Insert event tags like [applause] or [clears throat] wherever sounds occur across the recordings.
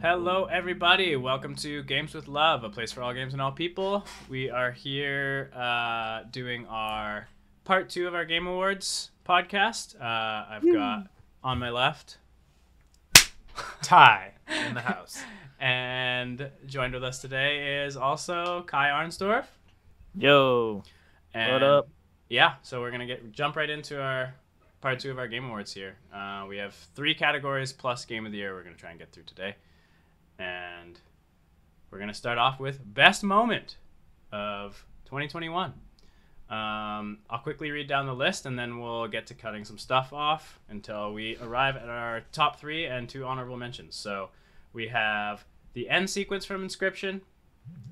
Hello, everybody. Welcome to Games with Love, a place for all games and all people. We are here uh, doing our part two of our Game Awards podcast. Uh, I've got on my left, Ty in the house. [laughs] and joined with us today is also Kai Arnsdorf. Yo, And, what up? Yeah, so we're gonna get jump right into our part two of our Game Awards here. Uh, we have three categories plus Game of the Year. We're gonna try and get through today, and we're gonna start off with Best Moment of 2021. Um, I'll quickly read down the list, and then we'll get to cutting some stuff off until we arrive at our top three and two honorable mentions. So we have the end sequence from Inscryption,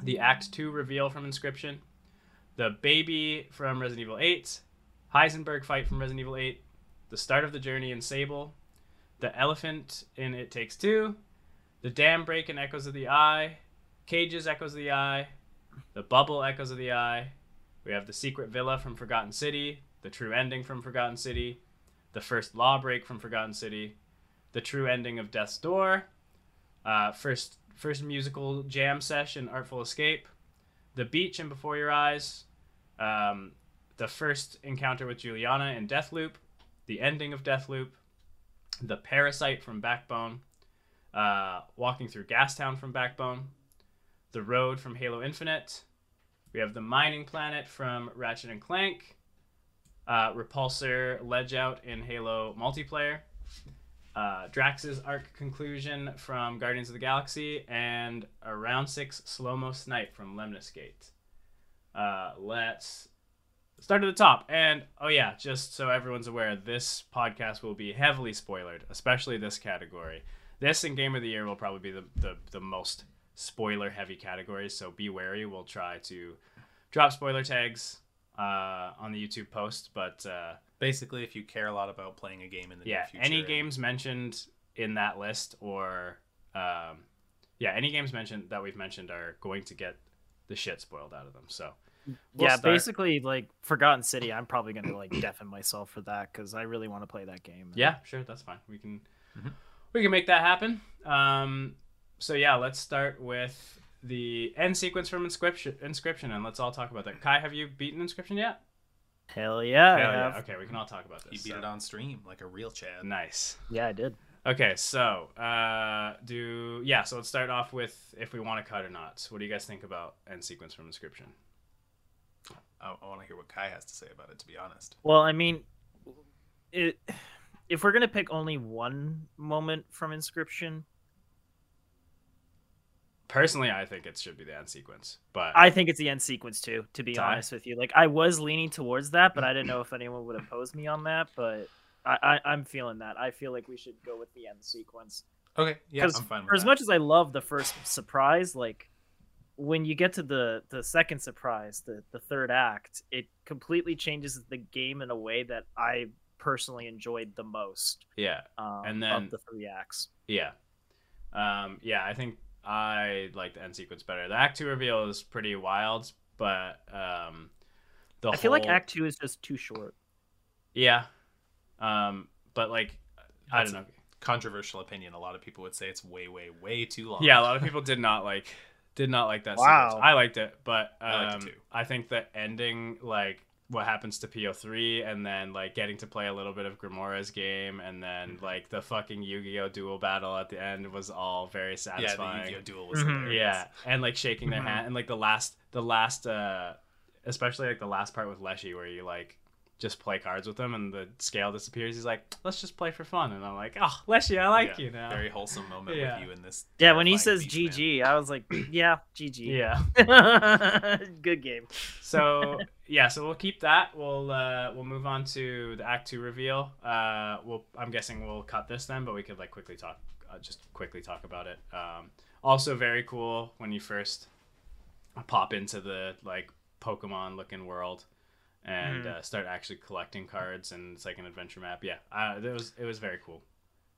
the Act Two reveal from Inscryption, the baby from Resident Evil 8, Heisenberg fight from Resident Evil 8, the start of the journey in Sable, the elephant in It Takes Two, the dam break in Echoes of the Eye, Cage's Echoes of the Eye, the bubble Echoes of the Eye. We have the secret villa from Forgotten City, the true ending from Forgotten City, the first law break from Forgotten City, the true ending of Death's Door, uh, first first musical jam session Artful Escape, the beach and Before Your Eyes, um, the first encounter with Juliana in Deathloop, the ending of Deathloop, the parasite from Backbone, uh, walking through Gastown from Backbone, the road from Halo Infinite. We have the mining planet from Ratchet and Clank, uh, Repulsor Ledge Out in Halo multiplayer, uh, Drax's arc conclusion from Guardians of the Galaxy, and a round six slow mo snipe from Lemnis Gate. Uh, let's start at the top. And oh yeah, just so everyone's aware, this podcast will be heavily spoiled, especially this category. This and Game of the Year will probably be the, the, the most spoiler heavy categories, so be wary. We'll try to drop spoiler tags uh, on the YouTube post, but uh, Basically, if you care a lot about playing a game in the yeah, near future, any and- games mentioned in that list or um, yeah, any games mentioned that we've mentioned are going to get the shit spoiled out of them. So we'll yeah, start- basically, like Forgotten City, I'm probably gonna like [coughs] deafen myself for that because I really want to play that game. Yeah, sure, that's fine. We can Mhm. We can make that happen. Um, so yeah, let's start with the end sequence from Inscryption. Inscryption, and let's all talk about that. Kai, have you beaten Inscryption yet? Hell yeah, Hell I yeah. have. Okay, we can all talk about this. You beat so. it on stream like a real Chad. Nice. Yeah, I did. Okay, so uh, do yeah. So let's start off with if we want to cut or not. What do you guys think about end sequence from Inscryption? I, I want to hear what Kai has to say about it. To be honest, Well, I mean, it, if we're gonna pick only one moment from Inscryption, Personally, I think it should be the end sequence, but I think it's the end sequence too. To be honest with you, like I was leaning towards that, but I didn't know [clears throat] if anyone would oppose me on that. But I, I, I'm feeling that. I feel like we should go with the end sequence. okay, yeah, I'm fine with for as much as I love the first surprise, like when you get to the the second surprise, the the third act, it completely changes the game in a way that I personally enjoyed the most. yeah, Um, And then- of the three acts. yeah, um, yeah. I think I like the end sequence better. The Act Two reveal is pretty wild, but um, the I feel like Act Two is just too short. yeah, um, but like I That's don't know. controversial opinion. A lot of people would say it's way, way, way too long. Yeah, a lot of people did not like did not like that Wow. sequence. I liked it, but um, I liked it. I think the ending, like what happens to P03, and then like getting to play a little bit of Grimora's game, and then Mm-hmm. like the fucking Yu-Gi-Oh duel battle at the end was all very satisfying. yeah. satisfying. The Yu-Gi-Oh duel was Mhm. Yeah, and like shaking their Mhm. hand, and like the last, the last, uh, especially like the last part with Leshy, where you like just play cards with him, and the scale disappears. He's like, "Let's just play for fun," and I'm like, "Oh, Leshy, I like Yeah, you now." Very wholesome moment Yeah. with you in this. Yeah, when he says beast, man. GG, I was like, [clears throat] yeah, GG. yeah. [laughs] Good game. so [laughs] yeah, so we'll keep that. We'll uh, we'll move on to the Act Two reveal. Uh, we'll I'm guessing we'll cut this then, but we could like quickly talk, uh, just quickly talk about it. Um, also very cool when you first pop into the like Pokemon looking world and Mhm. uh, start actually collecting cards, and it's like an adventure map. Yeah, uh, it was it was very cool.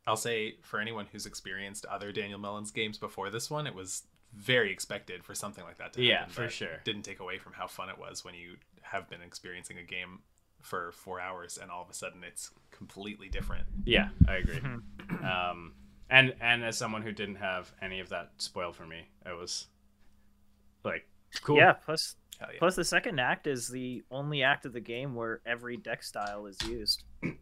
I'll say for anyone who's experienced other Daniel Mullins' games before this one, it was very expected for something like that to happen. Yeah, for but sure. Didn't take away from how fun it was when you have been experiencing a game for four hours and all of a sudden it's completely different. Yeah, I agree. Mhm. [coughs] um, And and as someone who didn't have any of that spoiled for me, it was like cool. Yeah. Plus, Hell yeah. plus the second act is the only act of the game where every deck style is used. [clears throat]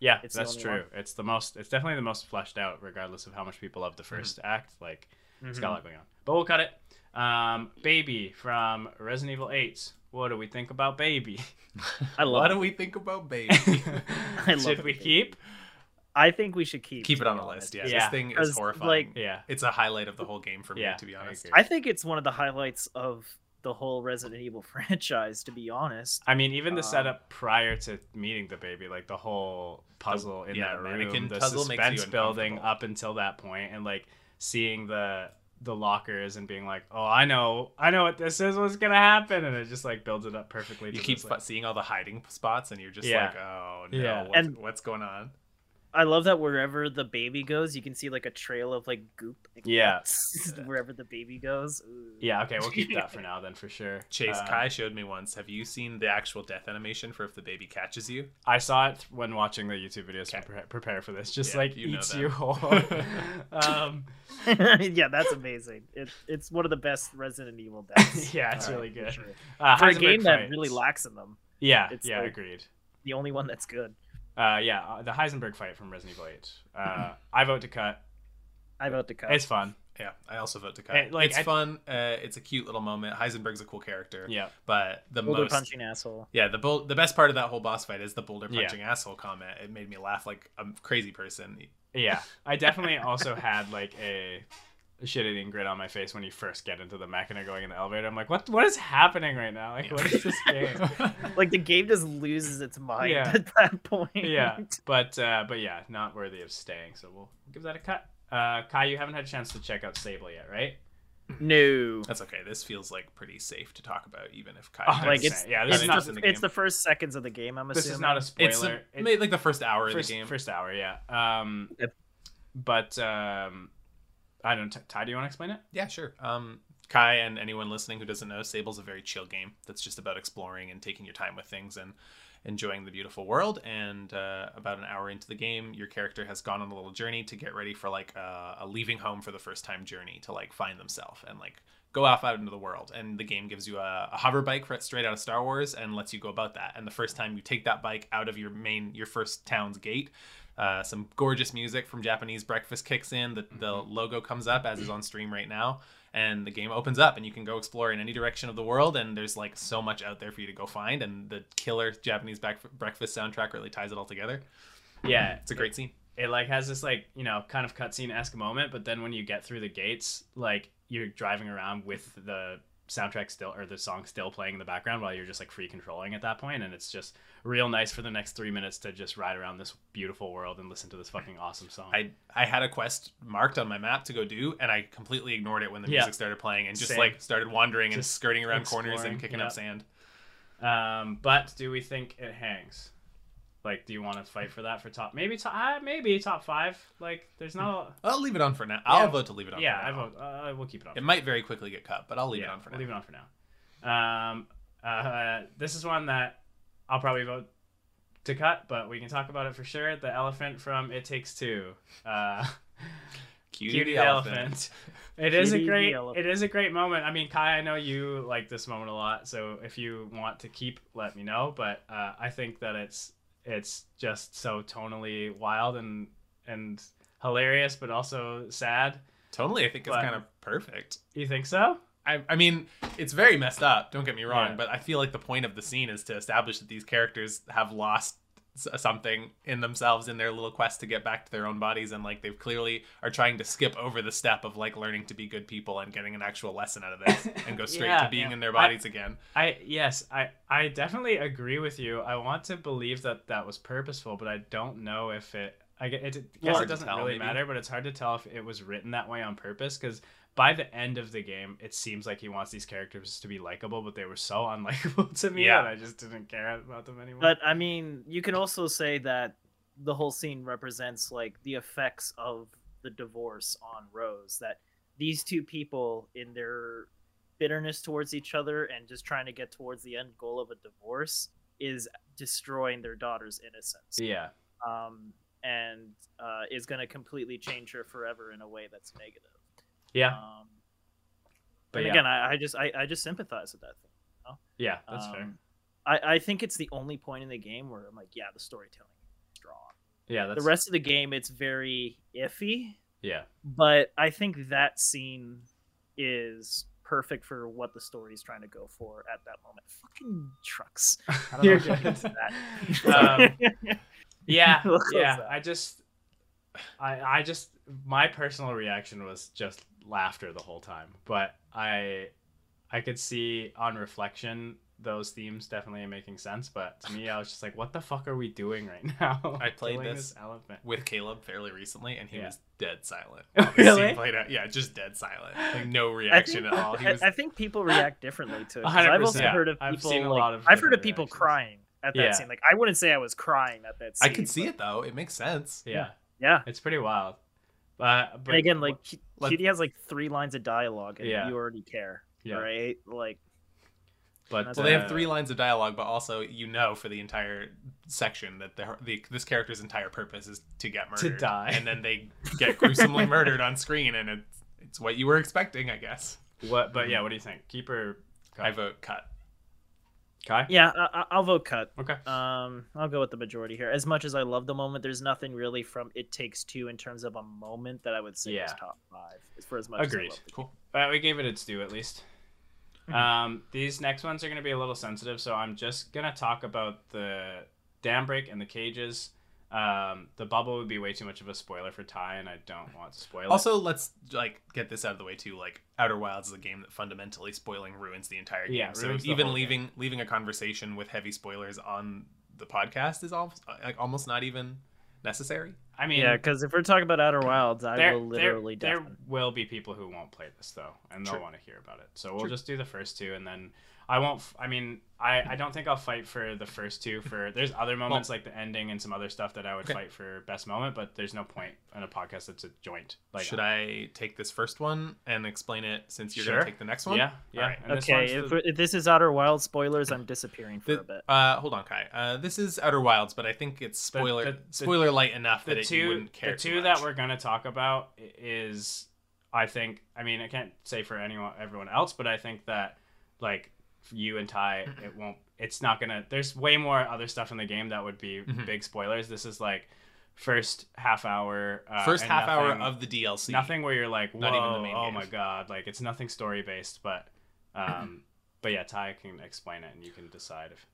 Yeah, It's that's true. one. It's the most. It's definitely the most fleshed out, regardless of how much people love the 1st act. Like it's got a Mhm. lot going on. But we'll cut it. Um, Baby from Resident Evil 8. What do we think about Baby? [laughs] I love. what love. do we think about [laughs] baby? I love Should we Baby. keep? I think we should keep. Keep it on the list. Yeah, Yeah. this thing is 'Cause, horrifying. like, Yeah. it's a highlight of the whole game for me, Yeah, to be honest. agree. I think it's one of the highlights of the whole Resident Evil [laughs] franchise. To be honest. I mean, even the Um, setup prior to meeting the baby, like the whole puzzle in yeah, that room, the puzzle makes you suspense building up until that point, and like seeing the the lockers and being like, "Oh, I know, I know what this is. What's gonna happen?" And it just like builds it up perfectly. You keep this, like- seeing all the hiding spots, and you're just Yeah. like, "Oh no, Yeah. what's, And- what's going on?" I love that wherever the baby goes, you can see like a trail of like goop. and Yeah. [laughs] wherever the baby goes. Ooh. yeah, okay, we'll keep that [laughs] for now then for sure. Chase Um, Kai showed me once. Have you seen the actual death animation for if the baby catches you? I saw it when watching the YouTube videos to pre- prepare for this. Just Yeah, like you eats that. you [laughs] whole. um, yeah, that's amazing. It, it's one of the best Resident Evil deaths. Yeah, it's really for good. sure. uh, For a game that really lacks in them, Yeah, it's yeah, like- agreed. the only one that's good. Uh, yeah, uh, the Heisenberg fight from Resident Evil 8. Uh, I vote to cut. I vote to cut. It's fun. Yeah, I also vote to cut. Eh, like, it's I- fun. Uh, it's a cute little moment. Heisenberg's a cool character. Yeah. But the Boulder most punching asshole. Yeah, the bull- the best part of that whole boss fight is the boulder Yeah. punching asshole comment. It made me laugh like a crazy person. Yeah. I definitely also had like a shit eating grin on my face when you first get into the mech and are going in the elevator. I'm like, what what is happening right now? Like, Yeah. what is this game? [laughs] Like the game just loses its mind Yeah. at that point. yeah. But uh, but yeah, not worthy of staying. So we'll give that a cut. Uh, Kai, you haven't had a chance to check out Sable yet, right? No. That's okay. This feels like pretty safe to talk about, even if Kai. Oh, Like it's yeah, this it's, is not- the, it's the first seconds of the game. I'm assuming This is not a spoiler. it's a, It- maybe like the first hour first, of the game. first hour, yeah. Um, Yep. but um, I don't. T- Ty, do you want to explain it? Yeah, sure. Um, Kai and anyone listening who doesn't know, Sable's a very chill game that's just about exploring and taking your time with things and enjoying the beautiful world. And uh, about an hour into the game, your character has gone on a little journey to get ready for like a, a leaving home for the first time journey to like find themselves and like go off out into the world. And the game gives you a, a hover bike for, straight out of Star Wars and lets you go about that. And the first time you take that bike out of your main, your first town's gate, uh, some gorgeous music from Japanese Breakfast kicks in. The, the logo comes up as is on stream right now, and the game opens up, and you can go explore in any direction of the world. And there's like so much out there for you to go find. And the killer Japanese back- breakfast soundtrack really ties it all together. Yeah, It's a great scene. it like has this like you know kind of cutscene esque moment, but then when you get through the gates, like you're driving around with the soundtrack still or the song still playing in the background while you're just like free controlling at that point, and it's just real nice for the next three minutes to just ride around this beautiful world and listen to this fucking awesome song. I I had a quest marked on my map to go do, and I completely ignored it when the Yeah. music started playing, and just Same. like started wandering and skirting around corners and kicking yeah. up sand. Um, but do we think it hangs? Like, do you want to fight for that for top? Maybe top. Uh, maybe top five. Like, there's not. I'll leave it on for now. I'll Yeah. vote to leave it on. yeah, for I vote. Uh, we'll keep it on. It might very quickly get cut, but I'll leave yeah, it on for now. we'll leave it on for now. Um, uh, this is one that I'll probably vote to cut, but we can talk about it for sure. The elephant from It Takes Two. Uh, [laughs] Cutie, Cutie the the elephant. elephant. It is a Cutie the great. It is a great moment. I mean, Kai, I know you like this moment a lot. So if you want to keep, let me know. But uh, I think that it's it's just so tonally wild and and hilarious, but also sad. Totally, I think it's But- kind of perfect. You think so? I, I mean, it's very messed up. Don't get me wrong, Yeah. but I feel like the point of the scene is to establish that these characters have lost something in themselves in their little quest to get back to their own bodies, and like they've clearly are trying to skip over the step of like learning to be good people and getting an actual lesson out of this, [laughs] and go straight Yeah, to being yeah. in their I- bodies again. I yes, I I definitely agree with you. I want to believe that that was purposeful, but I don't know if it. I get it. I guess it doesn't tell, really maybe. matter, but it's hard to tell if it was written that way on purpose. Because by the end of the game, it seems like he wants these characters to be likable, but they were so [laughs] unlikable to me Yeah. that I just didn't care about them anymore. But I mean, you can also say that the whole scene represents like the effects of the divorce on Rose. That these two people, in their bitterness towards each other and just trying to get towards the end goal of a divorce, is destroying their daughter's innocence. yeah, Um, and uh, is going to completely change her forever in a way that's negative. Yeah, Um, but yeah, again, I, I just I, I just sympathize with that thing. yeah, that's fair. Um, I, I think it's the only point in the game where I'm like, yeah, the storytelling is strong. Yeah, that's the rest of the game, it's very iffy, yeah, but I think that scene is perfect for what the story is trying to go for at that moment. Fucking trucks. I don't know if we'll get good. into that. Um, [laughs] yeah, yeah. I just, I, I just, my personal reaction was just laughter the whole time. But I, I could see on reflection those themes definitely making sense. But to me, I was just like, what the fuck are we doing right now? [laughs] I [laughs] played Killing this elephant. with Caleb fairly recently, and he Yeah. was dead silent. [laughs] This really? Played out. Yeah, just dead silent. [gasps] Like no reaction think, at all. Was. I think people react differently to it. I've also 100%. heard of I've people seen a like, lot of I've heard of people reactions. crying at that Yeah. scene. Like I wouldn't say I was crying at that scene. I could see but- it though. It makes sense. Yeah, Yeah. it's pretty wild. But, but And again, like Cu- let- has like three lines of dialogue, and Yeah. you already care, Yeah. right? Like, but Well, Well, they have three lines of dialogue, but also you know for the entire section that the, the this character's entire purpose is to get murdered, To die. and then they [laughs] get gruesomely murdered on screen, and it's it's what you were expecting, I guess. What? But yeah, what do you think? Keeper. I vote cut. Kai. yeah, I, I- I'll vote cut. Okay. Um, I'll go with the majority here. As much as I love the moment, there's nothing really from It Takes Two in terms of a moment that I would say Yeah. is top five. For as much as I Agreed. love Cool. But we gave it its due at least. Mhm. Um, these next ones are going to be a little sensitive, so I'm just going to talk about the dam break and the cages. Um, the bubble would be way too much of a spoiler for Ty, and I don't want to spoil it. Also, let's like get this out of the way too. Like Outer Wilds is a game that fundamentally spoiling ruins the entire game. Yeah, so even whole leaving leaving a conversation with heavy spoilers on the podcast is almost like almost not even necessary. I mean, yeah, because if we're talking about Outer Wilds, I there, will literally there, definitely. will be people who won't play this though, and they'll True. want to hear about it. So we'll True. just do the first two, and then I won't. I mean, I, I don't think I'll fight for the first two. For there's other moments like the ending and some other stuff that I would Okay. fight for best moment, but there's no point in a podcast that's a joint. Like Should I take this first one and explain it since you're Sure. gonna take the next one? Yeah, yeah. Alright. And this Okay, one's if, the- if this is Outer Wild spoilers, I'm disappearing for The- a bit. uh, hold on, Kai. Uh, this is Outer Wilds, but I think it's spoiler the- the- spoiler light enough the that it, you two wouldn't care the too two much. that we're gonna talk about is I think I mean I can't say for anyone everyone else, but I think that like you and Ty, it won't. It's not gonna. There's way more other stuff in the game that would be Mhm. big spoilers. This is like first half hour. Uh, first half hour of the DLC. nothing where you're like, whoa, Not even the main oh game. my god, like it's nothing story based, but um, [clears throat] but yeah, Ty can explain it and you can decide if.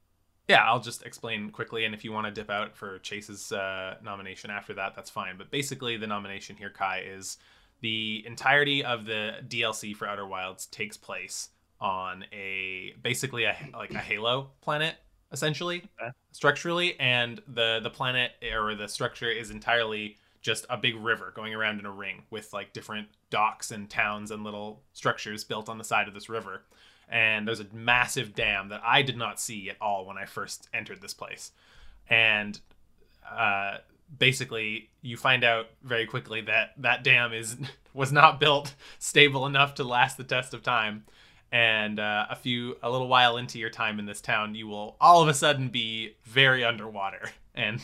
Yeah, I'll just explain quickly, and if you want to dip out for Chase's uh, nomination after that, that's fine. But basically, the nomination here, Kai, is the entirety of the DLC for Outer Wilds takes place on a basically a like a Halo planet, essentially, Okay. structurally, and the the planet or the structure is entirely just a big river going around in a ring with like different docks and towns and little structures built on the side of this river and there's a massive dam that I did not see at all when I first entered this place. And uh, basically, you find out very quickly that that dam is [laughs] was not built stable enough to last the test of time. And uh, a few, a little while into your time in this town, you will all of a sudden be very underwater, [laughs] and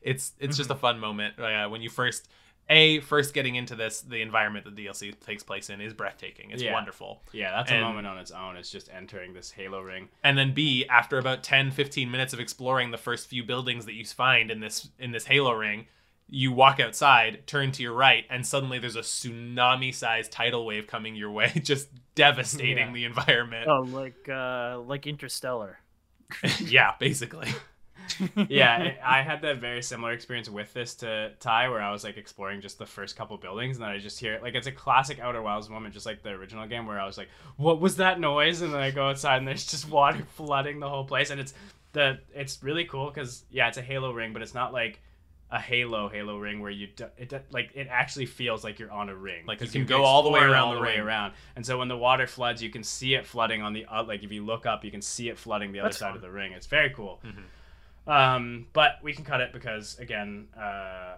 it's it's just a fun moment uh, when you first. A first getting into this, the environment that the DLC takes place in is breathtaking. It's Yeah. wonderful. Yeah, that's a moment on its own. It's just entering this Halo ring. and then b after about 10 15 minutes of exploring the first few buildings that you find in this in this halo ring you walk outside turn to your right and suddenly there's a tsunami sized tidal wave coming your way [laughs] just devastating Yeah. the environment Oh, like uh, like Interstellar. [laughs] yeah basically [laughs] yeah, I I had that very similar experience with this to Ty, where I was like exploring just the first couple buildings, and then I just hear it. Like it's a classic Outer Wilds moment, just like the original game, where I was like, "What was that noise?" And then I go outside, and there's just water flooding the whole place, and it's the it's really cool because yeah, it's a Halo ring, but it's not like a Halo Halo ring where you do, it like it actually feels like you're on a ring. Like, you 'cause can go all the way around all the the way around. And so when the water floods, you can see it flooding on the uh, like if you look up, you can see it flooding the other That's side fun. of the ring. It's very cool. Mhm. Um, but we can cut it because again, uh,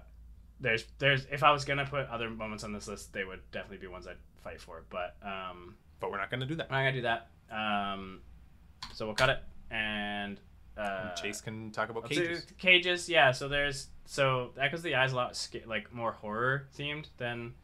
there's there's if I was gonna put other moments on this list, they would definitely be ones I'd fight for. But um, but we're not to do that I'm not gonna do that. Um, so we'll cut it, and uh, Chase can talk about cages. cages, yeah. So there's so Echoes of the Eyes a lot like more horror themed than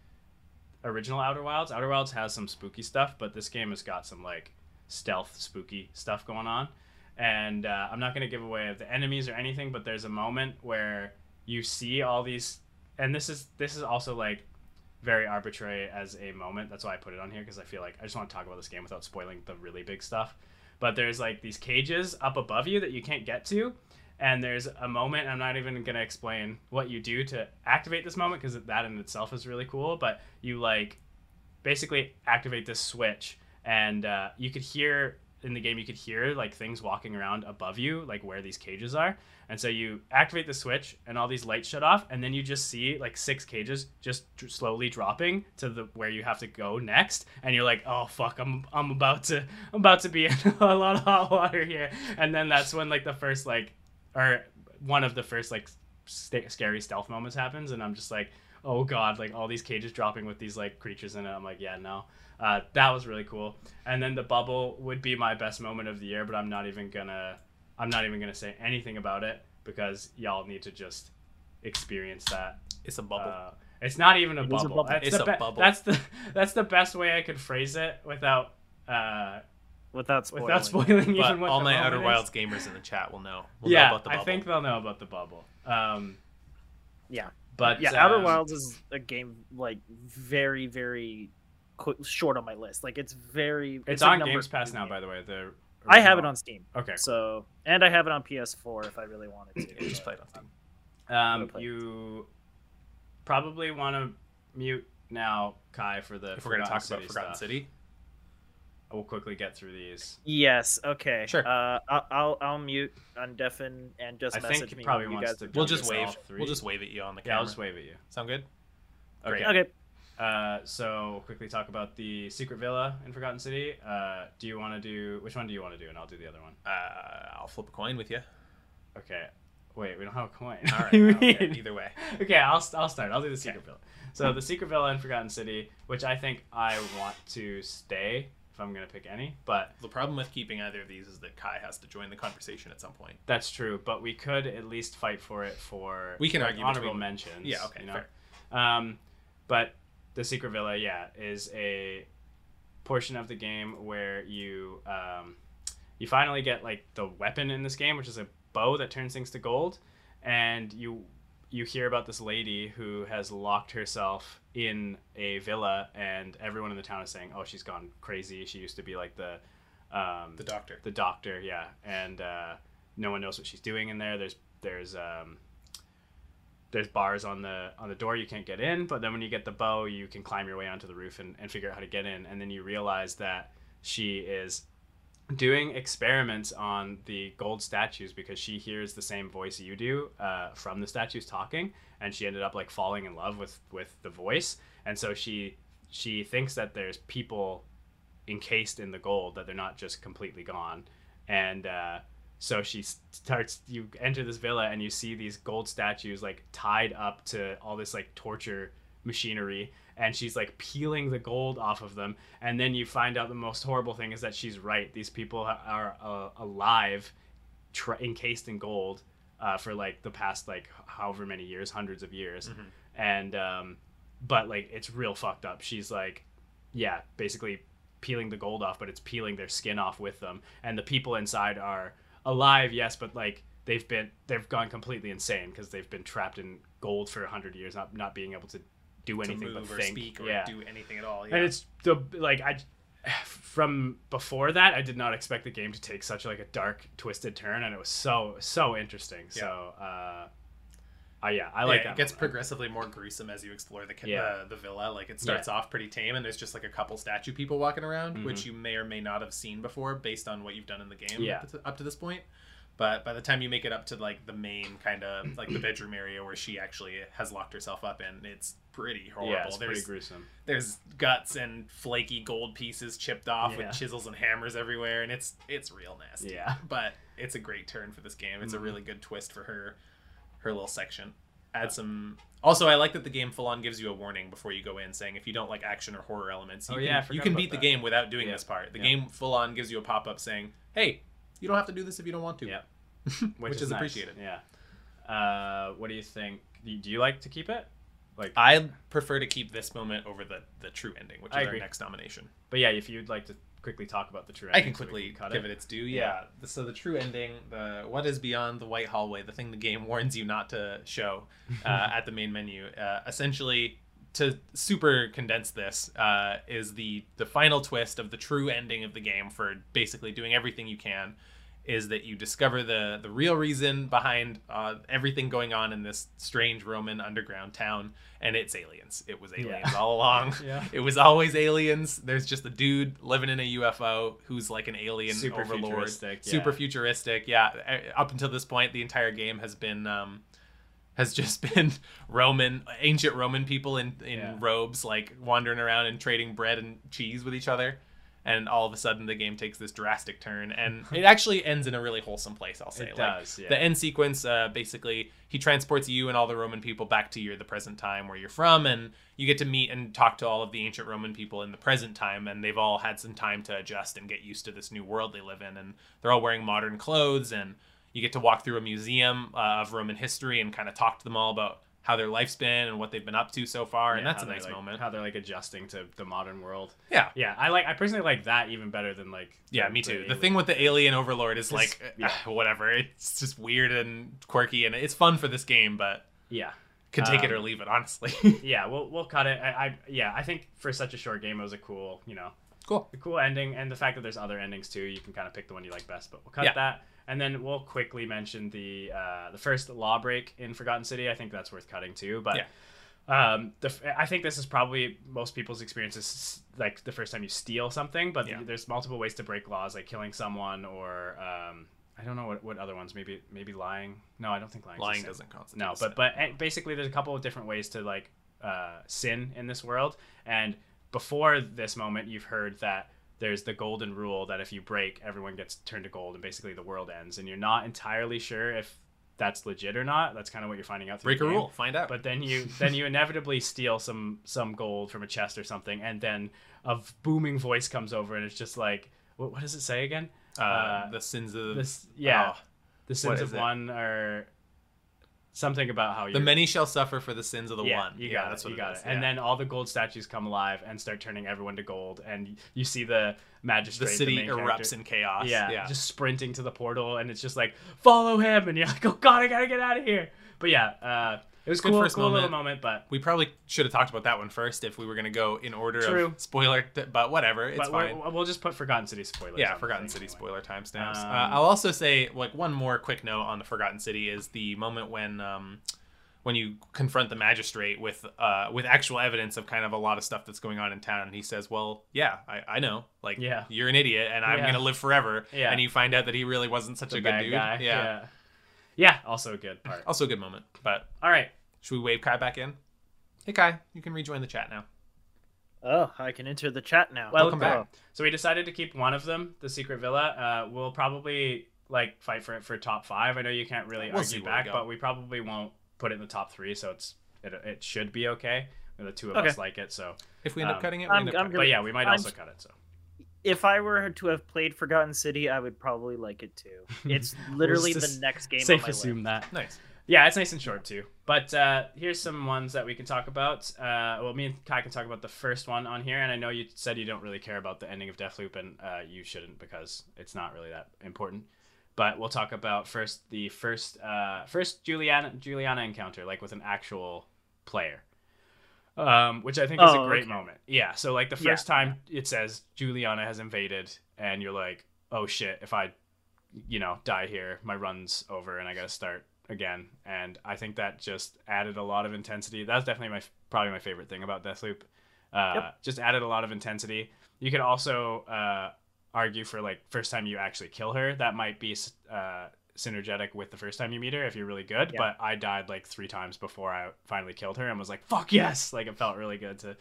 original Outer Wilds. Outer Wilds has some spooky stuff, but this game has got some like stealth spooky stuff going on. And uh, I'm not gonna give away the enemies or anything, but there's a moment where you see all these, and this is this is also like very arbitrary as a moment. That's why I put it on here because I feel like I just want to talk about this game without spoiling the really big stuff. But there's like these cages up above you that you can't get to, and there's a moment. I'm not even gonna explain what you do to activate this moment because that in itself is really cool. But you like basically activate this switch, and uh, you could hear in the game you could hear like things walking around above you, like where these cages are. And so you activate the switch, and all these lights shut off, and then you just see like six cages just dr- slowly dropping to the where you have to go next, and you're like, oh fuck, I'm I'm about to [laughs] I'm about to be [laughs] in a lot of hot water here, and then that's when like the first like or one of the first like st- scary stealth moments happens, and I'm just like, oh god, like all these cages dropping with these like creatures in it. I'm like, yeah, no. Uh, that was really cool. And then the bubble would be my best moment of the year, but I'm not even gonna I'm not even gonna say anything about it because y'all need to just experience that. It's a bubble. Uh, it's not even a It is bubble. a bubble. That's It's the a be- bubble. That's the [laughs] that's the best way I could phrase it without uh, without spoiling. without spoiling but even what all the my moment Outer is. Wilds gamers in the chat will know. Will know yeah, about the I think they'll know about the bubble. Um, Yeah. But yeah, Outer um, Wilds is a game like very, very qu- short on my list. Like it's very. It's, like on number Games Pass now, game. by the way. The I have it on Steam. Okay. So and I have it on PS4 if I really wanted to. Yeah, just play it on Steam. Um, Gonna play it. you probably want to mute now, Kai, for the. If we're going to talk City about Forgotten stuff. City, we'll quickly get through these. Yes. Okay. Sure. Uh, I'll I'll, I'll mute, undeafen, and just I message think he me. probably when you wants guys to we'll just All wave. three? We'll just wave at you on the Yeah, camera. I'll just wave at you. Sound good? Okay. Great. Okay. Uh, so quickly talk about the secret villa in Forgotten City. Uh, do you want to do which one do you want to do, and I'll do the other one. Uh, I'll flip a coin with you. Okay. Wait, we don't have a coin. All What [laughs] right. do you okay. Either way. okay, I'll, I'll start. I'll do the secret villa. So the secret villa in Forgotten City, which I think I want to stay if I'm gonna pick any, but The problem with keeping either of these is that Kai has to join the conversation at some point. that's true. But we could at least fight for it for We can like, argue honorable between- mentions. Yeah, okay, you know? fair. Um, but the secret villa, yeah, is a portion of the game where you um, you finally get like the weapon in this game, which is a bow that turns things to gold, and you you hear about this lady who has locked herself in a villa, and everyone in the town is saying, "Oh, she's gone crazy. She used to be like the um, The doctor. the doctor, yeah, and uh, no one knows what she's doing in there. There's there's um, there's bars on the on the door you can't get in, but then when you get the bow, you can climb your way onto the roof and, and figure out how to get in, and then you realize that she is doing experiments on the gold statues because she hears the same voice you do uh, from the statues talking and she ended up like falling in love with with the voice. And so she she thinks that there's people encased in the gold that they're not just completely gone. And uh, so she starts you enter this villa and you see these gold statues like tied up to all this like torture machinery. And she's like peeling the gold off of them. And then you find out the most horrible thing is that she's right. These people are, uh, alive tr- encased in gold uh, for like the past like however many years hundreds of years. And um but like it's real fucked up. She's like yeah basically peeling the gold off but it's peeling their skin off with them. And the people inside are alive yes but like they've been they've gone completely insane because they've been trapped in gold for 100 years not not being able to do anything move but or think. speak or yeah. do anything at all. Yeah. and it's the like I from before that I did not expect the game to take such like a dark twisted turn and it was so so interesting Yeah. so uh, uh yeah I like yeah, that it gets moment. progressively more gruesome as you explore the, Yeah. the the villa. Like it starts off pretty tame, and there's just like a couple statue people walking around, which you may or may not have seen before based on what you've done in the game Mm-hmm. Yeah. up, to, up to this point. But by the time you make it up to like the main kind of like the bedroom area where she actually has locked herself up in, it's pretty horrible. yeah it's pretty gruesome there's guts and flaky gold pieces chipped off Yeah. with chisels and hammers everywhere, and it's it's real nasty. Yeah. But it's a great turn for this game. It's Mhm. a really good twist for her her little section. Add some. Also, I like that the game full on gives you a warning before you go in, saying if you don't like action or horror elements, you Oh, can, yeah, you can beat the game without doing Yeah. this part. The game full on gives you a pop up saying, "Hey, you don't have to do this if you don't want to." Yeah. [laughs] which, is, nice. appreciated. Yeah. Uh, what do you think? Do you like to keep it? Like, I prefer to keep this moment over the the true ending, which I is our next nomination. but yeah, if you'd like to quickly talk about the true. ending, I can so quickly cut give it. its due. Yeah. So the true ending, the what is beyond the white hallway, the thing the game warns you not to show [laughs] uh, at the main menu. Uh, essentially, to super condense this, uh, is the the final twist of the true ending of the game for basically doing everything you can. Is that you discover the the real reason behind uh, everything going on in this strange Roman underground town, and it's aliens. It was aliens all along. [laughs] Yeah. It was always aliens. There's just a dude living in a UFO who's like an alien Super overlord. futuristic, yeah. Super futuristic. Yeah. Up until this point, the entire game has been um, has just [laughs] been Roman, ancient Roman people in in Yeah. robes, like wandering around and trading bread and cheese with each other. And all of a sudden, the game takes this drastic turn, and [laughs] it actually ends in a really wholesome place. I'll say It Like, does, yeah. The end sequence, uh, basically, he transports you and all the Roman people back to your the present time where you're from, and you get to meet and talk to all of the ancient Roman people in the present time, and they've all had some time to adjust and get used to this new world they live in, and they're all wearing modern clothes, and you get to walk through a museum uh, of Roman history and kind of talk to them all about how their life's been and what they've been up to so far, and that's a nice like- moment. How they're like adjusting to the modern world. Yeah. Yeah, I like. I personally like that even better than like. Yeah, the- me too. The alien- thing with the alien overlord is like, [laughs] yeah. uh, [sighs] whatever. It's just weird and quirky, and it's fun for this game, but Yeah. could take it Um, or leave it, honestly. [laughs] [laughs] Yeah, we'll we'll cut it. I, I yeah, I think for such a short game, it was a cool, you know, cool. a cool ending, and the fact that there's other endings too. You can kind of pick the one you like best, but we'll cut Yeah. that, and then we'll quickly mention the uh, the first law break in Forgotten City. I think that's worth cutting too, but. Yeah. Um, the, I think this is probably most people's experience is like the first time you steal something, but Yeah. there's multiple ways to break laws, like killing someone or um, I don't know what, what other ones. Maybe maybe lying. No, I don't think lying. Lying doesn't constitute. No, but but eh, basically, there's a couple of different ways to like uh, sin in this world. And before this moment, you've heard that there's the golden rule that if you break, everyone gets turned to gold, and basically the world ends. And you're not entirely sure if that's legit or not. That's kind of what you're finding out. Through break the a rule, find out. But then you [laughs] then you inevitably steal some some gold from a chest or something, and then a booming voice comes over, and it's just like, what, what does it say again? uh, uh, the sins of This yeah, oh, the sins of one are something about how the many shall suffer for the sins of the yeah, one. You yeah, got that's it. what You got it. And yeah. then all the gold statues come alive and start turning everyone to gold, and you see the magistrate. the city main erupts character- in chaos. yeah, yeah. just sprinting to the portal, and it's just like follow him, and you're like, oh god, I gotta get out of here. But yeah, uh, it was Good cool, first cool little moment. moment, but we probably should have talked about that one first if we were going to go in order True. of spoiler, th- but whatever, it's but fine. we'll just put Forgotten City spoilers. yeah, Forgotten City anyway. spoiler timestamps. Um, uh, I'll also say like one more quick note on the Forgotten City is the moment when um, when you confront the magistrate with uh, with actual evidence of kind of a lot of stuff that's going on in town, and he says, "Well, yeah, I, I know, like, Yeah. you're an idiot, and I'm Yeah. gonna live forever." Yeah. and you find out that he really wasn't such The a good dude. guy. Yeah. yeah, yeah. Also a good part. also a good moment. But All right. should we wave Kai back in? Hey Kai, you can rejoin the chat now. Oh, I can enter the chat now. Well, Welcome back. So we decided to keep one of them, the secret villa. Uh, we'll probably like fight for it for top five. I know you can't really We'll argue where we back, but we probably won't put it in the top three. So it's it, it should be okay. The two of Okay. us like it, so If we end up Um, cutting it, we I'm- end up I'm cutting gonna- but yeah, we might I'm- also cut it. So if I were to have played Forgotten City, I would probably like it too. [laughs] It's literally the next game. safe on my to assume that. Nice. Yeah, it's nice and short too. But uh, here's some ones that we can talk about. Uh, well, me and Kai can talk about the first one on here, and I know you said you don't really care about the ending of Deathloop, and uh, you shouldn't because it's not really that important. But we'll talk about first the first uh, first Juliana Juliana encounter, like with an actual player, um, which I think is a Oh, great okay. moment. Yeah, so like the Yeah, first time it says Juliana has invaded, and you're like, oh shit, if I you know, die here, my run's over and I got to start again. And I think that just added a lot of intensity. That's definitely my probably my favorite thing about Deathloop. Uh, Yep. Just added a lot of intensity. You could also uh, argue for like first time you actually kill her, that might be uh, synergetic with the first time you meet her if you're really good. Yeah. But I died like three times before I finally killed her and was like, "Fuck yes!" Like it felt really good to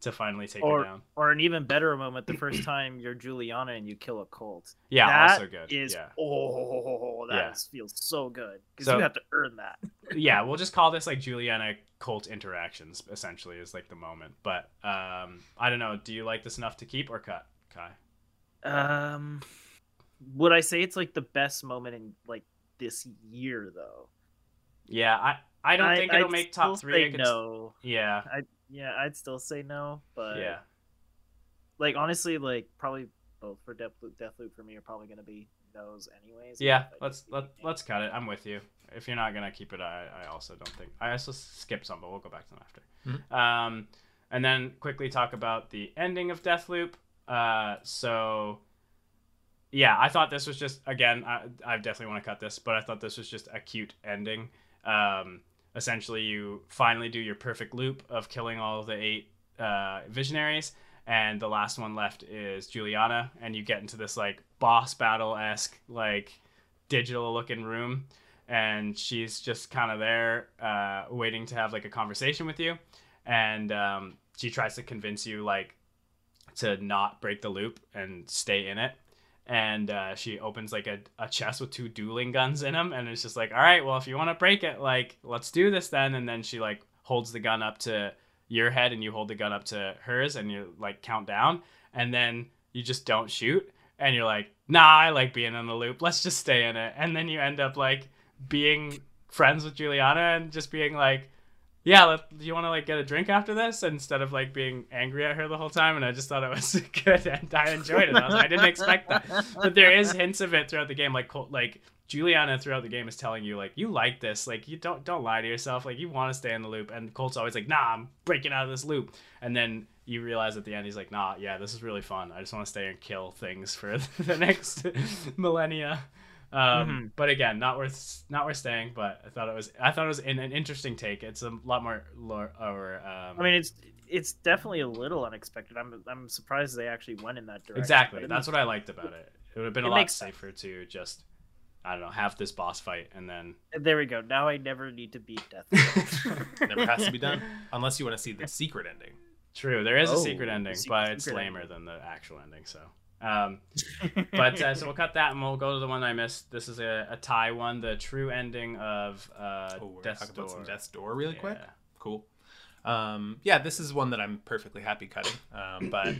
to finally take her down. or an even better moment the first time you're Juliana and you kill a Colt. Yeah, That also good. Is yeah. oh that Yeah. feels so good because So- you have to earn that. [laughs] yeah, we'll just call this like Juliana Colt interactions. Essentially, is like the moment. But um, I don't know. Do you like this enough to keep or cut, Kai? Um, would I say it's like the best moment in like this year though. Yeah, I I don't think it'll I'd make top three. say I could- no. Yeah, I yeah, I'd still say no, but yeah. like honestly, like probably both for Deathloop, Deathloop for me are probably gonna be those anyways. Yeah, let's let keep it. let's cut it. I'm with you. If you're not gonna keep it, I, I also don't think I also skip some, but we'll go back to them after. Um, and then quickly talk about the ending of Deathloop. Uh, so yeah, I thought this was just again. I, I definitely want to cut this, but I thought this was just a cute ending. Um, essentially, you finally do your perfect loop of killing all the eight uh, visionaries, and the last one left is Juliana, and you get into this like boss battle esque like digital looking room, and she's just kind of there, uh, waiting to have like a conversation with you, and um, she tries to convince you like to not break the loop and stay in it. And uh, she opens like a, a chest with two dueling guns in them, and it's just like, all right, well, if you want to break it, like, let's do this then. And then she like holds the gun up to your head, and you hold the gun up to hers, and you like count down, and then you just don't shoot, and you're like, nah, I like being in the loop. Let's just stay in it. And then you end up like being friends with Juliana and just being like, yeah, let, do you want to like get a drink after this instead of like being angry at her the whole time? And I just thought it was [laughs] good and I enjoyed it. I, I didn't expect that, but there is hints of it throughout the game. Like like Juliana throughout the game is telling you like you like this, like you don't don't lie to yourself, like you want to stay in the loop. And Colt's always like, nah, I'm breaking out of this loop. And then you realize at the end he's like, nah, yeah, this is really fun. I just want to stay and kill things for [laughs] the next millennia. Um, Mhm. But again, not worth not worth staying. But I thought it was I thought it was an, an interesting take. It's a lot more lore or um, I mean, it's it's definitely a little unexpected. I'm I'm surprised they actually went in that direction. exactly. That's what I liked about it. It would have been a lot makes sense. safer to just I don't know have this boss fight and then There we go. Now I never need to beat Death. [laughs] Never has to be done [laughs] unless you want to see the secret ending. True, there is a Oh, secret ending, secret- but it's secret lamer ending. than the actual ending. So, um, but uh, so we'll cut that and we'll go to the one I missed. This is a, a tie one, the true ending of uh, Oh, Death's about some Door. Death's Door really quick. Cool. Um, yeah, this is one that I'm perfectly happy cutting. Um, but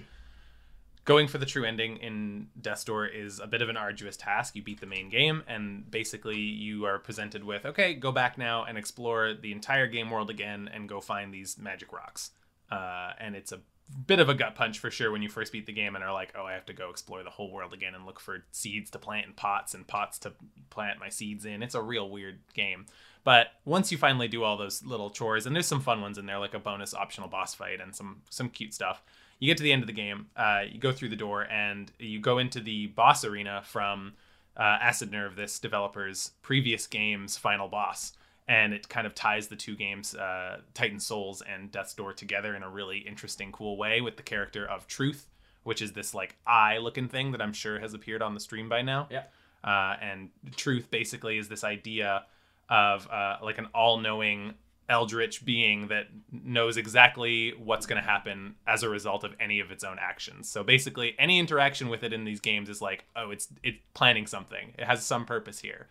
going for the true ending in Death's Door is a bit of an arduous task. You beat the main game, and basically you are presented with, okay, go back now and explore the entire game world again and go find these magic rocks. Uh, and it's a bit of a gut punch for sure when you first beat the game and are like, oh, I have to go explore the whole world again and look for seeds to plant in pots and pots to plant my seeds in. It's a real weird game. But once you finally do all those little chores, and there's some fun ones in there, like a bonus optional boss fight and some some cute stuff. You get to the end of the game, uh, you go through the door, and you go into the boss arena from uh, Acid Nerve, this developer's previous game's final boss, and it kind of ties the two games, uh, Titan Souls and Death's Door, together in a really interesting, cool way with the character of Truth, which is this like eye looking thing that I'm sure has appeared on the stream by now. Yeah. Uh, and truth basically is this idea of uh, like an all-knowing eldritch being that knows exactly what's going to happen as a result of any of its own actions. So basically, any interaction with it in these games is like, oh, it's it's planning something. It has some purpose here,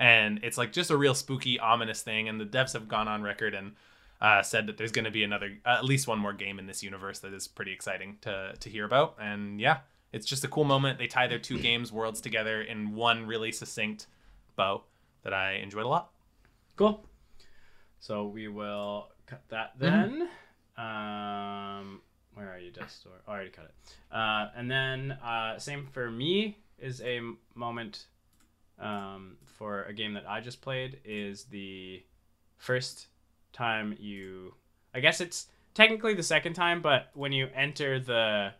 and it's like just a real spooky, ominous thing. And the devs have gone on record and uh, said that there's going to be another, at least one more game in this universe that is pretty exciting to to hear about. And yeah, it's just a cool moment. They tie their two [clears throat] games worlds together in one really succinct bow that I enjoyed a lot. Cool. So we will cut that then. Um, where are you, Death's Door? Oh, I already cut it. Uh, and then uh, same for me is a moment um, for a game that I just played is the first time you. I guess it's technically the second time, but when you enter the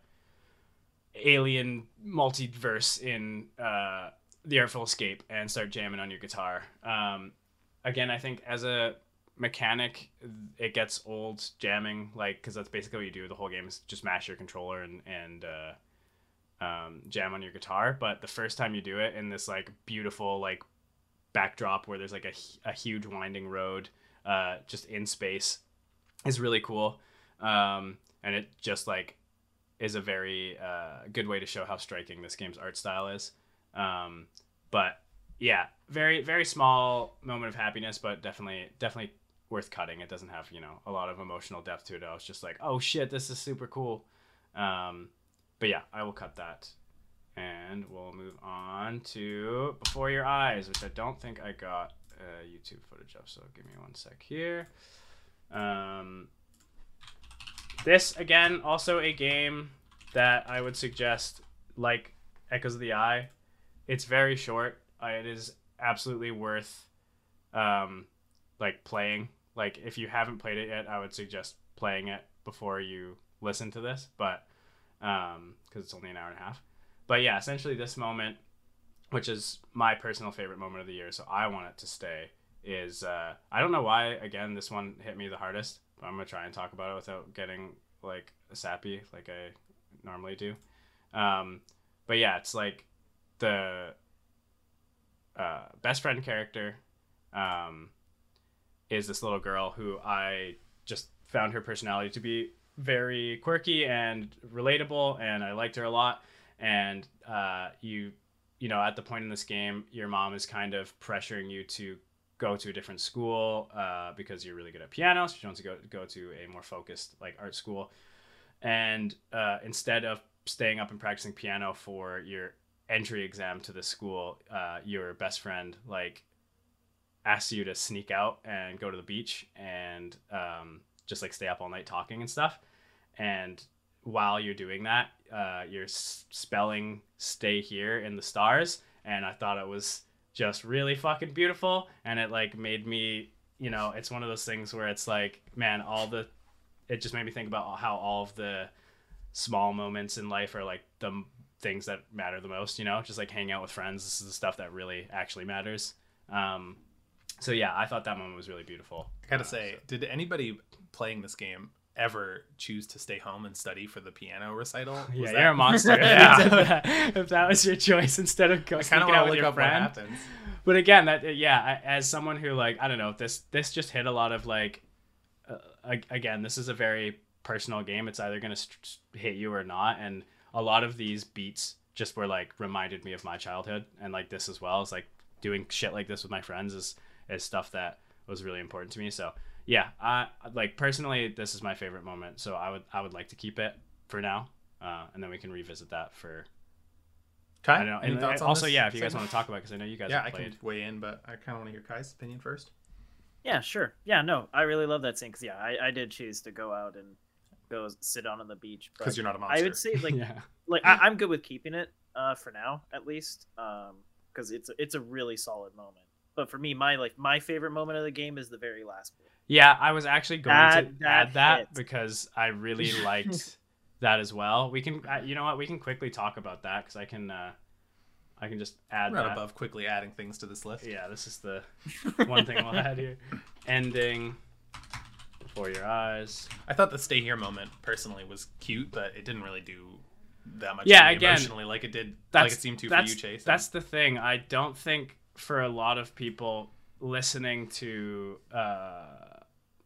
alien multiverse in uh, the Artful Escape and start jamming on your guitar. Um, again, I think as a mechanic, it gets old jamming, like because that's basically what you do. The whole game is just mash your controller and and uh, um, jam on your guitar. But the first time you do it in this like beautiful like backdrop where there's like a, a huge winding road, uh, just in space, is really cool. Um, and it just like is a very uh, good way to show how striking this game's art style is. Um, but yeah, very very small moment of happiness, but definitely definitely worth cutting. It doesn't have you know a lot of emotional depth to it. I was just like, oh shit, this is super cool. Um, but yeah, I will cut that. And we'll move on to Before Your Eyes, which I don't think I got uh, YouTube footage of. So give me one sec here. Um, this again, also a game that I would suggest, like Echoes of the Eye. It's very short. Uh, it is absolutely worth, um, like playing. Like if you haven't played it yet, I would suggest playing it before you listen to this. But um, because it's only an hour and a half. But yeah, essentially this moment, which is my personal favorite moment of the year, so I want it to stay. Is uh, I don't know why again this one hit me the hardest. But I'm gonna try and talk about it without getting like sappy like I normally do. Um, but yeah, it's like the uh, best friend character um, is this little girl who I just found her personality to be very quirky and relatable, and I liked her a lot. And uh, you, you know, at the point in this game, your mom is kind of pressuring you to go to a different school uh, because you're really good at piano. So she wants to go go to a more focused like art school, and uh, instead of staying up and practicing piano for your entry exam to the school, uh, your best friend like asks you to sneak out and go to the beach and um, just like stay up all night talking and stuff. And while you're doing that, uh, you're spelling "stay here" in the stars, and I thought it was just really fucking beautiful, and it like made me, you know, it's one of those things where it's like, man, all the, it just made me think about how all of the small moments in life are like the things that matter the most, you know, just like hanging out with friends. This is the stuff that really actually matters. Um, so yeah, I thought that moment was really beautiful. I gotta Uh, say, did anybody playing this game ever choose to stay home and study for the piano recital? [laughs] Was Yeah, that- you're a monster. [laughs] Yeah. if, that, was your choice instead of go I kind sneaking of out with your friend. But again, that yeah, I- as someone who like I don't know, this this just hit a lot of like, uh, again, this is a very personal game. It's either gonna st- hit you or not, and a lot of these beats just were like reminded me of my childhood, and like this as well. Is like doing shit like this with my friends is is stuff that was really important to me. So yeah, I like personally, this is my favorite moment. So I would I would like to keep it for now, uh, and then we can revisit that for Kai, I don't know. any And thoughts on also, this yeah, if you guys segment? want to talk about, because I know you guys yeah, have I played. can weigh in, but I kind of want to hear Kai's opinion first. Yeah, sure. Yeah, no, I really love that scene because yeah, I, I did choose to go out and go sit on on the beach. Because you're not a monster. I would say like [laughs] yeah. like I, I'm good with keeping it uh, for now at least because it's it's a really solid moment. But for me, my like my favorite moment of the game is the very last bit. Yeah, I was actually going That- to that add that hit. because I really [laughs] liked that as well. We can, uh, you know what? We can quickly talk about that because I can, uh, I can just add I'm that. above quickly adding things to this list. Yeah, this is the one thing we'll add here. [laughs] Ending before your eyes. I thought the stay here moment personally was cute, but it didn't really do that much. Yeah, again, emotionally, like it did, like it seemed to for you, Chase. That's the thing. I don't think for a lot of people listening to uh,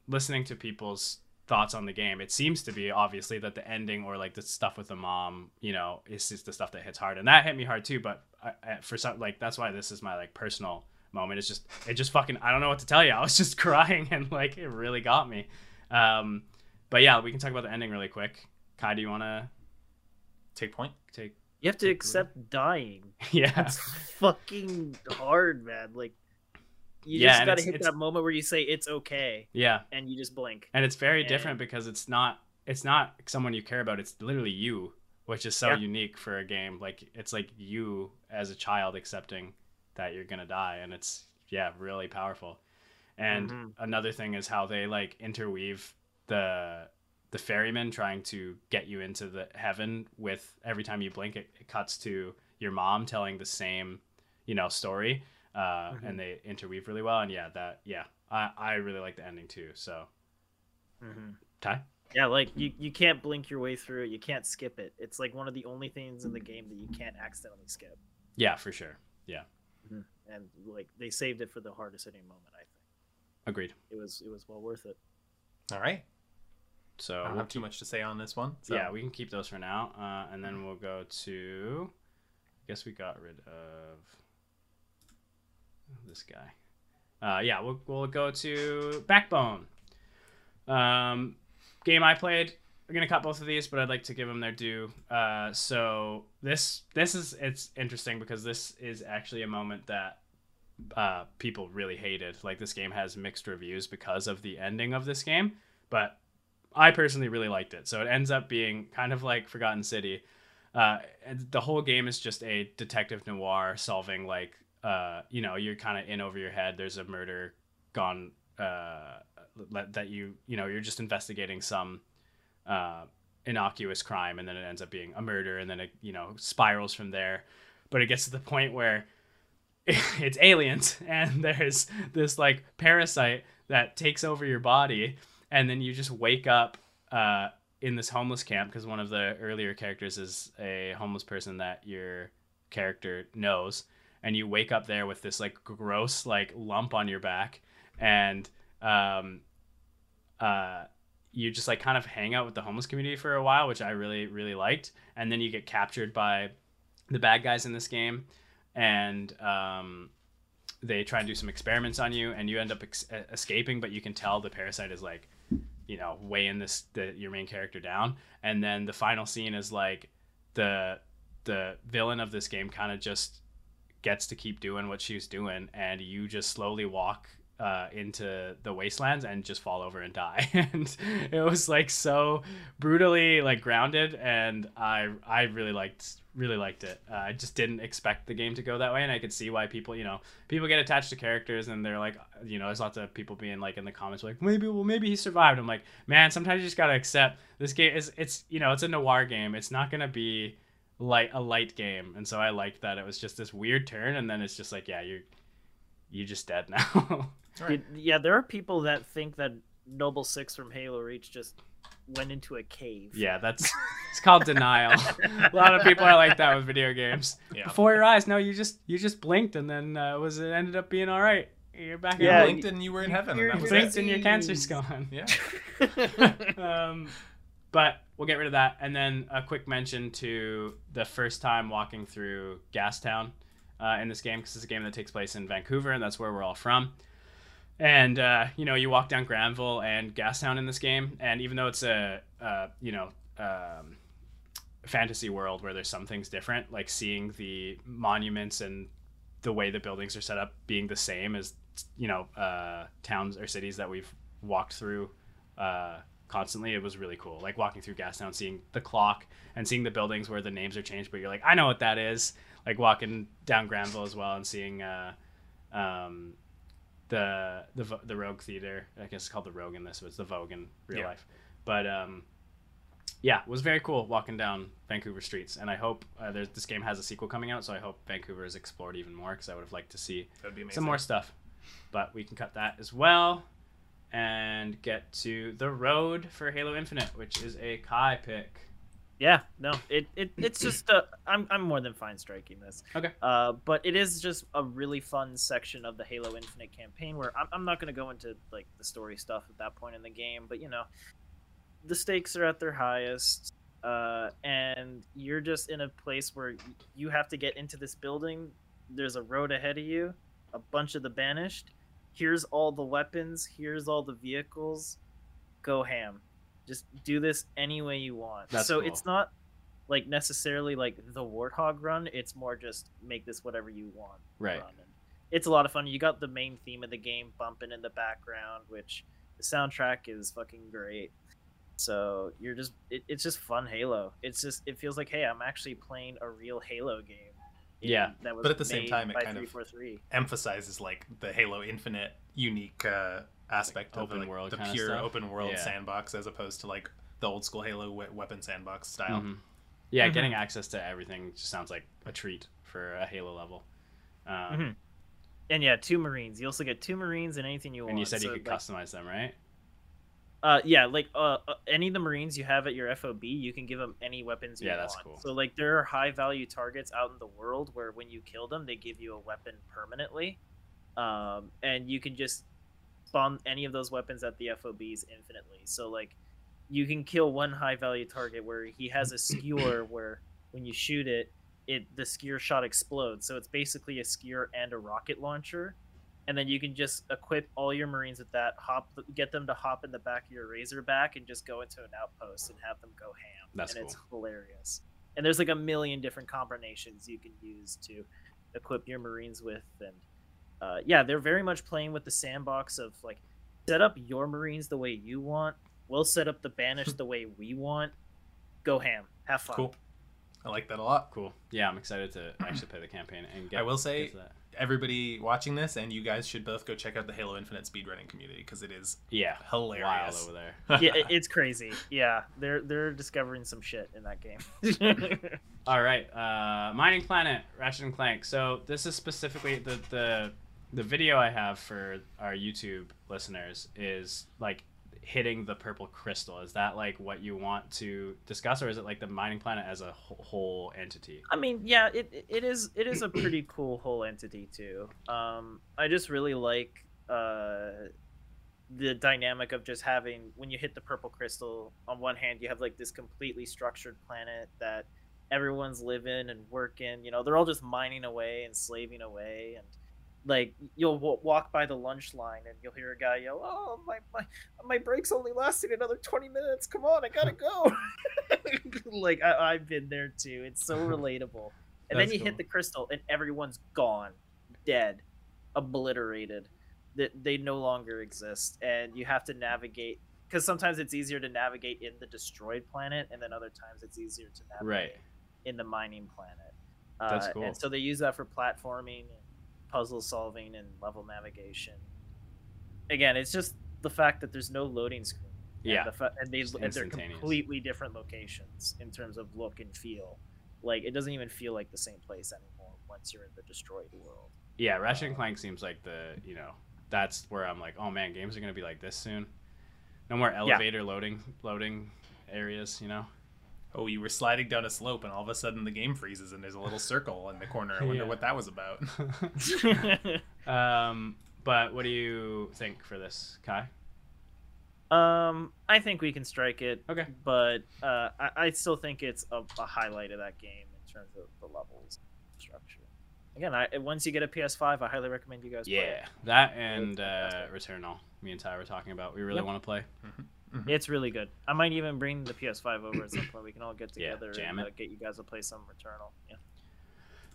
listening to people's thoughts on the game, it seems to be obviously that the ending or like the stuff with the mom, you know, is just the stuff that hits hard, and that hit me hard too. But I, I, for some, like that's why this is my like personal moment. It's just it just fucking I don't know what to tell you. I was [laughs] just crying and like it really got me. Um, but yeah, we can talk about the ending really quick. Kai, do you want to take point. take? You have to accept dying. [laughs] Yeah. It's fucking hard, man. Like you Yeah, just gotta hit that moment where you say it's okay Yeah. and you just blink. and it's very And- different because it's not it's not someone you care about it's literally you which is so Yeah. unique for a game like it's like you as a child accepting that you're gonna die and it's yeah really powerful and Mhm. another thing is how they like interweave the the ferryman trying to get you into the heaven with every time you blink it, it cuts to your mom telling the same you know story uh, Mhm. and they interweave really well and yeah that yeah I, I really like the ending too so Mm-hmm. Ty? Yeah, like you, you can't blink your way through it. You can't skip it. It's like one of the only things in the game that you can't accidentally skip. Yeah, for sure. Yeah. And like they saved it for the hardest hitting moment. I think Agreed. it was it was well worth it. All right. So I don't have too much to say on this one. So. yeah, we can keep those for now, uh, and then we'll go to. I guess we got rid of this guy. Uh, yeah, we'll we'll go to Backbone. Um, game I played we're gonna cut both of these, but I'd like to give them their due. Uh, so this this is it's interesting because this is actually a moment that uh, people really hated. Like this game has mixed reviews because of the ending of this game, but I personally really liked it. So it ends up being kind of like Forgotten City. Uh, the whole game is just a detective noir solving like uh, you know you're kind of in over your head. There's a murder gone uh, that you you know you're just investigating some uh, innocuous crime, and then it ends up being a murder, and then it you know spirals from there. But it gets to the point where [laughs] it's aliens, [laughs] and there's this like parasite that takes over your body, and then you just wake up uh, in this homeless camp because one of the earlier characters is a homeless person that your character knows and you wake up there with this like gross like lump on your back and um uh you just like kind of hang out with the homeless community for a while which i really really liked and then you get captured by the bad guys in this game and um they try and do some experiments on you and you end up ex- escaping but you can tell the parasite is like you know weighing this the your main character down. And then the final scene is like the the villain of this game kind of just gets to keep doing what she's doing and you just slowly walk uh, into the wastelands and just fall over and die. [laughs] And it was like so brutally like grounded and i i really liked really liked it. Uh, i just didn't expect the game to go that way and i could see why people you know people get attached to characters and they're like you know there's lots of people being like in the comments like maybe well maybe he survived. I'm like man sometimes you just gotta accept this game is it's you know it's a noir game. It's not gonna be light a light game. And so i liked that it was just this weird turn and then it's just like yeah you're you're just dead now [laughs] Right. Yeah, there are people that think that Noble Six from Halo Reach just went into a cave. Yeah, that's it's called denial. [laughs] a lot of people are like that with video games. Yeah. Before your eyes, no, you just you just blinked and then uh, was it ended up being all right. You're back. Yeah, in blinked and you were in heaven. you're- and that you was blinked it. and your cancer's gone. Yeah. [laughs] um, but we'll get rid of that. And then a quick mention to the first time walking through Gastown uh, in this game because it's a game that takes place in Vancouver and that's where we're all from. And uh, you know, you walk down Granville and Gastown in this game, and even though it's a uh, you know um, fantasy world where there's some things different, like seeing the monuments and the way the buildings are set up being the same as you know uh, towns or cities that we've walked through uh, constantly. It was really cool, like walking through Gastown, seeing the clock and seeing the buildings where the names are changed, but you're like, I know what that is. Like walking down Granville as well and seeing. Uh, um, the the the Rogue Theater. I guess it's called the Rogue in this, but it's the Vogue in real Yeah. life. But um, yeah, it was very cool walking down Vancouver streets, and I hope uh, there's this game has a sequel coming out, so I hope Vancouver is explored even more because I would have liked to see some more stuff. But we can cut that as well, and get to the road for Halo Infinite, which is a Kai pick. Yeah, no, it, it it's just uh, I'm I'm more than fine striking this. Okay. Uh, but it is just a really fun section of the Halo Infinite campaign where I'm I'm not gonna go into like the story stuff at that point in the game, but you know, the stakes are at their highest, uh, and you're just in a place where you have to get into this building. There's a road ahead of you, a bunch of the banished. Here's all the weapons. Here's all the vehicles. Go ham just do this any way you want. That's so cool. it's not like necessarily like the Warthog run. It's more just make this whatever you want. Right. Run. And it's a lot of fun. You got the main theme of the game bumping in the background, which the soundtrack is fucking great. So you're just it, it's just fun Halo. It's just it feels like hey, I'm actually playing a real Halo game. Yeah. that was But at the same time, it kind of- 343. Emphasizes like the Halo Infinite unique uh, aspect Like, of open like, world the pure stuff? open world Yeah. sandbox as opposed to like the old school Halo we- weapon sandbox style. Mhm. Yeah, Mhm. getting access to everything just sounds like a treat for a Halo level. Um, Mhm. And yeah, two Marines. You also get two Marines and anything you want. And you said you So, could like, customize them, right? Uh, yeah, like uh, uh, any of the Marines you have at your FOB, you can give them any weapons you Yeah, that's want. cool. So like there are high value targets out in the world where when you kill them, they give you a weapon permanently, um, and you can just spawn any of those weapons at the FOBs infinitely. So like you can kill one high value target where he has a skewer [clears throat] where when you shoot it, it the skewer shot explodes. So it's basically a skewer and a rocket launcher. and then you can just equip all your marines with that hop get them to hop in the back of your razorback and just go into an outpost and have them go ham That's and it's hilarious and there's like a million different combinations you can use to equip your marines with and uh, yeah they're very much playing with the sandbox of like set up your marines the way you want we'll set up the banish the way we want go ham have fun Cool. I like that a lot. Cool. Yeah, I'm excited to [clears throat] actually play the campaign and get. I will say- that. Everybody watching this, and you guys should both go check out the Halo Infinite speedrunning community because it is yeah, wild hilarious. over there. [laughs] yeah it's crazy yeah they're they're discovering some shit in that game [laughs] All right, uh, Mining Planet, Ratchet and Clank. So this is specifically the the the video I have for our YouTube listeners is like hitting the purple crystal. Is that like what you want to discuss, or is it like the Mining Planet as a whole entity? I mean, yeah, it it is it is a pretty [clears throat] cool whole entity too. Um, I just really like uh, the dynamic of just having when you hit the purple crystal. On one hand, you have like this completely structured planet that everyone's living and working. You know, they're all just mining away and slaving away, and like you'll w- walk by the lunch line and you'll hear a guy yell, "Oh, my my my break's only lasting another twenty minutes. Come on, I gotta go." [laughs] like I, I've been there too. It's so [laughs] relatable. And then you cool. hit the crystal, and everyone's gone, dead, obliterated. That they no longer exist, and you have to navigate. Because sometimes it's easier to navigate in the destroyed planet, and then other times it's easier to navigate Right. in the mining planet. That's Uh, cool. And so they use that for platforming, and puzzle solving, and level navigation. Again, it's just the fact that there's no loading screen. and Yeah. the fa- and they and they're completely different locations in terms of look and feel. Like it doesn't even feel like the same place anymore once you're in the destroyed world. Yeah, Ratchet and Clank seems like the you know that's where I'm like, oh man, games are gonna be like this soon. No more elevator loading loading areas, you know. Oh, you were sliding down a slope, and all of a sudden the game freezes, and there's a little circle in the corner. I wonder Yeah. what that was about. [laughs] [laughs] um, but what do you think for this, Kai? um, I think we can strike it. Okay. but uh, I, I still think it's a, a highlight of that game in terms of the levels structure. Again, I once you get a PS5, I highly recommend you guys. play. Yeah, that and uh, Fantastic. Returnal. Me and Ty were talking about. We really Yep. want to play. It's really good. I might even bring the PS5 over at some point. We can all get [clears throat] Yeah, together jam and uh, get you guys to play some Returnal. Yeah.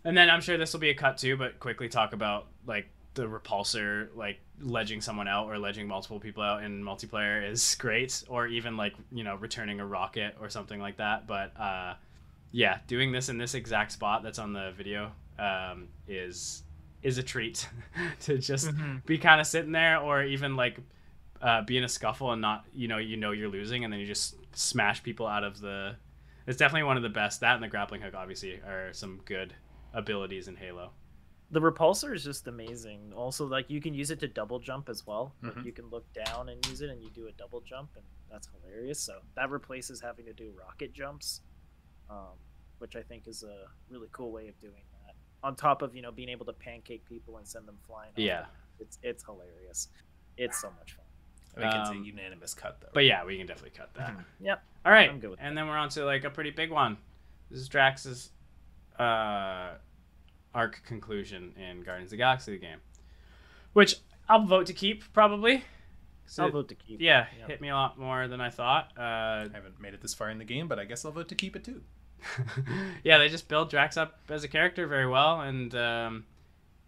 And then I'm sure this will be a cut too, but quickly talk about like the repulsor, like ledging someone out or ledging multiple people out in multiplayer is [laughs] great, or even like you know returning a rocket or something like that. But uh, yeah, doing this in this exact spot that's on the video um, is is a treat [laughs] to just be kind of sitting there, or even like uh, be in a scuffle and not you know you know you're losing, and then you just smash people out of the. It's definitely one of the best. That and the grappling hook obviously are some good abilities in Halo. The repulsor is just amazing. Also, like you can use it to double jump as well. Like, Mhm. you can look down and use it, and you do a double jump, and that's hilarious. So that replaces having to do rocket jumps, um, which I think is a really cool way of doing that. On top of you know being able to pancake people and send them flying. Yeah. map. it's it's hilarious. It's so much fun. I think it's Um, a unanimous cut, though. But yeah, we can definitely cut that. Mhm. Yep. All right, I'm good with and then we're on to like a pretty big one. This is Drax's uh, arc conclusion in Guardians of the Galaxy the game, which I'll vote to keep probably. 'Cause I'll it- vote to keep. Yeah, Yep. hit me a lot more than I thought. Uh, I haven't made it this far in the game, but I guess I'll vote to keep it too. [laughs] yeah, they just build Drax up as a character very well, and um,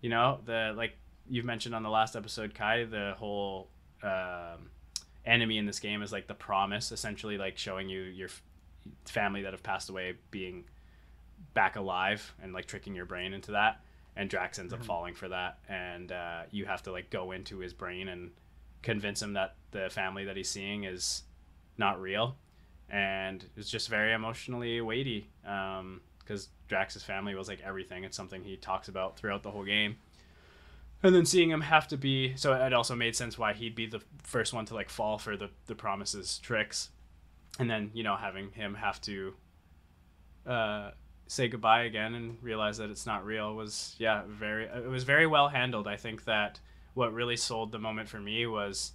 you know the like you've mentioned on the last episode, Kai, the whole um, enemy in this game is like the promise, essentially, like showing you your f- family that have passed away being back alive and like tricking your brain into that. And Drax ends up falling for that, and uh, you have to like go into his brain and convince him that the family that he's seeing is not real and it's just very emotionally weighty because Drax's family was like everything. It's something he talks about throughout the whole game. And then seeing him have to be so it also made sense why he'd be the first one to like fall for the the promises tricks, and then you know having him have to uh, say goodbye again and realize that it's not real was yeah very it was very well handled. I think that what really sold the moment for me was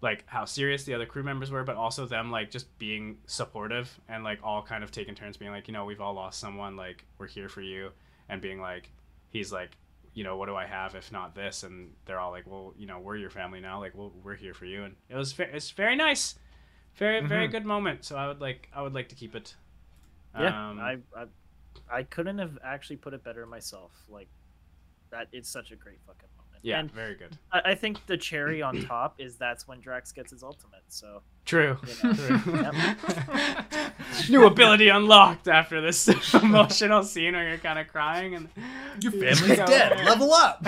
like how serious the other crew members were, but also them like just being supportive and like all kind of taking turns being like, you know, we've all lost someone, like we're here for you, and being like, he's like, you know, what do I have if not this? And they're all like, well, you know, we're your family now. Like, well, we're here for you. And it was, it's very nice, very, very Mhm. good moment. So I would like, I would like to keep it. Yeah, Um, I, I I couldn't have actually put it better myself. Like that, it's such a great fucking. Yeah, and very good. I, I think the cherry on [clears throat] top is that's when Drax gets his ultimate. So True. You know, True. [laughs] [laughs] New ability unlocked after this [laughs] emotional scene where you're kind of crying and Your family's dead. Level up.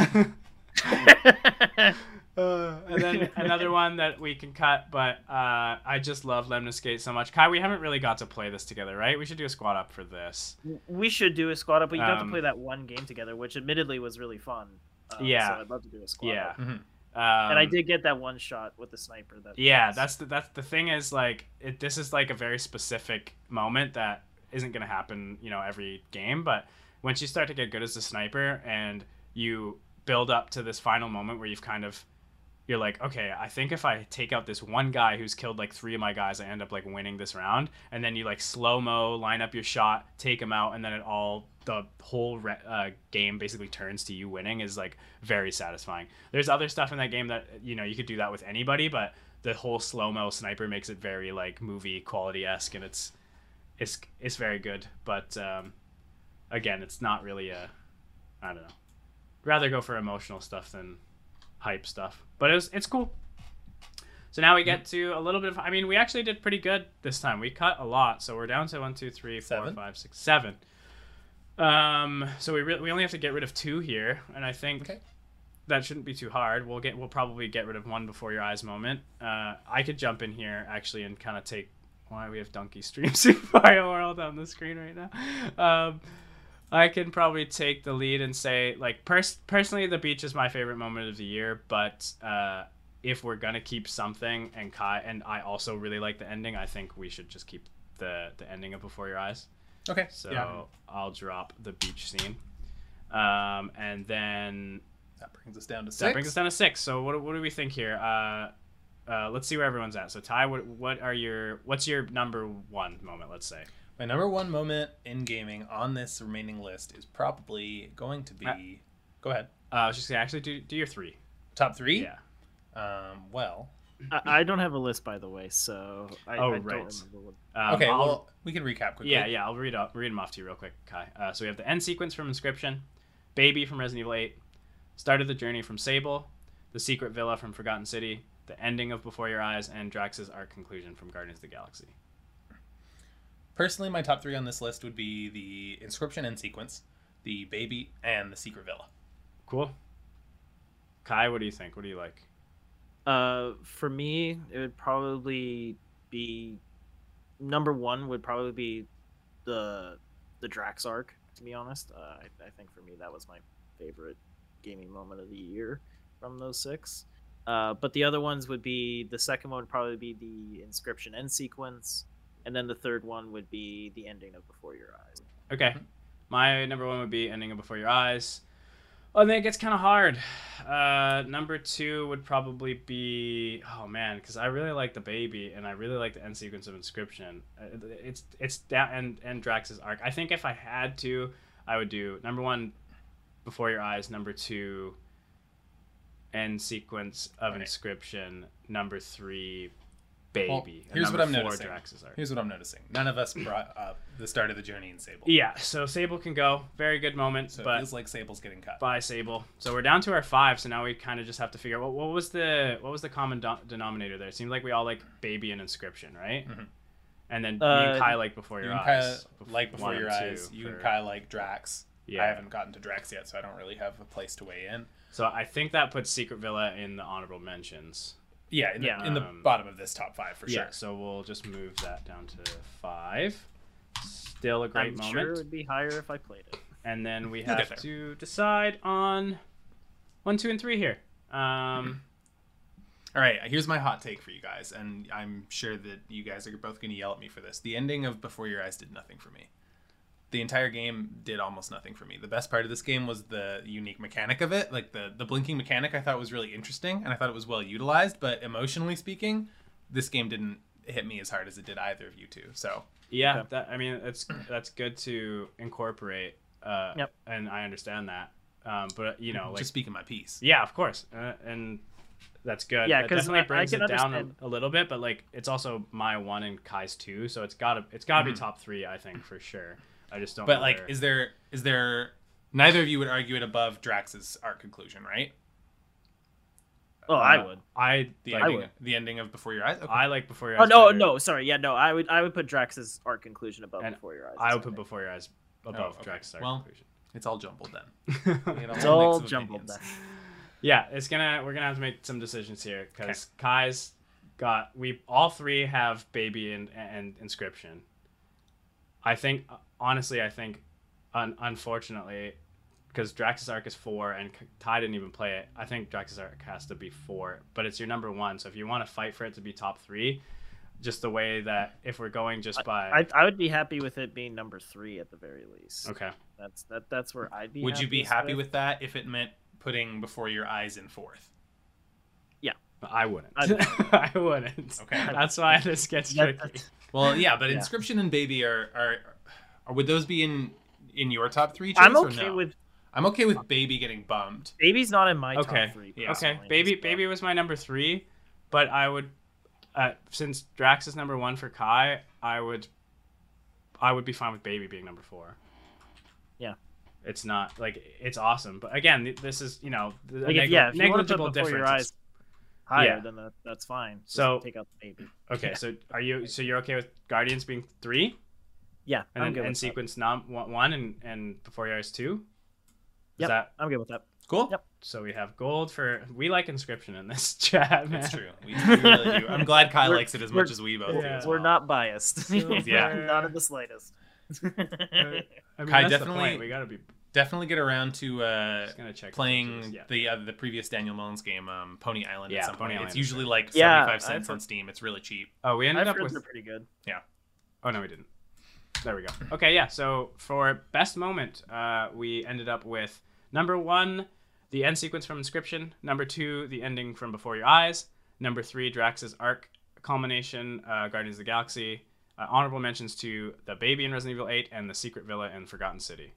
Uh, and then another one that we can cut, but uh, I just love Lemnis Gate so much. Kai, we haven't really got to play this together, right? We should do a squad up for this. we should do a squad up, but you got to Um, play that one game together, which admittedly was really fun. Uh, Yeah. so I'd love to do a squad. Yeah. up. Mhm. Um, and I did get that one shot with the sniper. That Yeah, was- that's the that's the thing is like it, this is like a very specific moment that isn't gonna happen, you know, every game. But once you start to get good as a sniper and you build up to this final moment where you've kind of you're like, okay, I think if I take out this one guy who's killed like three of my guys, I end up like winning this round. And then you like slow mo, line up your shot, take him out, and then it all the whole re- uh, game basically turns to you winning is like very satisfying. There's other stuff in that game that you know you could do that with anybody, but the whole slow mo sniper makes it very like movie quality esque, and it's it's it's very good. But um, again, it's not really a I don't know. Rather go for emotional stuff than hype stuff. But it's it's cool. So now we get to a little bit of. I mean, we actually did pretty good this time. We cut a lot, so we're down to one, two, three, four, Seven. five, six, seven. Um, so we re- we only have to get rid of two here, and I think Okay. that shouldn't be too hard. We'll get we'll probably get rid of one before your eyes moment. Uh, I could jump in here actually and kind of take. Why we have Donkey Stream Super Mario World on the screen right now? Um, I can probably take the lead and say like pers- personally the beach is my favorite moment of the year, but uh, if we're gonna keep something and Kai and I also really like the ending, I think we should just keep the the ending of Before Your Eyes. Okay. So yeah. I'll drop the beach scene, um, and then That brings us down to six. that brings us down to six. So what, what do we think here? Uh, uh, let's see where everyone's at. So Ty, what what are your what's your number one moment? Let's say. My number one moment in gaming on this remaining list is probably going to be. Uh, go ahead. Uh, I was just gonna actually do do your three. Top three. Yeah. Um. Well. I, I don't have a list by the way, so I, Oh, I right. don't remember. Um, okay. I'll- well, we can recap quickly. yeah, yeah. I'll read up, read them off to you real quick, Kai. Uh, so we have the end sequence from Inscryption, Baby from Resident Evil 8, Start of the Journey from Sable, the Secret Villa from Forgotten City, the ending of Before Your Eyes, and Drax's arc conclusion from Guardians of the Galaxy. Personally, my top three on this list would be the inscryption and sequence, the baby, and the secret villa. Cool. Kai, what do you think? What do you like? Uh, for me, it would probably be number one. Would probably be the the Drax arc. To be honest, uh, I, I think for me that was my favorite gaming moment of the year from those six. Uh, but the other ones would be the second one would probably be the inscryption end sequence, and then the third one would be the ending of Before Your Eyes. Okay. My number one would be Ending of Before Your Eyes. Oh, and then it gets kind of hard. Uh, number two would probably be oh man, because I really like the baby and I really like the end sequence of Inscryption. Uh, It's it's down and and Drax's arc. I think if I had to, I would do number one, Before Your Eyes. Number two, end sequence of Right. Inscryption. Number three, baby. Well, here's what I'm four, noticing. Drax's arc. Here's what I'm noticing. None of us brought up the start of the journey in Sable. Yeah, so Sable can go. Very good moment, So it feels like Sable's getting cut. by Sable. So we're down to our five. So now we kind of just have to figure out what, what was the what was the common do- denominator there. It seemed like we all like baby and inscryption, right? Mhm. And then me Uh, and Kai like before your and Kai eyes. Bef- like before your eyes. two You and for- Kai like Drax. Yeah. I haven't gotten to Drax yet, so I don't really have a place to weigh in. So I think that puts Secret Villa in the honorable mentions. Yeah, in, Yeah. the, in the Um, bottom of this top five for yeah. sure. So we'll just move that down to five. Still a great I'm moment. sure it would be higher if I played it. And then we [laughs] have there. to decide on one, two, and three here. Um, [laughs] All right, here's my hot take for you guys, and I'm sure that you guys are both going to yell at me for this. The ending of Before Your Eyes did nothing for me. The entire game did almost nothing for me. The best part of this game was the unique mechanic of it. Like the the blinking mechanic I thought was really interesting and I thought it was well utilized, but emotionally speaking, this game didn't hit me as hard as it did either of you two. So, Yeah, Okay. that I mean, it's that's good to incorporate. Uh, Yep. And I understand that. Um, but you know, like just speaking my piece. yeah, of course, uh, and that's good. Yeah, because definitely I- I brings can it down a, a little bit, but like it's also my one and Kai's two, so it's gotta it's gotta be Mhm. top three, I think for sure. I just don't. But know like, where- is there is there neither of you would argue it above Drax's art conclusion, right? Oh, I uh, would. I The like, I ending, would. the ending of Before Your Eyes. Okay. I like before your Eyes. Oh eyes. no, better. no, sorry. Yeah, no. I would I would put Drax's art conclusion above And before your eyes. I would That's put before your eyes above okay. Drax Star Well, conclusion. it's all jumbled then. We had a It's all jumbled. opinions. Then. Yeah, it's gonna we're gonna have to make some decisions here because Kai's got we all three have baby and and inscryption. I think honestly, I think, un, unfortunately, because Drax's arc is four and Ty didn't even play it. I think Drax's arc has to be four, but it's your number one. So if you want to fight for it to be top three, just the way that if we're going just by I, I would be happy with it being number three at the very least. okay, That's that. That's where I'd be. Would you be happy with that if it meant putting Before Your Eyes in fourth? Yeah, I wouldn't. I'd- [laughs] I wouldn't. Okay. that's why this gets That- tricky. that's- Well, yeah, but Yeah. Inscryption and Baby are, are are would those be in in your top three? I'm choice, or okay no? with I'm okay with Baby getting bumped. Baby's not in my Okay. top three. Yeah. Okay, baby, baby was my number three, but I would, uh, since Drax is number one for Kai, I would, I would be fine with baby being number four. Yeah. it's not like it's awesome, but again, this is you know Like if, negli- yeah, if you want to negligible put before your difference. Eyes higher, Yeah. then that, that's fine. Just So- take out the baby. Okay, so are you so you're okay with Guardians being three, Yeah, and I'm then good end sequence nom- one one and and before yours eyes two? Is Yep. that I'm good with that. Cool. Yep. so? We have gold for we like inscryption in this [laughs] chat. Man. That's true. We, [laughs] we really do. I'm glad Kai We're- likes it as much as we both do. Yeah. as We're not biased. Yeah. [laughs] not in the slightest. I mean, Kai, definitely- We gotta be Definitely get around to uh, gonna check playing pictures, yeah. the uh, the previous Daniel Mullins game, um, Pony Island. Yeah, at some Pony point. Island It's usually like Yeah, 75 I've cents heard- on Steam. It's really cheap. Oh, we ended I've up with pretty good. Yeah. Oh no, we didn't. There we go. Okay, yeah. So for best moment, uh, we ended up with number one, the end sequence from Inscryption. Number two, the ending from Before Your Eyes. Number three, Drax's arc culmination, uh, Guardians of the Galaxy. Uh, honorable mentions to the baby in Resident Evil 8 and the Secret Villa in Forgotten City.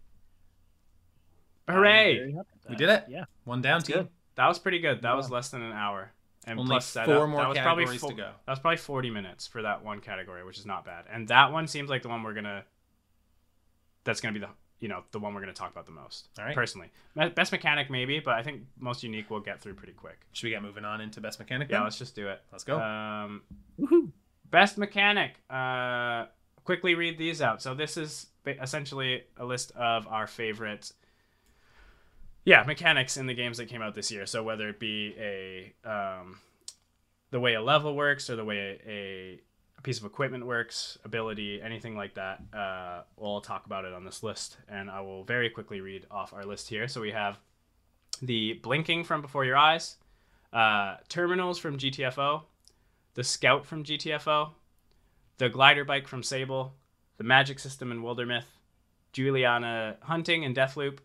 I'm Hooray! very happy with We did it. Yeah. One down, That's team. good. That was pretty good. That Yeah. was less than an hour. And Only plus four setup, more that was probably categories fo- to go. That was probably 40 minutes for that one category, which is not bad. And that one seems like the one we're gonna. That's gonna be the you know the one we're gonna talk about the most. All right. Personally, best mechanic maybe, but I think most unique we'll get through pretty quick. Should we get moving on into best mechanic? Yeah, let's just do it. let's go. Um, Woohoo. best mechanic. Uh, quickly read these out. So this is essentially a list of our favorite. Yeah, mechanics in the games that came out this year. So whether it be a um, the way a level works or the way a, a piece of equipment works, ability, anything like that, uh, we'll talk about it on this list. And I will very quickly read off our list here. So we have the blinking from before your eyes, uh, terminals from GTFO, the scout from GTFO, the glider bike from Sable, the magic system in Wildermyth, Juliana hunting in Deathloop,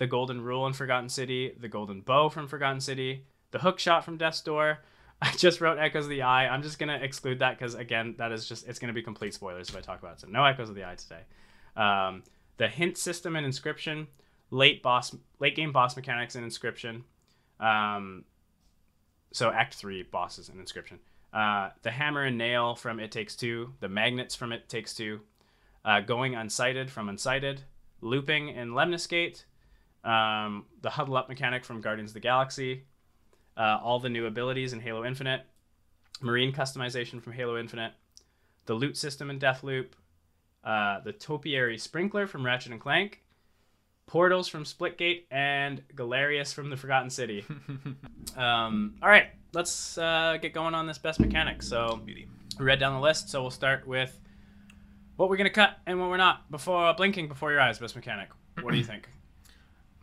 the golden rule in Forgotten City, the golden bow from Forgotten City, the hook shot from Death's Door. [laughs] I just wrote Echoes of the Eye. I'm just gonna exclude that because again, that is just it's gonna be complete spoilers if I talk about it. So no Echoes of the Eye today. Um, the hint system and Inscryption, late boss, late game boss mechanics and Inscryption. Um, so Act Three bosses and Inscryption. Uh, the hammer and nail from It Takes Two, the magnets from It Takes Two, uh, going unsighted from Unsighted, looping in Lemnis Gate, um, the huddle up mechanic from Guardians of the Galaxy, uh, all the new abilities in Halo Infinite, marine customization from Halo Infinite, the loot system in Deathloop, uh, the topiary sprinkler from Ratchet and Clank, portals from Splitgate, and Galerius from the Forgotten City. [laughs] Um, all right, let's uh, get going on this best mechanic. So Beauty. we read down the list, so we'll start with what we're gonna cut and what we're not. Before blinking before your eyes, best mechanic. What do you [clears throat] think?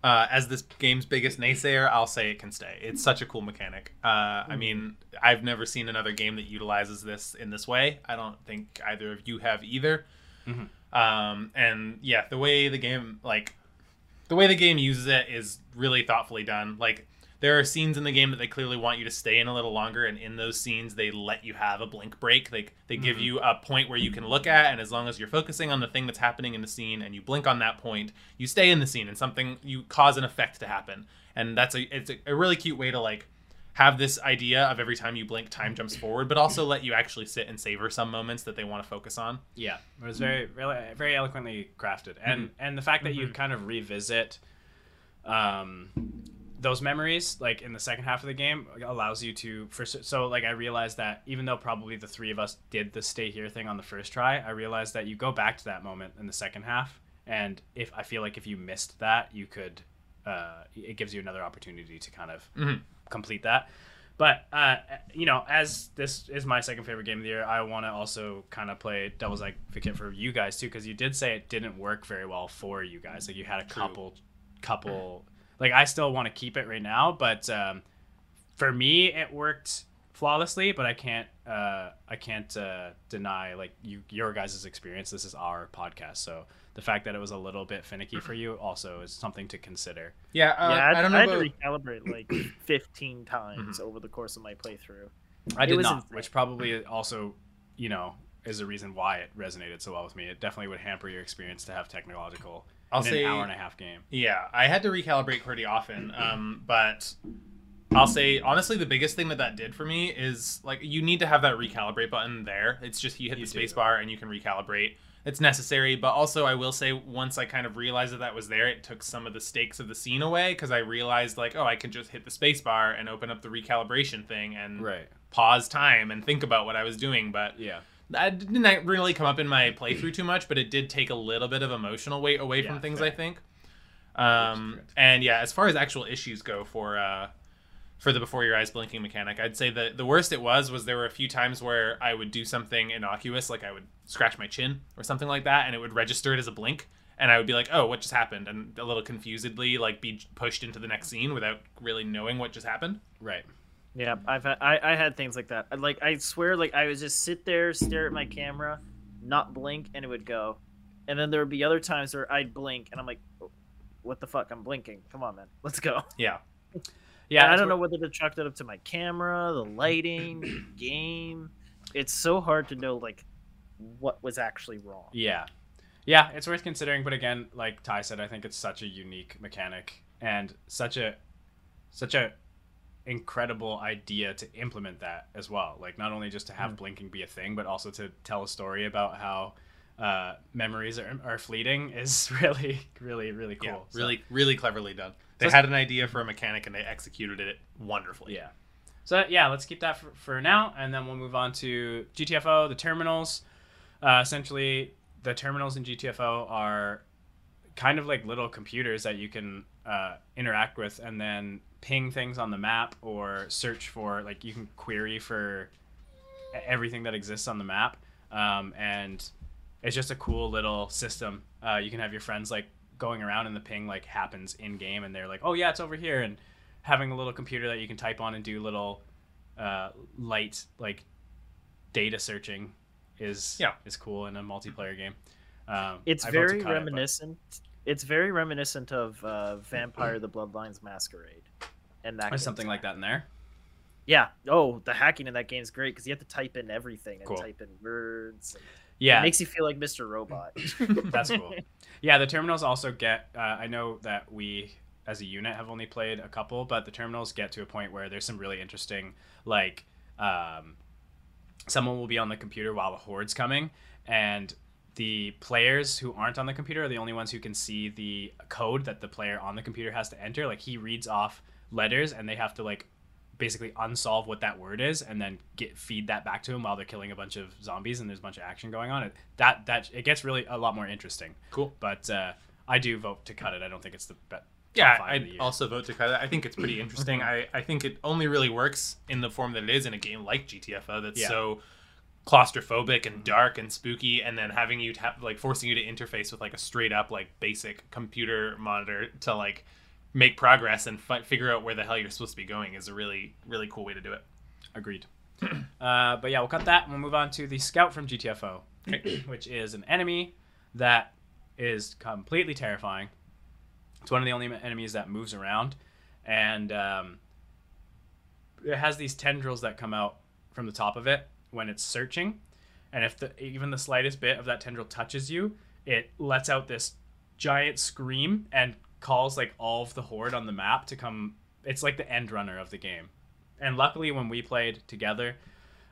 Uh, as this game's biggest naysayer, I'll say it can stay. It's such a cool mechanic. Uh, I mean, I've never seen another game that utilizes this in this way. I don't think either of you have either. Mhm. Um, and yeah, the way the game like the way the game uses it is really thoughtfully done. Like there are scenes in the game that they clearly want you to stay in a little longer, and in those scenes they let you have a blink break. They they give Mhm. you a point where you can look at, and as long as you're focusing on the thing that's happening in the scene and you blink on that point, you stay in the scene, and something you cause an effect to happen. And that's a it's a, a really cute way to like have this idea of every time you blink time jumps forward but also let you actually sit and savor some moments that they want to focus on Yeah, it was very, really, very eloquently crafted, and and the fact that you kind of revisit, um, those memories like in the second half of the game allows you to for so like I realized that even though probably the three of us did the stay here thing on the first try, I realized that you go back to that moment in the second half, and if I feel like if you missed that, you could, uh, it gives you another opportunity to kind of Mhm. complete that. But uh, you know, as this is my second favorite game of the year, I want to also kind of play devil's advocate for you guys too, because you did say it didn't work very well for you guys. Like you had a True. couple, couple. Like I still want to keep it right now, but um, for me, it worked flawlessly. But I can't, uh, I can't uh, deny like you, your guys' experience. This is our podcast, so the fact that it was a little bit finicky for you also is something to consider. yeah, uh, yeah, I, I don't know I about, to recalibrate like [coughs] 15 times over the course of my playthrough. I It did not, insane. which probably also, you know, is a reason why it resonated so well with me. It definitely would hamper your experience to have technological I'll in say an hour and a half game. Yeah, I had to recalibrate pretty often. Um, but I'll say honestly, the biggest thing that that did for me is like you need to have that recalibrate button there. It's just you hit You the do. space bar and you can recalibrate. It's necessary, but also I will say once I kind of realized that that was there, it took some of the stakes of the scene away because I realized like, oh, I can just hit the space bar and open up the recalibration thing and Right. pause time and think about what I was doing. But Yeah. That didn't really come up in my playthrough [clears throat] too much, but it did take a little bit of emotional weight away Yeah, from things. fair. I think. Um, and yeah, as far as actual issues go for uh, for the before your eyes blinking mechanic, I'd say the the worst it was was there were a few times where I would do something innocuous, like I would scratch my chin or something like that, and it would register it as a blink. And I would be like, "Oh, what just happened?" And a little confusedly, like, be pushed into the next scene without really knowing what just happened. Right. Yeah, I've had, I, I had things like that. Like I swear, like I would just sit there, stare at my camera, not blink, and it would go. And then there would be other times where I'd blink, and I'm like, "What the fuck? I'm blinking. Come on, man, let's go." Yeah, [laughs] Yeah. And I don't know whether to chalk that up to my camera, the lighting, the [clears throat] game. It's so hard to know like what was actually wrong. Yeah. Yeah, it's worth considering, but again, like Ty said, I think it's such a unique mechanic and such a such a incredible idea to implement that as well. Like not only just to have blinking be a thing, but also to tell a story about how uh, memories are, are fleeting [laughs] is really, really, really cool. yeah, So- really, really cleverly done. They So- had an idea for a mechanic and they executed it wonderfully. Yeah. So yeah, let's keep that for, for now, and then we'll move on to GTFO. The terminals, uh, essentially, the terminals in GTFO are kind of like little computers that you can uh, interact with, and then ping things on the map or search for. Like you can query for everything that exists on the map, um, and it's just a cool little system. Uh, you can have your friends like going around, and the ping like happens in game, and they're like, "Oh yeah, it's over here," and having a little computer that you can type on and do little uh, light like data searching is Yeah. is cool in a multiplayer game. Um, It's I vote very cut it, but- reminiscent. It's very reminiscent of uh, Vampire: The Bloodlines Masquerade, and that There's something like that in there. Yeah. Oh, the hacking in that game is great because you have to type in everything and Cool. type in words. And Yeah, It makes you feel like Mr. Robot. [laughs] That's cool. Yeah, the terminals also get. Uh, I know that we, as a unit, have only played a couple, but the terminals get to a point where there's some really interesting, like, um, someone will be on the computer while the horde's coming, and the players who aren't on the computer are the only ones who can see the code that the player on the computer has to enter. Like, he reads off letters, and they have to like basically unsolve what that word is and then get feed that back to him while they're killing a bunch of zombies and there's a bunch of action going on it that that it gets really a lot more interesting Cool. but uh, I do vote to cut it. I don't think it's the best. Yeah, I'd also vote to cut it. I think it's pretty interesting. Mm-hmm. I, I think it only really works in the form that it is in a game like GTFO that's Yeah. so claustrophobic and dark and spooky, and then having you have like forcing you to interface with like a straight up like basic computer monitor to like make progress and fi- figure out where the hell you're supposed to be going is a really really cool way to do it. Agreed. [clears throat] uh, but yeah, we'll cut that and we'll move on to the scout from GTFO, [clears throat] which is an enemy that is completely terrifying. It's one of the only enemies that moves around, and um, it has these tendrils that come out from the top of it when it's searching, and if the even the slightest bit of that tendril touches you, it lets out this giant scream and calls like all of the horde on the map to come. It's like the end runner of the game, and luckily when we played together,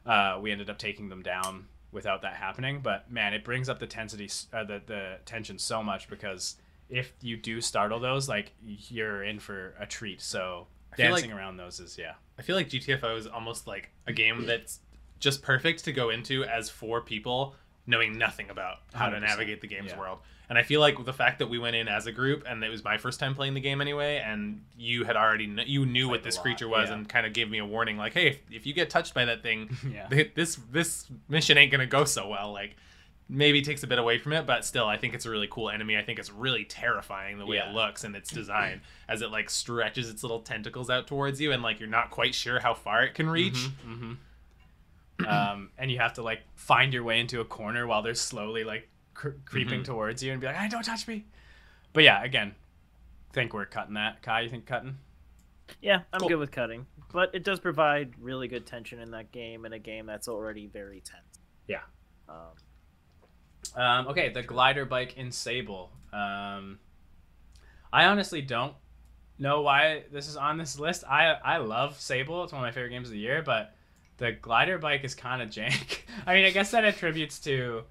uh, we ended up taking them down without that happening. But man, it brings up the tensity, uh, the the tension so much because if you do startle those, like you're in for a treat. So dancing like- around those is yeah. I feel like GTFO is almost like a game that's just perfect to go into as four people knowing nothing about how to 100%. navigate the game's Yeah. world. And I feel like the fact that we went in as a group and it was my first time playing the game anyway, and you had already kn- you knew what Played a this lot, creature was yeah. and kind of gave me a warning like, hey, if, if you get touched by that thing, [laughs] Yeah. th- this this mission ain't gonna go so well. Like maybe takes a bit away from it, but still, I think it's a really cool enemy. I think it's really terrifying the way Yeah. it looks and its [clears throat] design as it like stretches its little tentacles out towards you, and like you're not quite sure how far it can reach. hmm um, and you have to like find your way into a corner while they're slowly like cr- creeping Mhm. towards you and be like, "I don't touch me!" But yeah, again, think we're cutting that. Kai, you think cutting? Yeah, I'm Cool. good with cutting, but it does provide really good tension in that game, in a game that's already very tense. Yeah. Um, Um, okay, the glider bike in Sable. Um, I honestly don't know why this is on this list. I I love Sable. It's one of my favorite games of the year, but the glider bike is kind of jank. [laughs] I mean, I guess that attributes to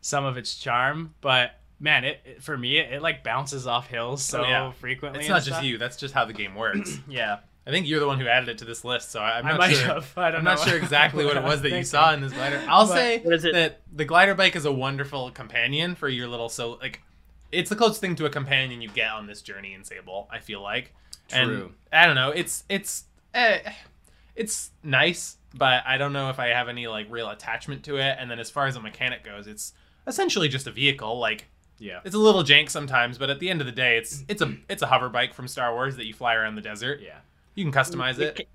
some of its charm, but man, it, it for me it, it like bounces off hills so Oh, yeah. frequently. It's and not just you. That's just how the game works. [clears throat] Yeah, I think you're the one who added it to this list, so I- I'm I not might sure. have. I don't I'm know. not sure exactly what it was [laughs] that you saw in this glider. I'll But- say What is it? that the glider bike is a wonderful companion for your little so like it's the closest thing to a companion you get on this journey in Sable. I feel like, and True. I don't know. It's it's eh, it's nice, but I don't know if I have any like real attachment to it. And then as far as a mechanic goes, it's essentially just a vehicle. Like Yeah. it's a little jank sometimes, but at the end of the day, it's it's a it's a hover bike from Star Wars that you fly around the desert. Yeah. You can customize it.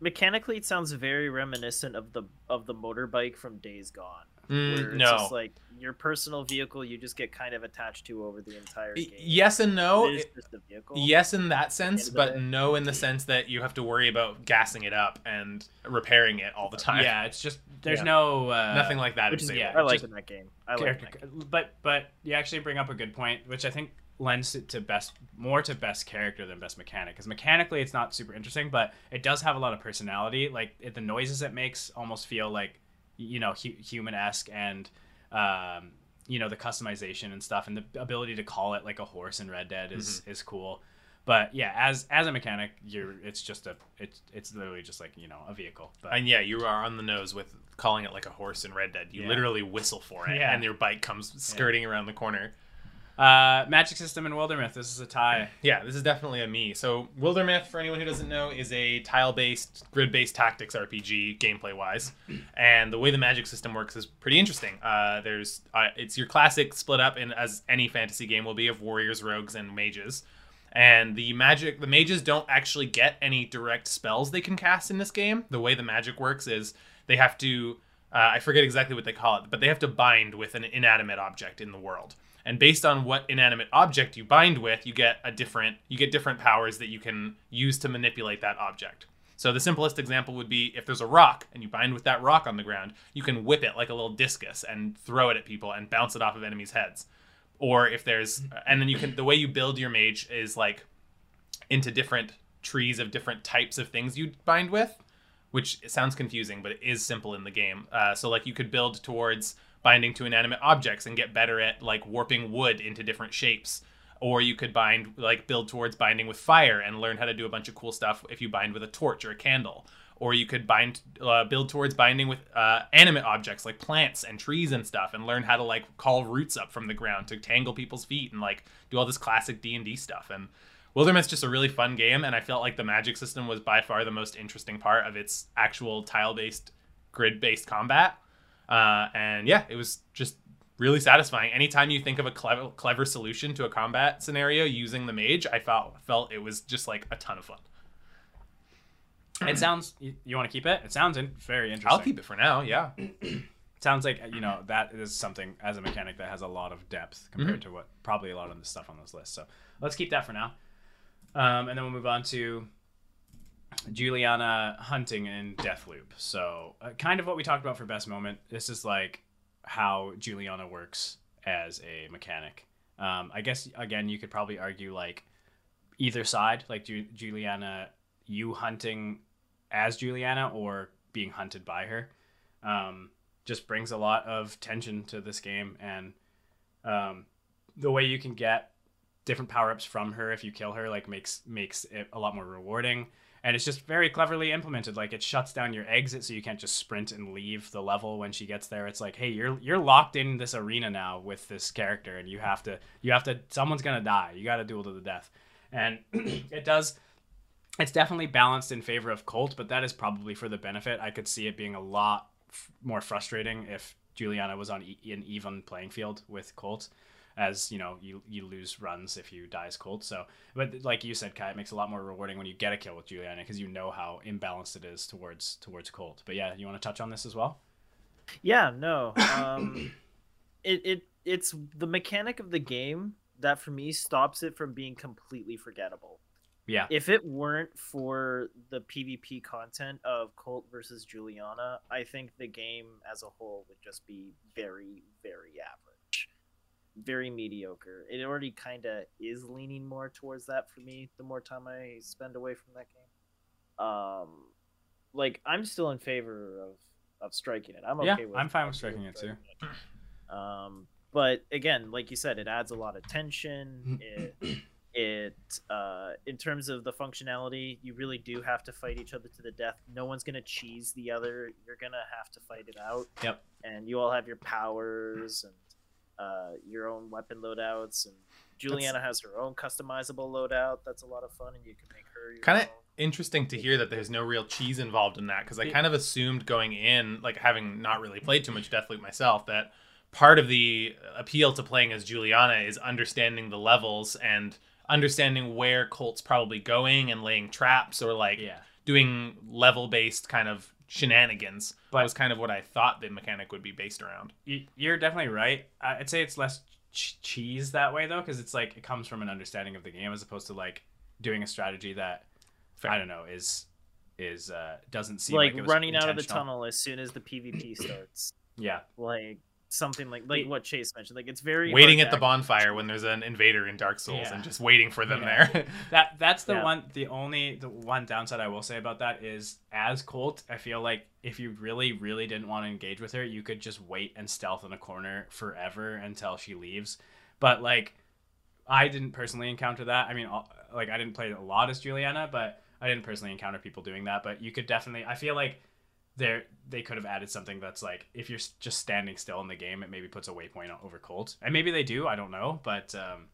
Mechanically, it sounds very reminiscent of the of the motorbike from Days Gone. Mm, it's no. just like your personal vehicle you just get kind of attached to over the entire game. Yes and no. it is just a vehicle. Yes, in that sense, but day. no in the sense that you have to worry about gassing it up and repairing it all the time. Yeah, it's just there's Yeah. no uh, nothing like that. which in is yeah, I like in that game. I like character, that game. but but you actually bring up a good point, which I think lends it to best more to best character than best mechanic. Because mechanically, it's not super interesting, but it does have a lot of personality. Like it, the noises it makes almost feel like you know hu- human esque and. Um, you know the customization and stuff, and the ability to call it like a horse in Red Dead is is cool. But yeah, as as a mechanic, you're it's just a it's it's literally just like you know a vehicle. But And yeah, you are on the nose with calling it like a horse in Red Dead. You Yeah. literally whistle for it, [laughs] Yeah. and your bike comes skirting around the corner. Uh, magic system in Wildermyth. This is a tie. Yeah, this is definitely a me. So, Wildermyth, for anyone who doesn't know, is a tile-based, grid-based tactics RPG, gameplay-wise. And the way the magic system works is pretty interesting. Uh, there's, uh, it's your classic split up in as any fantasy game will be of warriors, rogues, and mages. And the magic, the mages don't actually get any direct spells they can cast in this game. The way the magic works is they have to, uh, I forget exactly what they call it, but they have to bind with an inanimate object in the world and based on what inanimate object you bind with you get a different you get different powers that you can use to manipulate that object so the simplest example would be if there's a rock and you bind with that rock on the ground you can whip it like a little discus and throw it at people and bounce it off of enemies heads or if there's and then you can the way you build your mage is like into different trees of different types of things you bind with which sounds confusing, but it is simple in the game. Uh, so like you could build towards binding to inanimate objects and get better at like warping wood into different shapes. Or you could bind like build towards binding with fire and learn how to do a bunch of cool stuff if you bind with a torch or a candle. Or you could bind uh, build towards binding with uh, animate objects like plants and trees and stuff and learn how to like call roots up from the ground to tangle people's feet and like do all this classic D&D stuff and Wildermyth's just a really fun game, and I felt like the magic system was by far the most interesting part of its actual tile-based, grid-based combat. Uh, and yeah, it was just really satisfying. Anytime you think of a clever, clever solution to a combat scenario using the mage, I felt felt it was just like a ton of fun. It sounds. You, you want to keep it? It sounds in, very interesting. I'll keep it for now. Yeah, It [clears throat] sounds like you know that is something as a mechanic that has a lot of depth compared to what probably a lot of the stuff on this list. So let's keep that for now, um, and then we'll move on to Juliana hunting in Deathloop. So, uh, kind of what we talked about for best moment. This is like how Juliana works as a mechanic. Um, I guess again, you could probably argue like either side, like Ju- Juliana, you hunting as Juliana or being hunted by her, um, just brings a lot of tension to this game, and um, the way you can get different power ups from her if you kill her like makes makes it a lot more rewarding and it's just very cleverly implemented. Like it shuts down your exit so you can't just sprint and leave the level when she gets there. It's like hey you're you're locked in this arena now with this character and you have to you have to someone's gonna die. You gotta duel to the death. And [clears throat] it does it's definitely balanced in favor of colt but that is probably for the benefit. I could see it being a lot f- more frustrating if juliana was on e- an even playing field with colt as you know you you lose runs if you die as Colt. So, but like you said, Kai, it makes it a lot more rewarding when you get a kill with Juliana because you know how imbalanced it is towards towards Colt. But yeah, you want to touch on this as well? Yeah, no. Um, [coughs] it it it's the mechanic of the game that for me stops it from being completely forgettable. Yeah. If it weren't for the PvP content of Colt versus Juliana, I think the game as a whole would just be very, very average. Very mediocre. It already kind of is leaning more towards that for me the more time I spend away from that game. Um, like I'm still in favor of of striking it. I'm okay Yeah, with. I'm fine with striking it, too. Um, but again, like you said, it adds a lot of tension. It, it uh, in terms of the functionality, you really do have to fight each other to the death. No one's gonna cheese the other. You're gonna have to fight it out. Yep. And you all have your powers and uh, your own weapon loadouts. And Juliana has her own customizable loadout. That's a lot of fun, and you can make her Kinda- Interesting to hear that there's no real cheese involved in that because I kind of assumed going in, like having not really played too much Deathloop myself, that part of the appeal to playing as Juliana is understanding the levels and understanding where Colt's probably going and laying traps or like Yeah. doing level based kind of shenanigans. But- That was kind of what I thought the mechanic would be based around. You- You're definitely right. I- I'd say it's less ch- cheese that way though, because it's like it comes from an understanding of the game as opposed to like doing a strategy that Fair. I don't know is is uh doesn't seem like like, it was running out of the tunnel as soon as the PvP starts. Yeah, like something like like what Chase mentioned. Like it's very waiting at the bonfire when there's an invader in Dark Souls Yeah. and just waiting for them Yeah. there. [laughs] that that's the Yeah. one. The only the one downside I will say about that is as Colt, I feel like if you really really didn't want to engage with her, you could just wait and stealth in a corner forever until she leaves. But like, I didn't personally encounter that. I mean, like I didn't play a lot as Juliana, but I didn't personally encounter people doing that. But you could definitely. I feel like there they could have added something that's like if you're just standing still in the game, it maybe puts a waypoint over Colt, and maybe they do. I don't know, but um,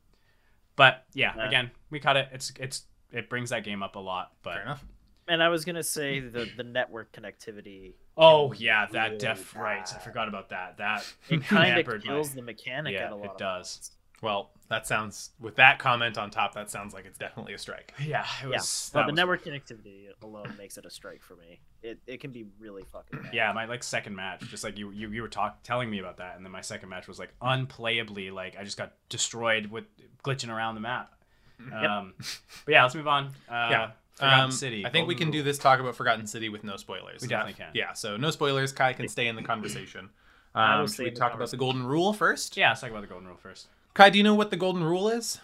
but yeah, Yeah. again, we cut it. It's it's it brings that game up a lot. But Fair enough. And I was gonna say the the network connectivity. oh yeah, that really def right. I forgot about that. That It [laughs] kind of hampered my- kills the mechanic Yeah, at a lot. it of does. points. Well, that sounds with that comment on top, that sounds like it's definitely a strike. [laughs] Yeah, it Yeah, was. but that the was- network connectivity alone makes it a strike for me. It it can be really fucking. Bad. Yeah, my like second match, just like you you, you were talk telling me about that, and then my second match was like unplayably like I just got destroyed with glitching around the map. Um, but yeah, let's move on. Uh, Yeah. Forgotten Um, City. I think we Golden can do this talk about Forgotten City with no spoilers. We definitely can. Yeah, so no spoilers. Kai can stay in the conversation. I will Um, should we in the talk about the Golden Rule first? Yeah, let's talk about the Golden Rule first. Kai, do you know what the Golden Rule is?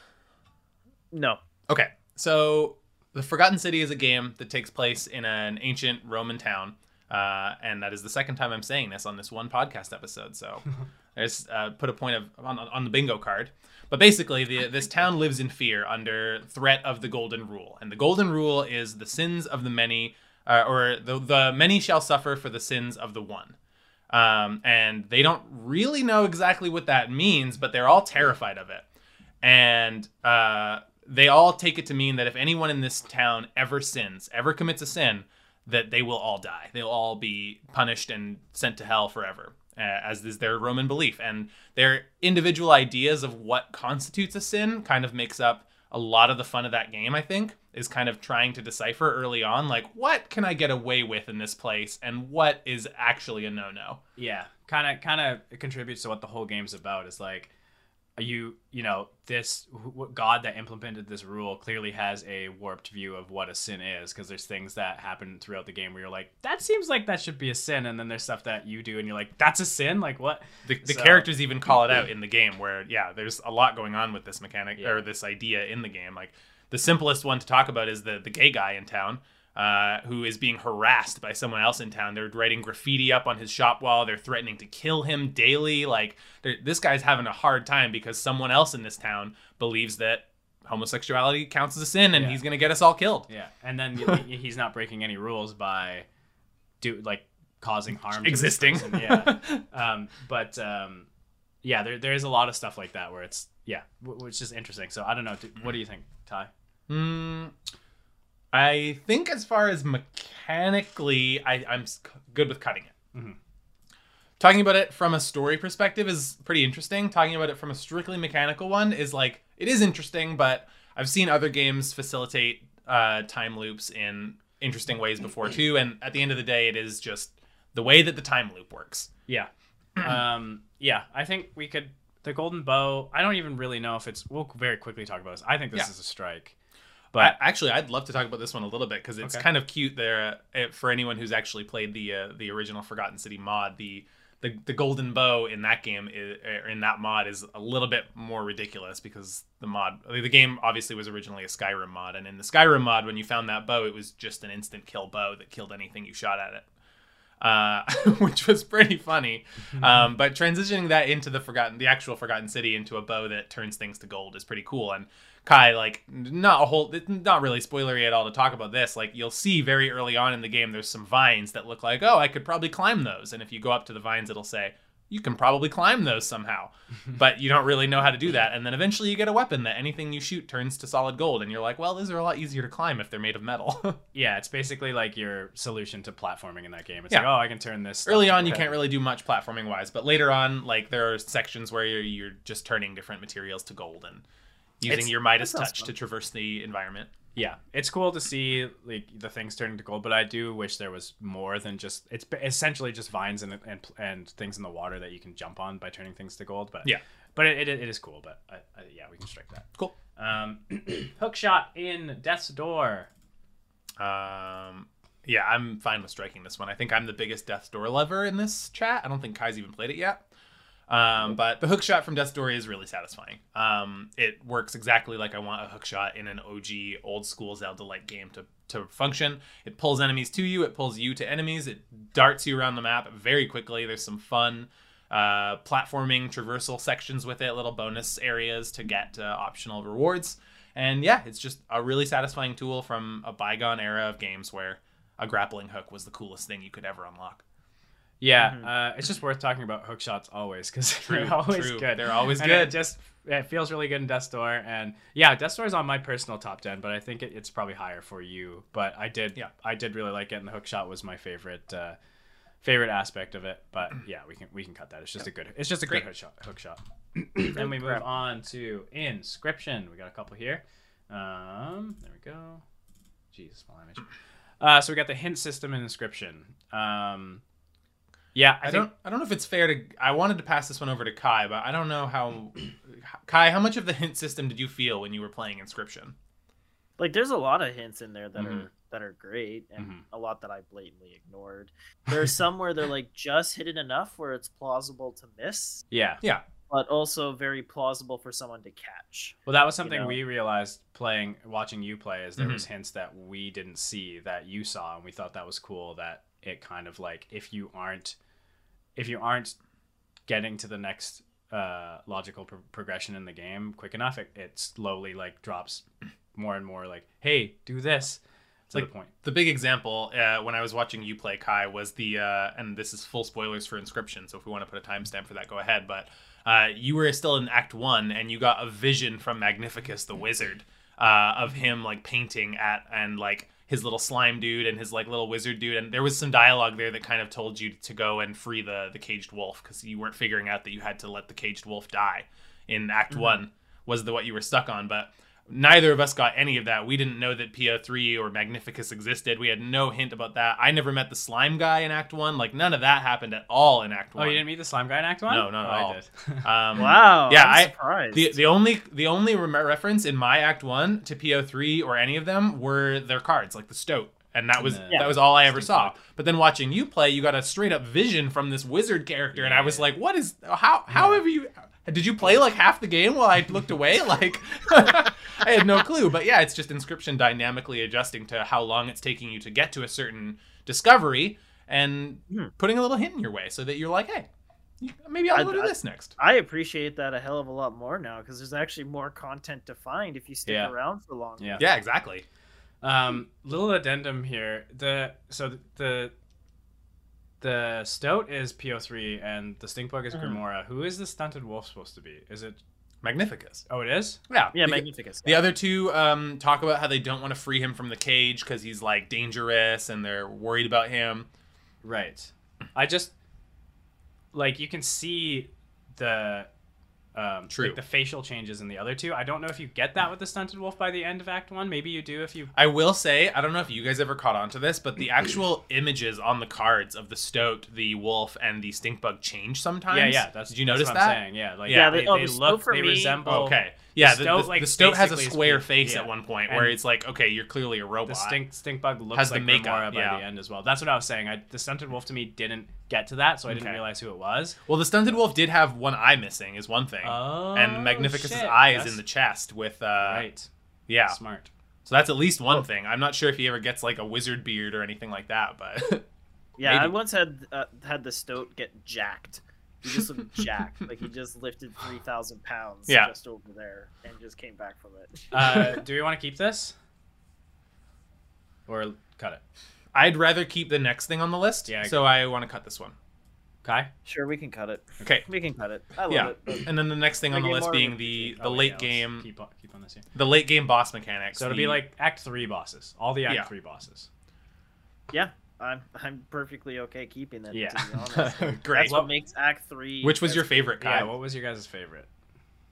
No. Okay, so the Forgotten City is a game that takes place in an ancient Roman town, uh, and that is the second time I'm saying this on this one podcast episode. So [laughs] I just uh, put a point of on, on the bingo card. But basically, the, this town lives in fear under threat of the Golden Rule, and the Golden Rule is the sins of the many, uh, or the the many shall suffer for the sins of the one. Um, and they don't really know exactly what that means, but they're all terrified of it and uh, they all take it to mean that if anyone in this town ever sins, ever commits a sin, that they will all die. They'll all be punished and sent to hell forever, uh, as is their Roman belief. And their individual ideas of what constitutes a sin kind of makes up a lot of the fun of that game. I think is kind of trying to decipher early on, like what can I get away with in this place, and what is actually a no-no. Yeah, kind of kind of contributes to what the whole game's about. Is like you you know this god that implemented this rule clearly has a warped view of what a sin is because there's things that happen throughout the game where you're like that seems like that should be a sin and then there's stuff that you do and you're like that's a sin like what The, the So- characters even call it out [laughs] in the game where yeah there's a lot going on with this mechanic Yeah. or this idea in the game like the simplest one to talk about is the the gay guy in town uh, who is being harassed by someone else in town they're writing graffiti up on his shop wall they're threatening to kill him daily like this guy's having a hard time because someone else in this town believes that homosexuality counts as a sin and Yeah. he's gonna get us all killed yeah and then [laughs] he's not breaking any rules by do like causing harm existing yeah [laughs] um, but um, yeah, there there is a lot of stuff like that where it's yeah, w- which is interesting. So I don't know. Do, what do you think, Ty? Mm, I think as far as mechanically, I, I'm good with cutting it. Mhm. Talking about it from a story perspective is pretty interesting. Talking about it from a strictly mechanical one is like it is interesting, but I've seen other games facilitate uh, time loops in interesting ways before too. And at the end of the day, it is just the way that the time loop works. Yeah, [clears throat] um, yeah. I think we could the golden bow. I don't even really know if it's. We'll very quickly talk about this. I think this Yeah. is a strike, But but actually, I'd love to talk about this one a little bit because it's Okay. kind of cute there uh, for anyone who's actually played the uh, the original Forgotten City mod. The the, the golden bow in that game is, er, in that mod is a little bit more ridiculous because the mod the game obviously was originally a Skyrim mod and in the Skyrim mod when you found that bow it was just an instant kill bow that killed anything you shot at it uh, [laughs] which was pretty funny. [laughs] Um, but transitioning that into the forgotten, the actual Forgotten City into a bow that turns things to gold is pretty cool. And Kai, like, not a whole, not really spoilery at all to talk about this. Like, you'll see very early on in the game, there's some vines that look like, oh, I could probably climb those. And if you go up to the vines, it'll say, you can probably climb those somehow, [laughs] but you don't really know how to do that. And then eventually you get a weapon that anything you shoot turns to solid gold, and you're like, well, these are a lot easier to climb if they're made of metal. [laughs] yeah, it's basically like your solution to platforming in that game. It's Yeah. like, oh, I can turn this. early on you can't really do much platforming wise but later on like there are sections where you're, you're just turning different materials to gold and using It's- your midas touch fun. to traverse the environment. Yeah it's cool to see like the things turning to gold but i do wish there was more than just it's essentially just vines and and, and things in the water that you can jump on by turning things to gold but Yeah. but it, it, it is cool but I, I, yeah we can strike that. Cool. Um [clears throat] hook shot in death's door. Um yeah i'm fine with striking this one. I think i'm the biggest death's door lover in this chat. I don't think kai's even played it yet um, but the hook shot from Death's Door is really satisfying. Um, it works exactly like I want a hook shot in an OG old school Zelda like game to, to function. It pulls enemies to you, it pulls you to enemies, it darts you around the map very quickly. There's some fun uh, platforming traversal sections with it, little bonus areas to get uh, optional rewards. And yeah, it's just a really satisfying tool from a bygone era of games where a grappling hook was the coolest thing you could ever unlock. Yeah Mm-hmm. uh, it's just worth talking about hook shots always because [laughs] they're always true. good. They're always good. it just it feels really good in death's door and yeah death's door is on my personal top 10 but i think it, it's probably higher for you. But i did Yeah. i did really like it and the hook shot was my favorite uh favorite aspect of it. But yeah we can we can cut that. It's just a good it's just a Great. good hook shot hook shot. Then we move on to inscryption. We got a couple here. Um there we go. Jesus, small image. Uh so we got the hint system in inscryption. Um yeah i, I, think don't. I don't know if it's fair to. I wanted to pass this one over to Kai, but I don't know how. [clears throat] Kai, how much of the hint system did you feel when you were playing Inscryption? like there's a lot of hints in there that Mm-hmm. are that are great and Mhm. a lot that I blatantly ignored. There are some where they're like just hidden enough where it's plausible to miss, yeah Yeah, but also very plausible for someone to catch. Well, that was something know? we realized playing, watching you play, is there Mhm. was hints that we didn't see that you saw, and we thought that was cool. That it kind of like if you aren't, if you aren't getting to the next uh, logical pro- progression in the game quick enough, it, it slowly like drops more and more. Like, hey, do this to Like- the point. the big example uh, when I was watching you play Kai was the, uh, and this is full spoilers for Inscryption, so if we want to put a timestamp for that, go ahead. But uh, you were still in Act One, and you got a vision from Magnificus the Wizard uh, of him like painting at and like his little slime dude and his like little wizard dude, and there was some dialogue there that kind of told you to go and free the the caged wolf because you weren't figuring out that you had to let the caged wolf die in Act mm-hmm. One was the what you were stuck on, but neither of us got any of that. We didn't know that P03 or Magnificus existed. We had no hint about that. I never met the slime guy in Act 1. Like none of that happened at all in Act 1. Oh, you didn't meet the slime guy in Act One? No, not at oh, all. I did. [laughs] Um, Wow. Yeah, I'm I- The the only the only rem- reference in my Act 1 to P03 or any of them were their cards, like the Stoat. And that was the- that was all I ever saw. But then watching you play, you got a straight up vision from this wizard character, and I was like, "What is? How how have you? Did you play like half the game while I looked away? [laughs] Like, [laughs] I had no clue. But yeah, it's just Inscryption dynamically adjusting to how long it's taking you to get to a certain discovery, and Hmm. putting a little hint in your way so that you're like, "Hey, maybe I'll I- go do I- this next." I appreciate that a hell of a lot more now because there's actually more content to find if you stick Yeah. around for long. Yeah. Yeah, exactly. Um, little addendum here. The so the the stoat is P03 and the stink bug is Mhm. Grimora. Who is the stunted wolf supposed to be? Is it? Magnificus. Oh, it is. Yeah, Yeah, beca- Magnificus. The other two um, talk about how they don't want to free him from the cage because he's like dangerous and they're worried about him. Right. I just like you can see the um True. like the facial changes in the other two. I don't know if you get that with the stunted wolf by the end of Act One. Maybe you do if you. I will say, I don't know if you guys ever caught on to this, but the actual [clears throat] images on the cards of the stoat, the wolf, and the stink bug change sometimes. Yeah, yeah. That's Did you that's notice what that? I'm saying. Yeah, like Yeah, they, the- oh, they the look, for they me- resemble. Okay. Yeah, the, stoat, the, like, the stoat has a square speak- face yeah. at one point where And- it's like, okay, you're clearly a robot. The stink stink bug looks Has the like makeup, Grimora by yeah. the end as well. That's what I was saying. I, the stunted wolf to me didn't get to that, so I didn't Okay. realize who it was. Well, the stunted wolf did have one eye missing, is one thing. Oh, and Magnificus's shit. eye is That's in the chest with, uh, right. yeah. Smart. So that's at least one Oh. thing. I'm not sure if he ever gets like a wizard beard or anything like that, but [laughs] Yeah, I Maybe. once had uh, had the stoat get jacked. He just looked [laughs] jacked, like he just lifted three thousand pounds Yeah. just over there and just came back from it. Uh, [laughs] do we want to keep this, or cut it? I'd rather keep the next thing on the list. Yeah, I So I want to cut this one. Kai. Sure, we can cut it. Okay. We can cut it. I love Yeah. it. but- And then the next thing on the list being the the Oh, late yeah, game Keep on, keep on this here. the late game boss mechanics. So it'll the- be like Act Three bosses. All the Act Yeah. Three bosses. Yeah, I'm I'm perfectly okay keeping it. Yeah. To be honest. [laughs] great. That's what makes Act Three. Which was your favorite, Kai? Yeah. What was your guys' favorite?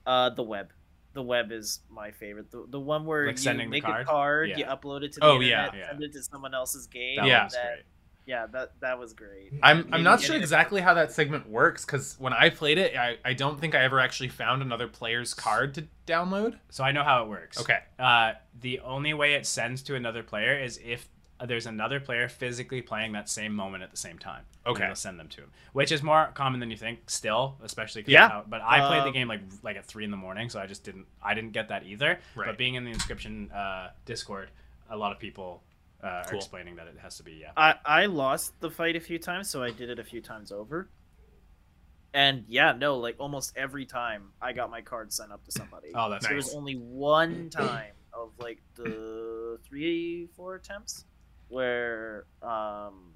Uh, the web. The web is my favorite. The, the one where Like you sending the make card? a card, Yeah. you upload it to the Oh, internet, yeah. send it to someone else's game. That Yeah. one that- great. yeah, that that was great. I'm I'm not sure exactly how that segment works because when I played it, I, I don't think I ever actually found another player's card to download. So I know how it works. Okay. Uh, the only way it sends to another player is if there's another player physically playing that same moment at the same time. and Okay. It'll send them to him, which is more common than you think. Still, especially 'cause Yeah. of how- but I played the Um, game like like at three in the morning, so I just didn't. I didn't get that either. Right. But being in the inscryption uh, Discord, a lot of people uh, are explaining that it has to be yeah. I I lost the fight a few times, so I did it a few times over. And yeah, no, like almost every time I got my card sent up to somebody. Oh, that's there nice. was only one time of like the three, four attempts where um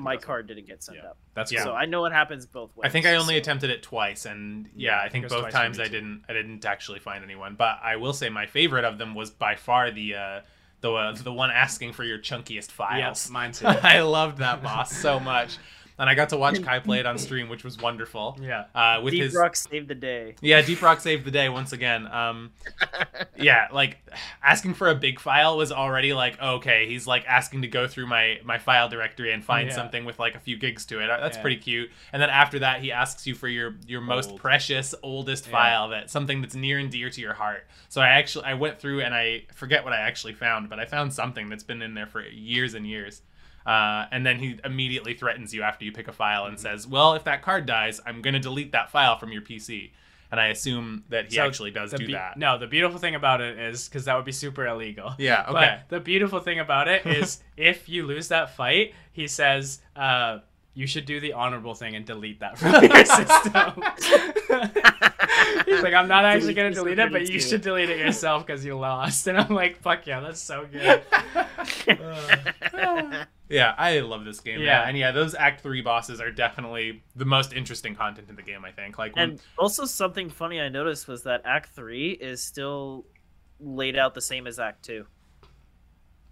my card didn't get sent Yeah. up. That's Yeah. cool. So I know it happens both ways. I think I only so- attempted it twice, and yeah, Yeah, I think think it was both times I didn't I didn't actually find anyone. But I will say my favorite of them was by far the uh, the uh, the one asking for your chunkiest files. Yes, mine [laughs] too. I loved that boss so much, [laughs] and I got to watch Kai play it on stream, which was wonderful. [laughs] yeah. Uh, with Deep his Rock saved the day. yeah, Deep Rock saved the day once again. Um, [laughs] yeah, like asking for a big file was already like okay. He's like asking to go through my my file directory and find Yeah. something with like a few gigs to it. Uh, That's Yeah. pretty cute. And then after that, he asks you for your your most Old. precious, oldest Yeah. file that something that's near and dear to your heart. So I actually I went through and I forget what I actually found, but I found something that's been in there for years and years. Uh, and then he immediately threatens you after you pick a file Mm-hmm. and says, "Well, if that card dies, I'm going to delete that file from your PC." And I assume that he So actually does do be- that. No, the beautiful thing about it is because that would be super illegal. Yeah. [laughs] Okay. But the beautiful thing about it is [laughs] if you lose that fight, he says, uh, you should do the honorable thing and delete that from your [laughs] system. He's like, I'm not actually going to delete it, but you ability. should delete it yourself because you lost. [laughs] And I'm like, fuck yeah, that's so good. [laughs] yeah, I love this game. Yeah. Yeah. And yeah, those Act Three bosses are definitely the most interesting content in the game. I think. Like when And also something funny I noticed was that Act Three is still laid out the same as Act Two.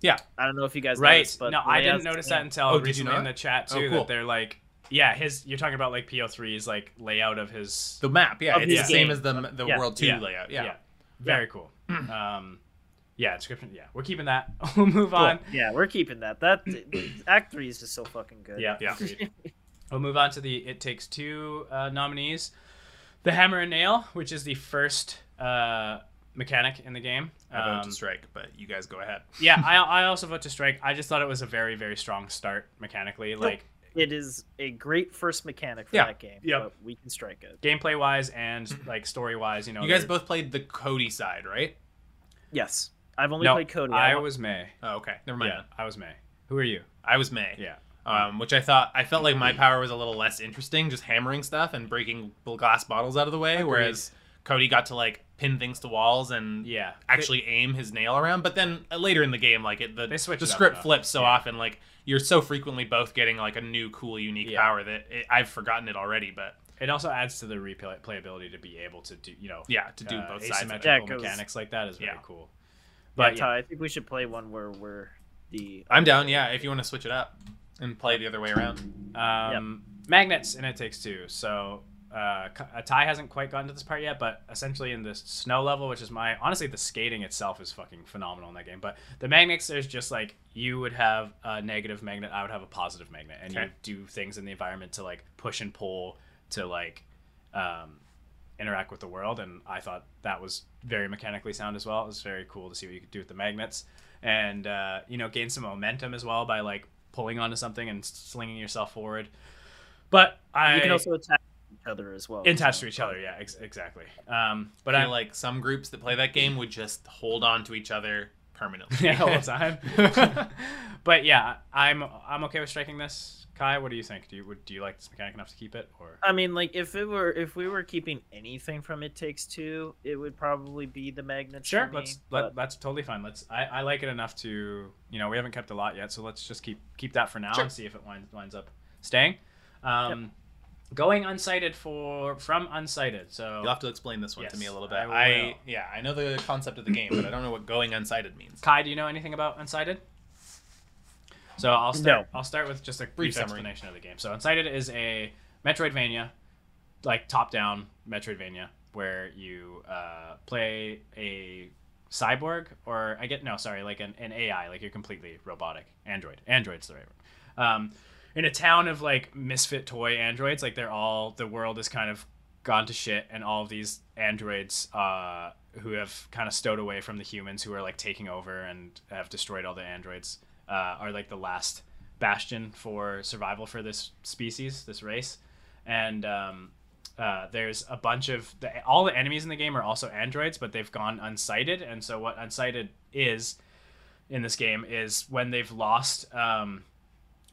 Yeah. I don't know if you guys right. noticed, but no, I didn't notice that until Oh, did you recently in the chat Oh, too. cool. That they're like, yeah, his. You're talking about like P03's like layout of his. the map, yeah, Of it's the the same game. as the the Yeah. World Two Yeah. layout. Yeah. Very cool. [clears throat] um, yeah, Inscryption. Yeah, we're keeping that. [laughs] we'll move on. Yeah, we're keeping that. That [clears throat] Act Three is just so fucking good. Yeah, Yeah. agreed. [laughs] we'll move on to the It Takes Two uh, nominees. The Hammer and Nail, which is the first uh, mechanic in the game. I vote Um, to strike, but you guys go ahead. yeah, [laughs] I, I also vote to strike. I just thought it was a very, very strong start mechanically. Like, It is a great first mechanic for Yeah. that game. Yeah, But we can strike it. gameplay wise and like story wise, you know. You guys they're- both played the Cody side, right? Yes. I've only No, played Cody. I want- was May. Oh, okay. Never mind. Yeah, I was May. Who are you? I was May. Yeah. Um, which I thought I felt like my power was a little less interesting, just hammering stuff and breaking glass bottles out of the way, Agreed. whereas Cody got to like pin things to walls and Yeah. actually aim his nail around. But then uh, later in the game, like it, the They the it up script flips so Yeah. often, like you're so frequently both getting like a new, cool, unique Yeah. power that it, I've forgotten it already. But It also adds to the replayability to be able to do, you know, yeah, to do uh, both sides. Of Yeah, mechanics like that is very Yeah. cool. But But yeah, I think we should play one where we're the. I'm down. Yeah, if you want to switch it up and play the other way around. um, magnets and it takes two. So uh, uh, Ty hasn't quite gotten to this part yet, but essentially in the snow level, which is my honestly the skating itself is fucking phenomenal in that game. But the magnets, there's just like you would have a negative magnet, I would have a positive magnet, and you do things in the environment to like push and pull to like um, interact with the world. And I thought that was very mechanically sound as well. It was very cool to see what you could do with the magnets, and uh, you know gain some momentum as well by like pulling onto something and slinging yourself forward. But I You can also attack each other as well. attach so- to each other. Yeah, ex- exactly. Um, but But I I like some groups that play that game would just hold on to each other permanently. [laughs] yeah, all the [laughs] time. [laughs] but yeah, I'm I'm okay with striking this. Kai, what do you think? Do you would do you like this mechanic enough to keep it or? I mean, like if it were if we were keeping anything from It Takes Two, it would probably be the magnet. Sure, for me, let's but- let, that's totally fine. Let's I, I like it enough to you know we haven't kept a lot yet, so let's just keep keep that for now Sure. and see if it winds winds up staying. Um, Going unsighted for from unsighted. So You'll have to explain this one to me a little bit. I. I, yeah, I know the concept of the game, but I don't know what going unsighted means. Kai, do you know anything about Unsighted? So I'll start. No. I'll start with just a brief, Brief summary. explanation of the game. So Unsighted is a Metroidvania, like top-down Metroidvania, where you uh, play a cyborg, or I get no, sorry, like an, an AI, like you're completely robotic android. Android's the right word. Um, in a town of like misfit toy androids, like they're all the world is kind of gone to shit, and all of these androids uh, who have kind of stowed away from the humans who are like taking over and have destroyed all the androids uh, are like the last bastion for survival for this species, this race, and um, uh, there's a bunch of the, all the enemies in the game are also androids, but they've gone unsighted, and so what unsighted is in this game is when they've lost um,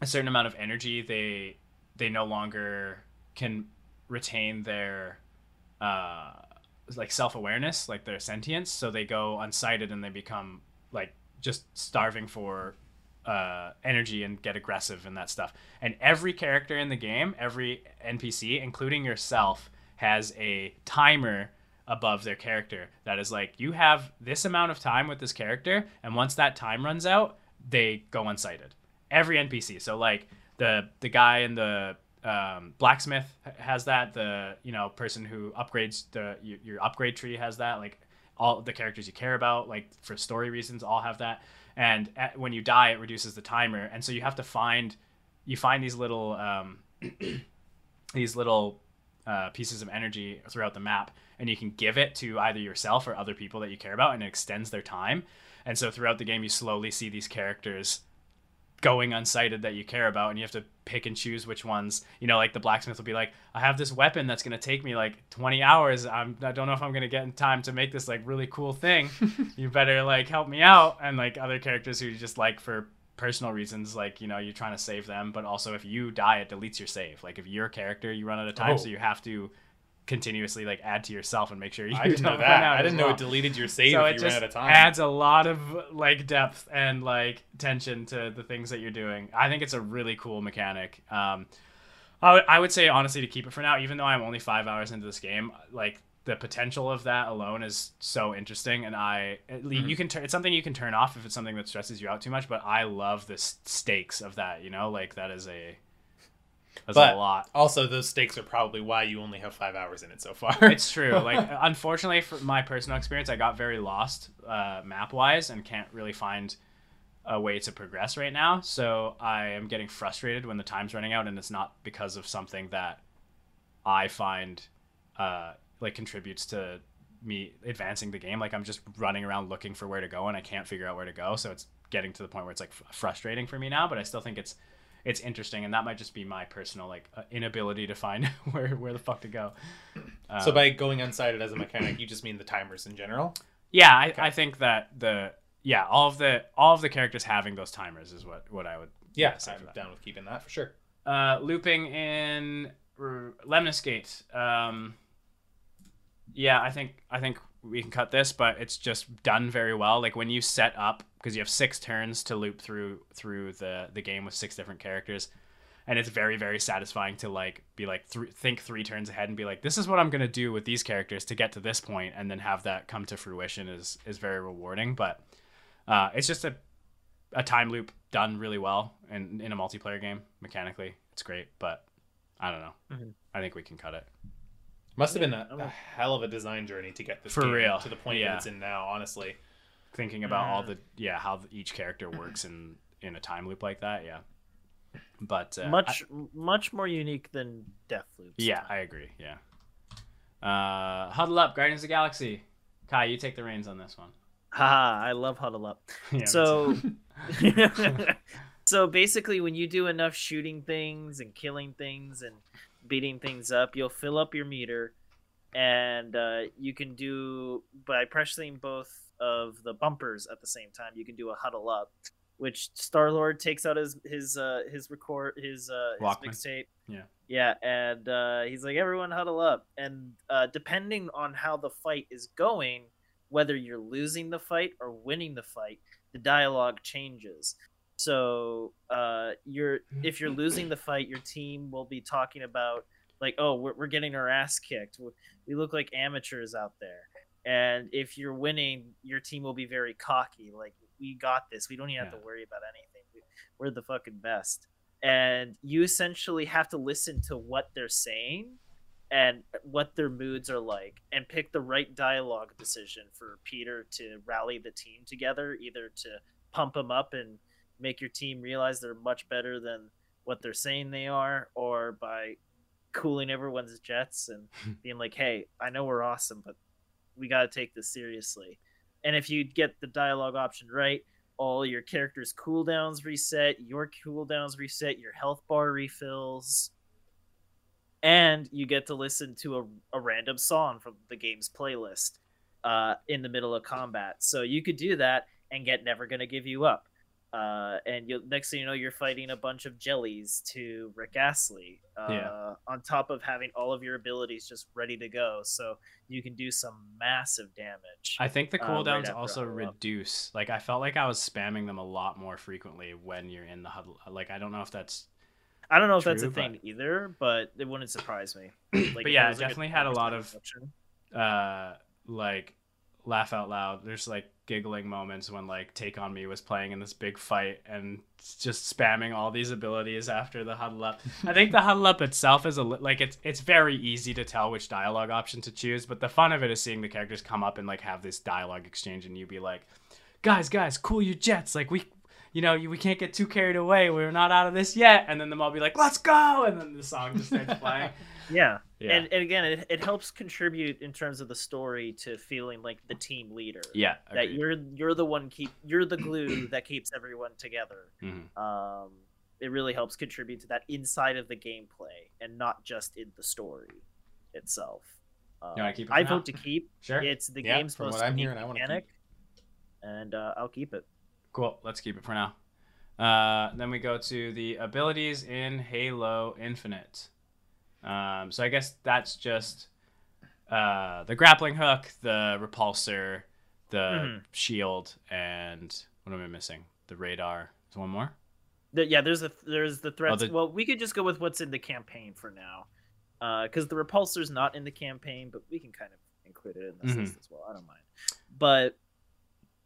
a certain amount of energy, they they no longer can retain their uh, like self awareness, like their sentience. So they go unsighted and they become like just starving for uh, energy and get aggressive and that stuff. And every character in the game, every NPC, including yourself, has a timer above their character that is like you have this amount of time with this character, and once that time runs out, they go unsighted. Every NPC. So like the the guy in the um, blacksmith has that. The you know person who upgrades the your, your upgrade tree has that. Like all the characters you care about, like for story reasons, all have that. And at, when you die, it reduces the timer, and so you have to find you find these little um, [clears throat] these little uh, pieces of energy throughout the map, and you can give it to either yourself or other people that you care about, and it extends their time. And so throughout the game, you slowly see these characters going unsighted that you care about, and you have to pick and choose which ones. You know, like the blacksmith will be like, "I have this weapon that's gonna take me like 20 hours. I'm, I don't know if I'm gonna get in time to make this like really cool thing. [laughs] you better like help me out." And like other characters who you just like for personal reasons, like you know, you're trying to save them, but also if you die, it deletes your save. Like if your character, you run out of time, Oh. so you have to continuously like add to yourself and make sure you [laughs] I didn't know that. I didn't know well it deleted your save so if it you just ran out of time. It adds a lot of like depth and like tension to the things that you're doing. I think it's a really cool mechanic. Um, I would- I would say honestly to keep it for now, even though I'm only five hours into this game, like the potential of that alone is so interesting, and I at least Mm-hmm. you can turn it's something you can turn off if it's something that stresses you out too much. But I love the s- stakes of that. You know, like that is a That's But- a lot. Also, those stakes are probably why you only have five hours in it so far. It's true. [laughs] Like, unfortunately, for my personal experience, I got very lost uh, map wise and can't really find a way to progress right now. So I am getting frustrated when the time's running out, and it's not because of something that I find uh, like contributes to me advancing the game. Like I'm just running around looking for where to go, and I can't figure out where to go. So it's getting to the point where it's like fr- frustrating for me now. But I still think it's it's interesting, and that might just be my personal like uh, inability to find [laughs] where where the fuck to go. so Um, by going unsighted as a mechanic, you just mean the timers in general. Yeah, I, I think that the yeah all of the all of the characters having those timers is what what I would Yeah, say I'm down with keeping that for sure. Uh, looping in R- Lemnis Gate. Um, yeah, I think I think we can cut this, but it's just done very well. Like when you set up because you have six turns to loop through through the the game with six different characters, and it's very very satisfying to like be like th- think three turns ahead and be like, this is what I'm gonna do with these characters to get to this point, and then have that come to fruition is is very rewarding. But uh, it's just a a time loop done really well in in a multiplayer game mechanically. It's great, but I don't know. Mhm. I think we can cut it. Must have been a a- hell of a design journey to get this For game real, to the point yeah. that it's in now. Honestly, Thinking about all Mm. the yeah how each character works in in a time loop like that, yeah. But uh, much much more unique than Deathloop. Yeah, I agree. Yeah. Uh, huddle up, Guardians of the Galaxy. Kai, you take the reins on this one. Haha, I love Huddle Up. [laughs] Yeah, so [laughs] [laughs] so basically when you do enough shooting things and killing things and beating things up you'll fill up your meter and uh, you can do by pressing both of the bumpers at the same time you can do a huddle up which star lord takes out his his uh, his record his uh, his mixtape Yeah. yeah and uh, he's like everyone huddle up and uh, depending on how the fight is going whether you're losing the fight or winning the fight the dialogue changes. So uh, you're if you're losing the fight, your team will be talking about like, oh, we're, we're getting our ass kicked. We look like amateurs out there. And if you're winning, your team will be very cocky. Like, we got this. We don't even have to worry about anything. We- We're the fucking best. And you essentially have to listen to what they're saying and what their moods are like and pick the right dialogue decision for Peter to rally the team together, either to pump them up and make your team realize they're much better than what they're saying they are, or by cooling everyone's jets and [laughs] being like, hey, I know we're awesome, but we got to take this seriously. And if you get the dialogue option right, all your characters' cooldowns reset, your cooldowns reset, your health bar refills, and you get to listen to a, a random song from the game's playlist uh, in the middle of combat. So you could do that and get Never Gonna Give You Up. Uh, and you next thing you know, you're fighting a bunch of jellies to Rick Astley. Uh, Yeah. On top of having all of your abilities just ready to go, so you can do some massive damage. I think the Uh, right cooldowns also huddle up. reduce. Like I felt like I was spamming them a lot more frequently when you're in the huddle. Like I don't know if that's. I don't know if that's a but- thing either, but it wouldn't surprise me. [clears throat] Like, but yeah, there it was, like, definitely had a lot of uh like laugh out loud. There's like giggling moments when like Take on Me was playing in this big fight and just spamming all these abilities after the huddle up. I think the huddle up itself is a li- like it's it's very easy to tell which dialogue option to choose, but the fun of it is seeing the characters come up and like have this dialogue exchange and you be like, "Guys, guys, cool your jets. Like we you know, we can't get too carried away. We're not out of this yet." And then the mob be like, "Let's go." And then the song just starts playing. Yeah. Yeah. And, and again, it, it helps contribute in terms of the story to feeling like the team leader. yeah. That agreed. you're you're the one keep you're the glue [clears throat] that keeps everyone together. Mhm. Um, it really helps contribute to that inside of the gameplay and not just in the story itself. Um, wanna keep it I vote to keep. Sure. It's the Yeah, game's most I'm hearing, I wanna mechanic, and uh, I'll keep it. Cool. Let's keep it for now. Uh, then we go to the abilities in Halo Infinite. Um, so I guess that's just uh, the grappling hook, the repulsor, the Mhm. shield, and what am I missing? The radar. Is one more? The, yeah, there's a there's the threats. Oh, the- Well, we could just go with what's in the campaign for now, because the repulsor's not in the campaign, but we can kind of include it in this Mhm. list as well. I don't mind. But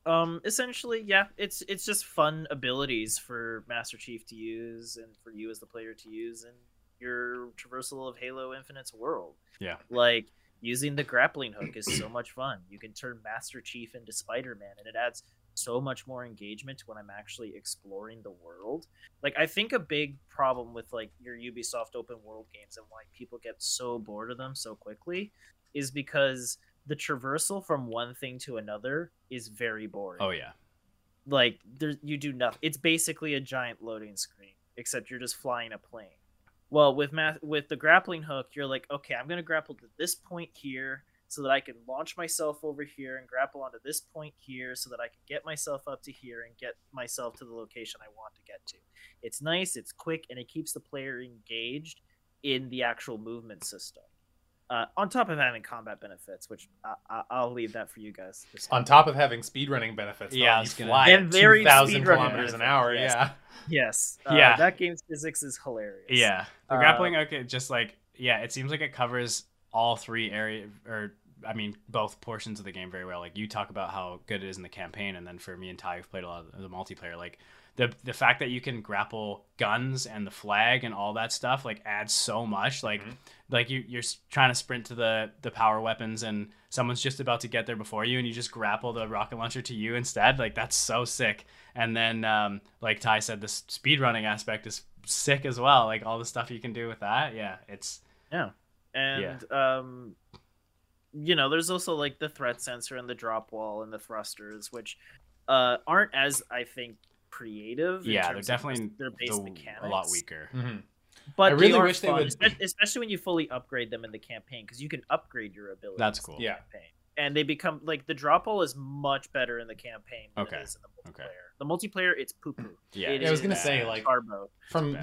um, essentially, yeah, it's it's just fun abilities for Master Chief to use and for you as the player to use, and your traversal of Halo Infinite's world. Yeah. Like using the grappling hook is so much fun. You can turn Master Chief into Spider Man, and it adds so much more engagement when I'm actually exploring the world. Like I think a big problem with like your Ubisoft open world games and why people get so bored of them so quickly is because the traversal from one thing to another is very boring. Oh yeah. Like there you do nothing. It's basically a giant loading screen except you're just flying a plane. Well, with math with the grappling hook, you're like, okay, I'm to grapple to this point here so that I can launch myself over here and grapple onto this point here so that I can get myself up to here and get myself to the location I want to get to. It's nice, it's quick, and it keeps the player engaged in the actual movement system. Uh, on top of having combat benefits, which I, I, will leave that for you guys. On top of having speedrunning benefits, yeah, though, I was you gonna... fly and very 2,000 speedrunning kilometers an benefits, hour. yes. Yeah, Yes, uh, Yeah. that game's physics is hilarious. Yeah, the Uh, grappling Okay, just like yeah, it seems like it covers all three area or I mean both portions of the game very well. Like you talk about how good it is in the campaign, and then for me and Ty, who've played a lot of the multiplayer, like the the fact that you can grapple guns and the flag and all that stuff like adds so much. Like Mhm. like you you're trying to sprint to the the power weapons and someone's just about to get there before you and you just grapple the rocket launcher to you instead. Like that's so sick. And then um like ty said this speed running aspect is sick as well. Like all the stuff you can do with that. Yeah it's yeah. And um you know there's also like the threat sensor and the drop wall and the thrusters which uh aren't as i think creative in yeah they're terms of definitely their base the- mechanics a lot weaker Mhm. but I really they are wish they would- especially when you fully upgrade them in the campaign because you can upgrade your abilities That's in cool. the Yeah. campaign. and they become like the drop wall is much better in the campaign than Okay. it is in the multiplayer Okay. the multiplayer it's poo poo yeah It Yeah, I was gonna bad. say, like- carbo from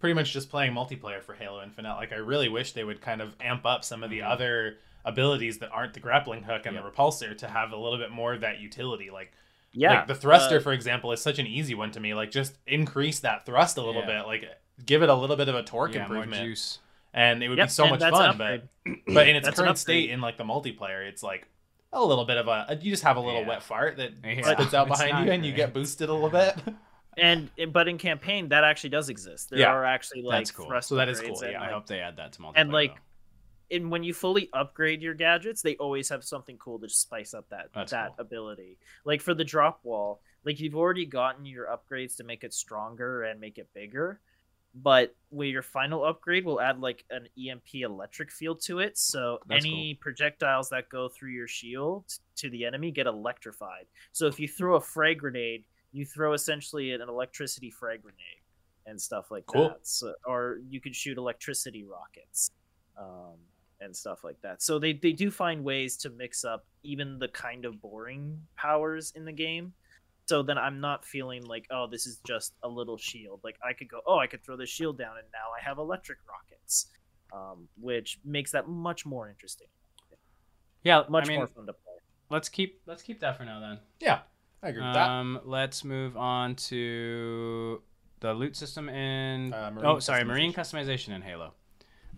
pretty much just playing multiplayer for Halo Infinite, like I really wish they would kind of amp up some of the Mhm. other abilities that aren't the grappling hook and Yep. the repulsor to have a little bit more of that utility. Like, yeah like the thruster, uh, for example, is such an easy one to me. Like, just increase that thrust a little Yeah. bit, like give it a little bit of a torque yeah, more improvement, juice and it would Yep, be so much fun. But but in its That's current state in like the multiplayer, it's like a little bit of a you just have a little Yeah. wet fart that Yeah. spits out It's behind not you and you great. get boosted a little bit. and but in campaign that actually does exist there Yeah. are actually like That's cool. So that is upgrades cool, and, yeah. i like, hope they add that to multiplayer and, like, though. And when you fully upgrade your gadgets, they always have something cool to spice up that That's that cool. ability. Like for the drop wall, like you've already gotten your upgrades to make it stronger and make it bigger, but where your final upgrade will add like an EMP electric field to it, so That's any projectiles that go through your shield to the enemy get electrified. So if you throw a frag grenade, you throw essentially an electricity frag grenade and stuff like Cool. that. So, or you could shoot electricity rockets um, and stuff like that. So they, they do find ways to mix up even the kind of boring powers in the game. So then I'm not feeling like, oh, this is just a little shield. Like I could go, oh, I could throw this shield down, and now I have electric rockets, um, which makes that much more interesting, yeah much I mean, more fun to play. let's keep let's keep that for now then yeah, I agree with that. Um, let's move on to the loot system in. Uh, oh, sorry, marine customization in Halo,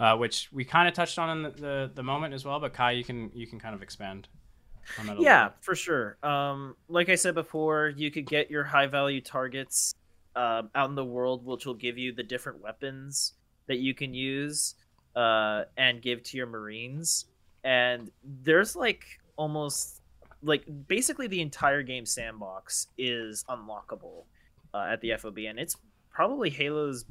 uh, which we kind of touched on in the, the, the moment as well. But Kai, you can you can kind of expand on that. A yeah for sure um like i said before you could get your high value targets um, out in the world which will give you the different weapons that you can use uh and give to your marines and there's like almost like basically the entire game sandbox is unlockable uh, at the fob and it's probably halo's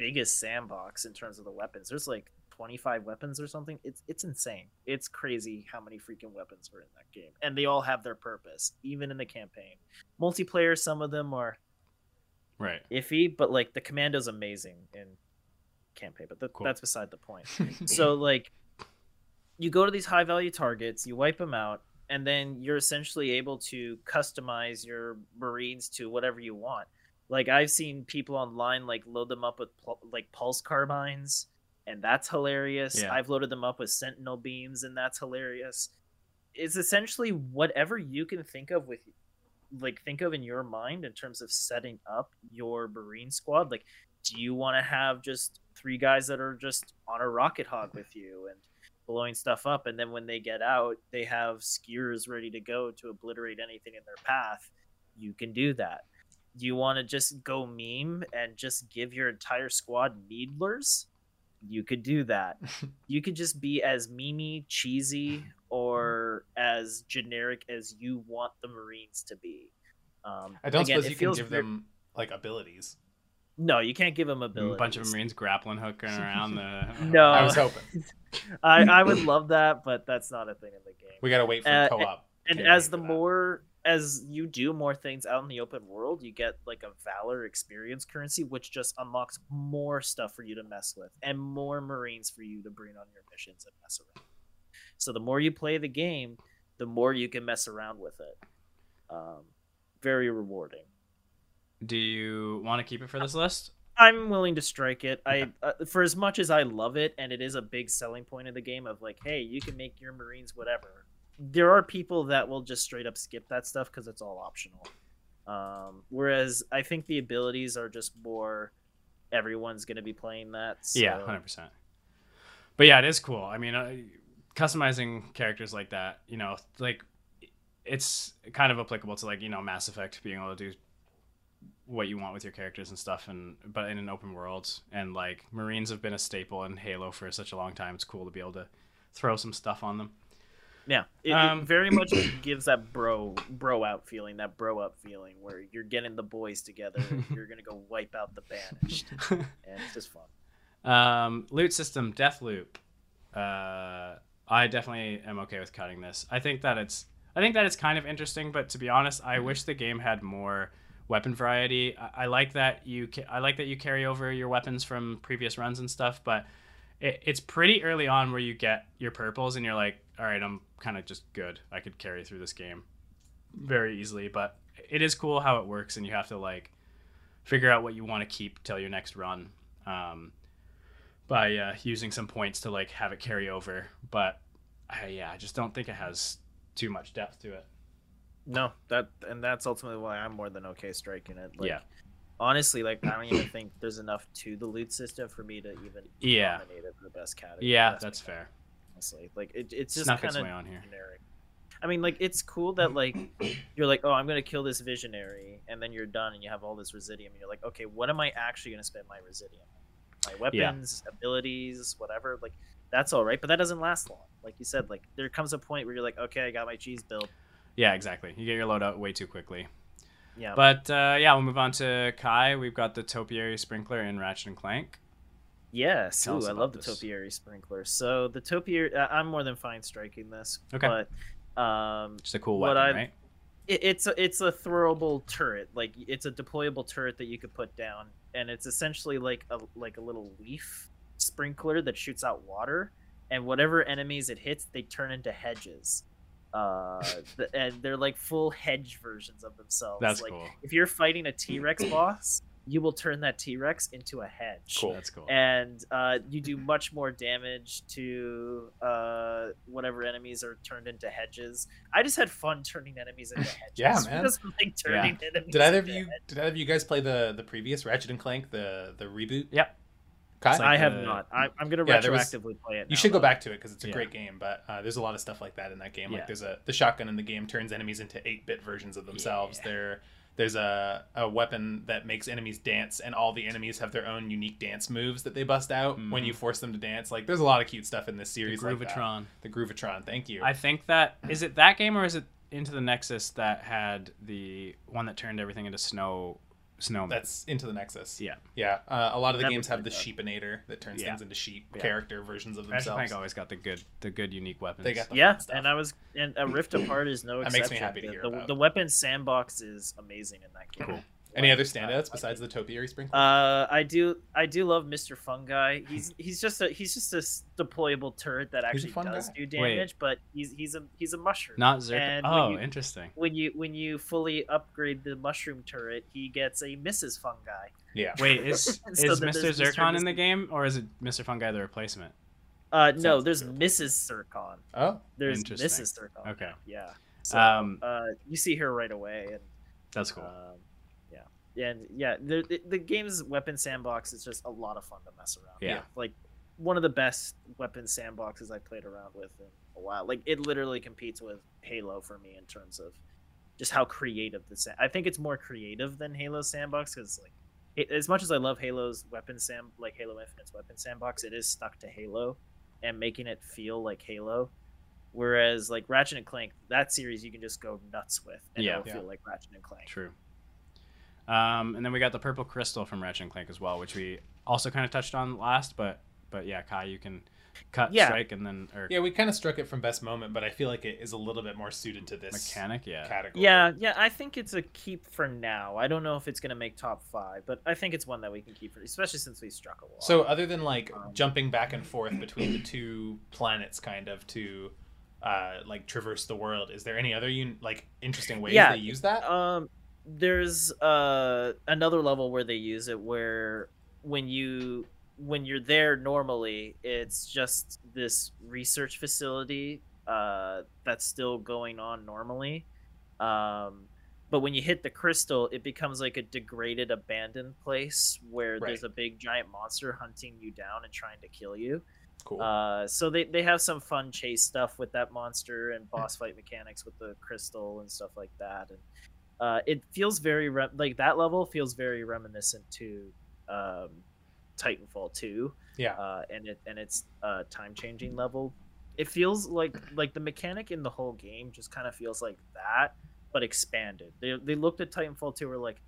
biggest sandbox in terms of the weapons there's like 25 weapons or something. It's it's insane. It's crazy how many freaking weapons were in that game, and they all have their purpose, even in the campaign. Multiplayer, some of them are right. iffy, but like the commando's amazing in campaign. But the, Cool. that's beside the point. [laughs] so like, you go to these high value targets, you wipe them out, and then you're essentially able to customize your marines to whatever you want. Like I've seen people online like load them up with pul- like pulse carbines, and that's hilarious. Yeah. I've loaded them up with sentinel beams, and that's hilarious. It's essentially whatever you can think of with like think of in your mind in terms of setting up your marine squad like do you want to have just three guys that are just on a rocket hog [laughs] with you and blowing stuff up and then when they get out they have skewers ready to go to obliterate anything in their path you can do that do you want to just go meme and just give your entire squad needlers you could do that. [laughs] you could just be as memey, cheesy, or as generic as you want the Marines to be. Um, I don't again, suppose you can give ver- them like abilities. No, you can't give them A bunch of Marines grappling hooking [laughs] around the. No, I was hoping. [laughs] I, I would love that, but that's not a thing in the game. We gotta wait for Uh, co-op. and campaign as the more as you do more things out in the open world, you get like a valor experience currency, which just unlocks more stuff for you to mess with and more Marines for you to bring on your missions and mess around. So the more you play the game, the more you can mess around with it. Um, very rewarding. Do you want to keep it for this list? I'm willing to strike it. I uh, for as much as I love it, and it is a big selling point of the game of like, hey, you can make your Marines whatever. There are people that will just straight up skip that stuff because it's all optional. Um, whereas I think the abilities are just more. Everyone's going to be playing that. So. Yeah, hundred percent. But yeah, it is cool. I mean, uh, customizing characters like that, you know, like it's kind of applicable to like you know Mass Effect being able to do what you want with your characters and stuff, and but in an open world. And like Marines have been a staple in Halo for such a long time. It's cool to be able to throw some stuff on them. Yeah, it, Um, it very much [clears throat] gives that bro bro out feeling, that bro up feeling, where you're getting the boys together, and you're gonna go wipe out the banished, [laughs] and it's just fun. Um, loot system, Deathloop. Uh, I definitely am okay with cutting this. I think that it's I think that it's kind of interesting, but to be honest, I wish the game had more weapon variety. I, I like that you ca- I like that you carry over your weapons from previous runs and stuff, but it, it's pretty early on where you get your purples and you're like, all right, I'm kind of just good. I could carry through this game very easily, but it is cool how it works, and you have to like figure out what you want to keep till your next run. Um, by uh, using some points to like have it carry over. But I, yeah, I just don't think it has too much depth to it. No, that and that's ultimately why I'm more than okay striking it. Like, Yeah. Honestly, like I don't even [clears throat] think there's enough to the loot system for me to even Yeah. nominate it for the best category. Yeah, best that's fair. honestly. Like it, it's just kind of on here. generic. I mean, like it's cool that like [coughs] you're like, oh, I'm gonna kill this visionary, and then you're done, and you have all this residuum. And you're like, okay, what am I actually gonna spend my residuum? on? My Yeah. weapons, abilities, whatever. Like that's all right, but that doesn't last long. Like you said, like there comes a point where you're like, okay, I got my cheese built. Yeah, exactly. You get your loadout way too quickly. Yeah, But uh, yeah, we'll move on to Kai. We've got the Topiary Sprinkler in Ratchet and Clank. Yes, Tell Ooh, I love the topiary sprinkler. So the topiary, uh, I'm more than fine striking this. Okay. But um, Just a cool weapon, I- right? it, it's a, it's a throwable turret. Like it's a deployable turret that you could put down, and it's essentially like a like a little leaf sprinkler that shoots out water, and whatever enemies it hits, they turn into hedges. Uh, the, and they're like full hedge versions of themselves. That's like cool. if you're fighting a T Rex [clears throat] boss, you will turn that T Rex into a hedge Cool. That's cool. and uh, you do much more damage to uh, whatever enemies are turned into hedges. I just had fun turning enemies into [laughs] hedges. Yeah, Who man. doesn't like turning enemies Did either of into you hedges? did either of you guys play the the previous Ratchet and Clank the the reboot? Yep. Kai? Like I have the- not. I, I'm gonna Yeah, there was- retroactively play it. you now, should go back to it because it's a Yeah. great game. But uh, there's a lot of stuff like that in that game. Yeah. Like there's a the shotgun in the game turns enemies into eight bit versions of themselves. Yeah. There there's a, a weapon that makes enemies dance, and all the enemies have their own unique dance moves that they bust out when Mhm. you force them to dance. Like there's a lot of cute stuff in this The series. like that. Groovatron. the Groovatron. Thank you. I think that is it. That game or is it Into the Nexus that had the one that turned everything into snow snowmen? That's into the Nexus. yeah. Yeah, uh, a lot of the Never games have played the Sheepinator that turns Yeah. things into sheep Yeah. character versions of Ratchet and themselves. Clank always got the good, the good unique weapons. They got the Yeah, and I was and a Rift Apart is no That exception. makes me happy to The- hear the, about. the weapon sandbox is amazing in that game. Cool. Any Like, other uh, standouts besides the topiary sprinkler? Uh, I do. I do love Mr. Fungi. He's [laughs] he's just a he's just a s- deployable turret that actually fun does guy. do damage, but he's he's a he's a mushroom. Not Zerka. And Oh, you- interesting. when you when you fully upgrade the mushroom turret, he gets a Mrs. Fungi. yeah. Wait, [laughs] is So is Mr. there's Mr. Zurkon in the game, or is it Mr. Fungi the replacement? Uh, no, Sounds there's terrible. Mrs. Zurkon. Oh, There's Mrs. Zurkon. Okay. Yeah. So, Um, uh, you see her right away, and That's cool. um, yeah, and yeah, the, the the game's weapon sandbox is just a lot of fun to mess around. Yeah. with. like one of the best weapon sandboxes I played around with in a while. Like it literally competes with Halo for me in terms of just how creative the sa- I think it's more creative than Halo sandbox because like it, as much as I love Halo's weapon sam like Halo Infinite's weapon sandbox, it is stuck to Halo and making it feel like Halo. Whereas like Ratchet and Clank, that series you can just go nuts with and Yeah. it'll Yeah. feel like Ratchet and Clank. True. Um, and then we got the purple crystal from Ratchet and Clank as well, which we also kind of touched on last. But but yeah, Kai, you can cut, Yeah. strike, and then or Yeah, we kind of struck it from best moment, but I feel like it is a little bit more suited to this mechanic. Yeah. category. Yeah, yeah, I think it's a keep for now. I don't know if it's gonna make top five, but I think it's one that we can keep for, especially since we struck a lot. So other than like Um, jumping back and forth between the two planets, kind of to uh, like traverse the world, is there any other un- like interesting ways Yeah, they use that? Um, there's uh another level where they use it where when you when you're there normally, it's just this research facility uh that's still going on normally. Um, but when you hit the crystal, it becomes like a degraded, abandoned place where there's a big giant monster hunting you down and trying to kill you. cool. Uh, so they, they have some fun chase stuff with that monster and boss fight mechanics with the crystal and stuff like that. And uh, it feels very re- like that level feels very reminiscent to um, Titanfall 2 yeah. uh, and it and its uh, time changing level. It feels like like the mechanic in the whole game just kind of feels like that, but expanded. They they looked at Titanfall 2 were like,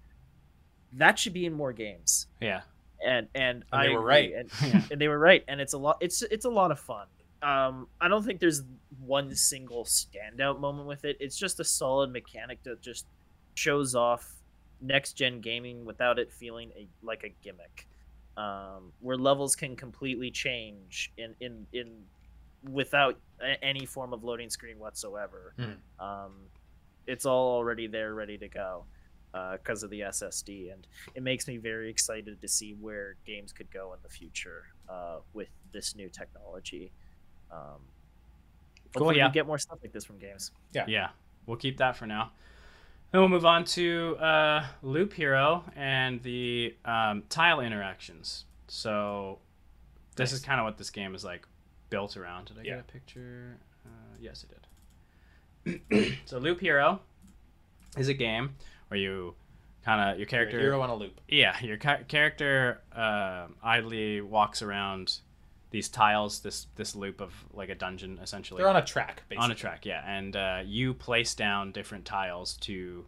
that should be in more games Yeah. and and, And I they were right. and, [laughs] and they were right, and it's a lot. It's it's a lot of fun. Um, I don't think there's one single standout moment with it. It's just a solid mechanic that just shows off next gen gaming without it feeling a, like a gimmick. Um, where levels can completely change in in in without a- any form of loading screen whatsoever. Mhm. Um, it's all already there, ready to go because of the SSD, and it makes me very excited to see where games could go in the future uh, with this new technology. Um, Cool, yeah. we get more stuff like this from games. Yeah. Yeah, we'll keep that for now. Then we'll move on to uh, Loop Hero and the um, tile interactions. So this is kind of what this game is like built around. Did I Yeah. get a picture? Uh, yes, I did. [clears throat] so Loop Hero is a game where you kind of your character hero on a loop. yeah, your ca- character uh, idly walks around these tiles, this this loop of like a dungeon essentially They're on a track, basically. on a track, yeah, and uh, you place down different tiles to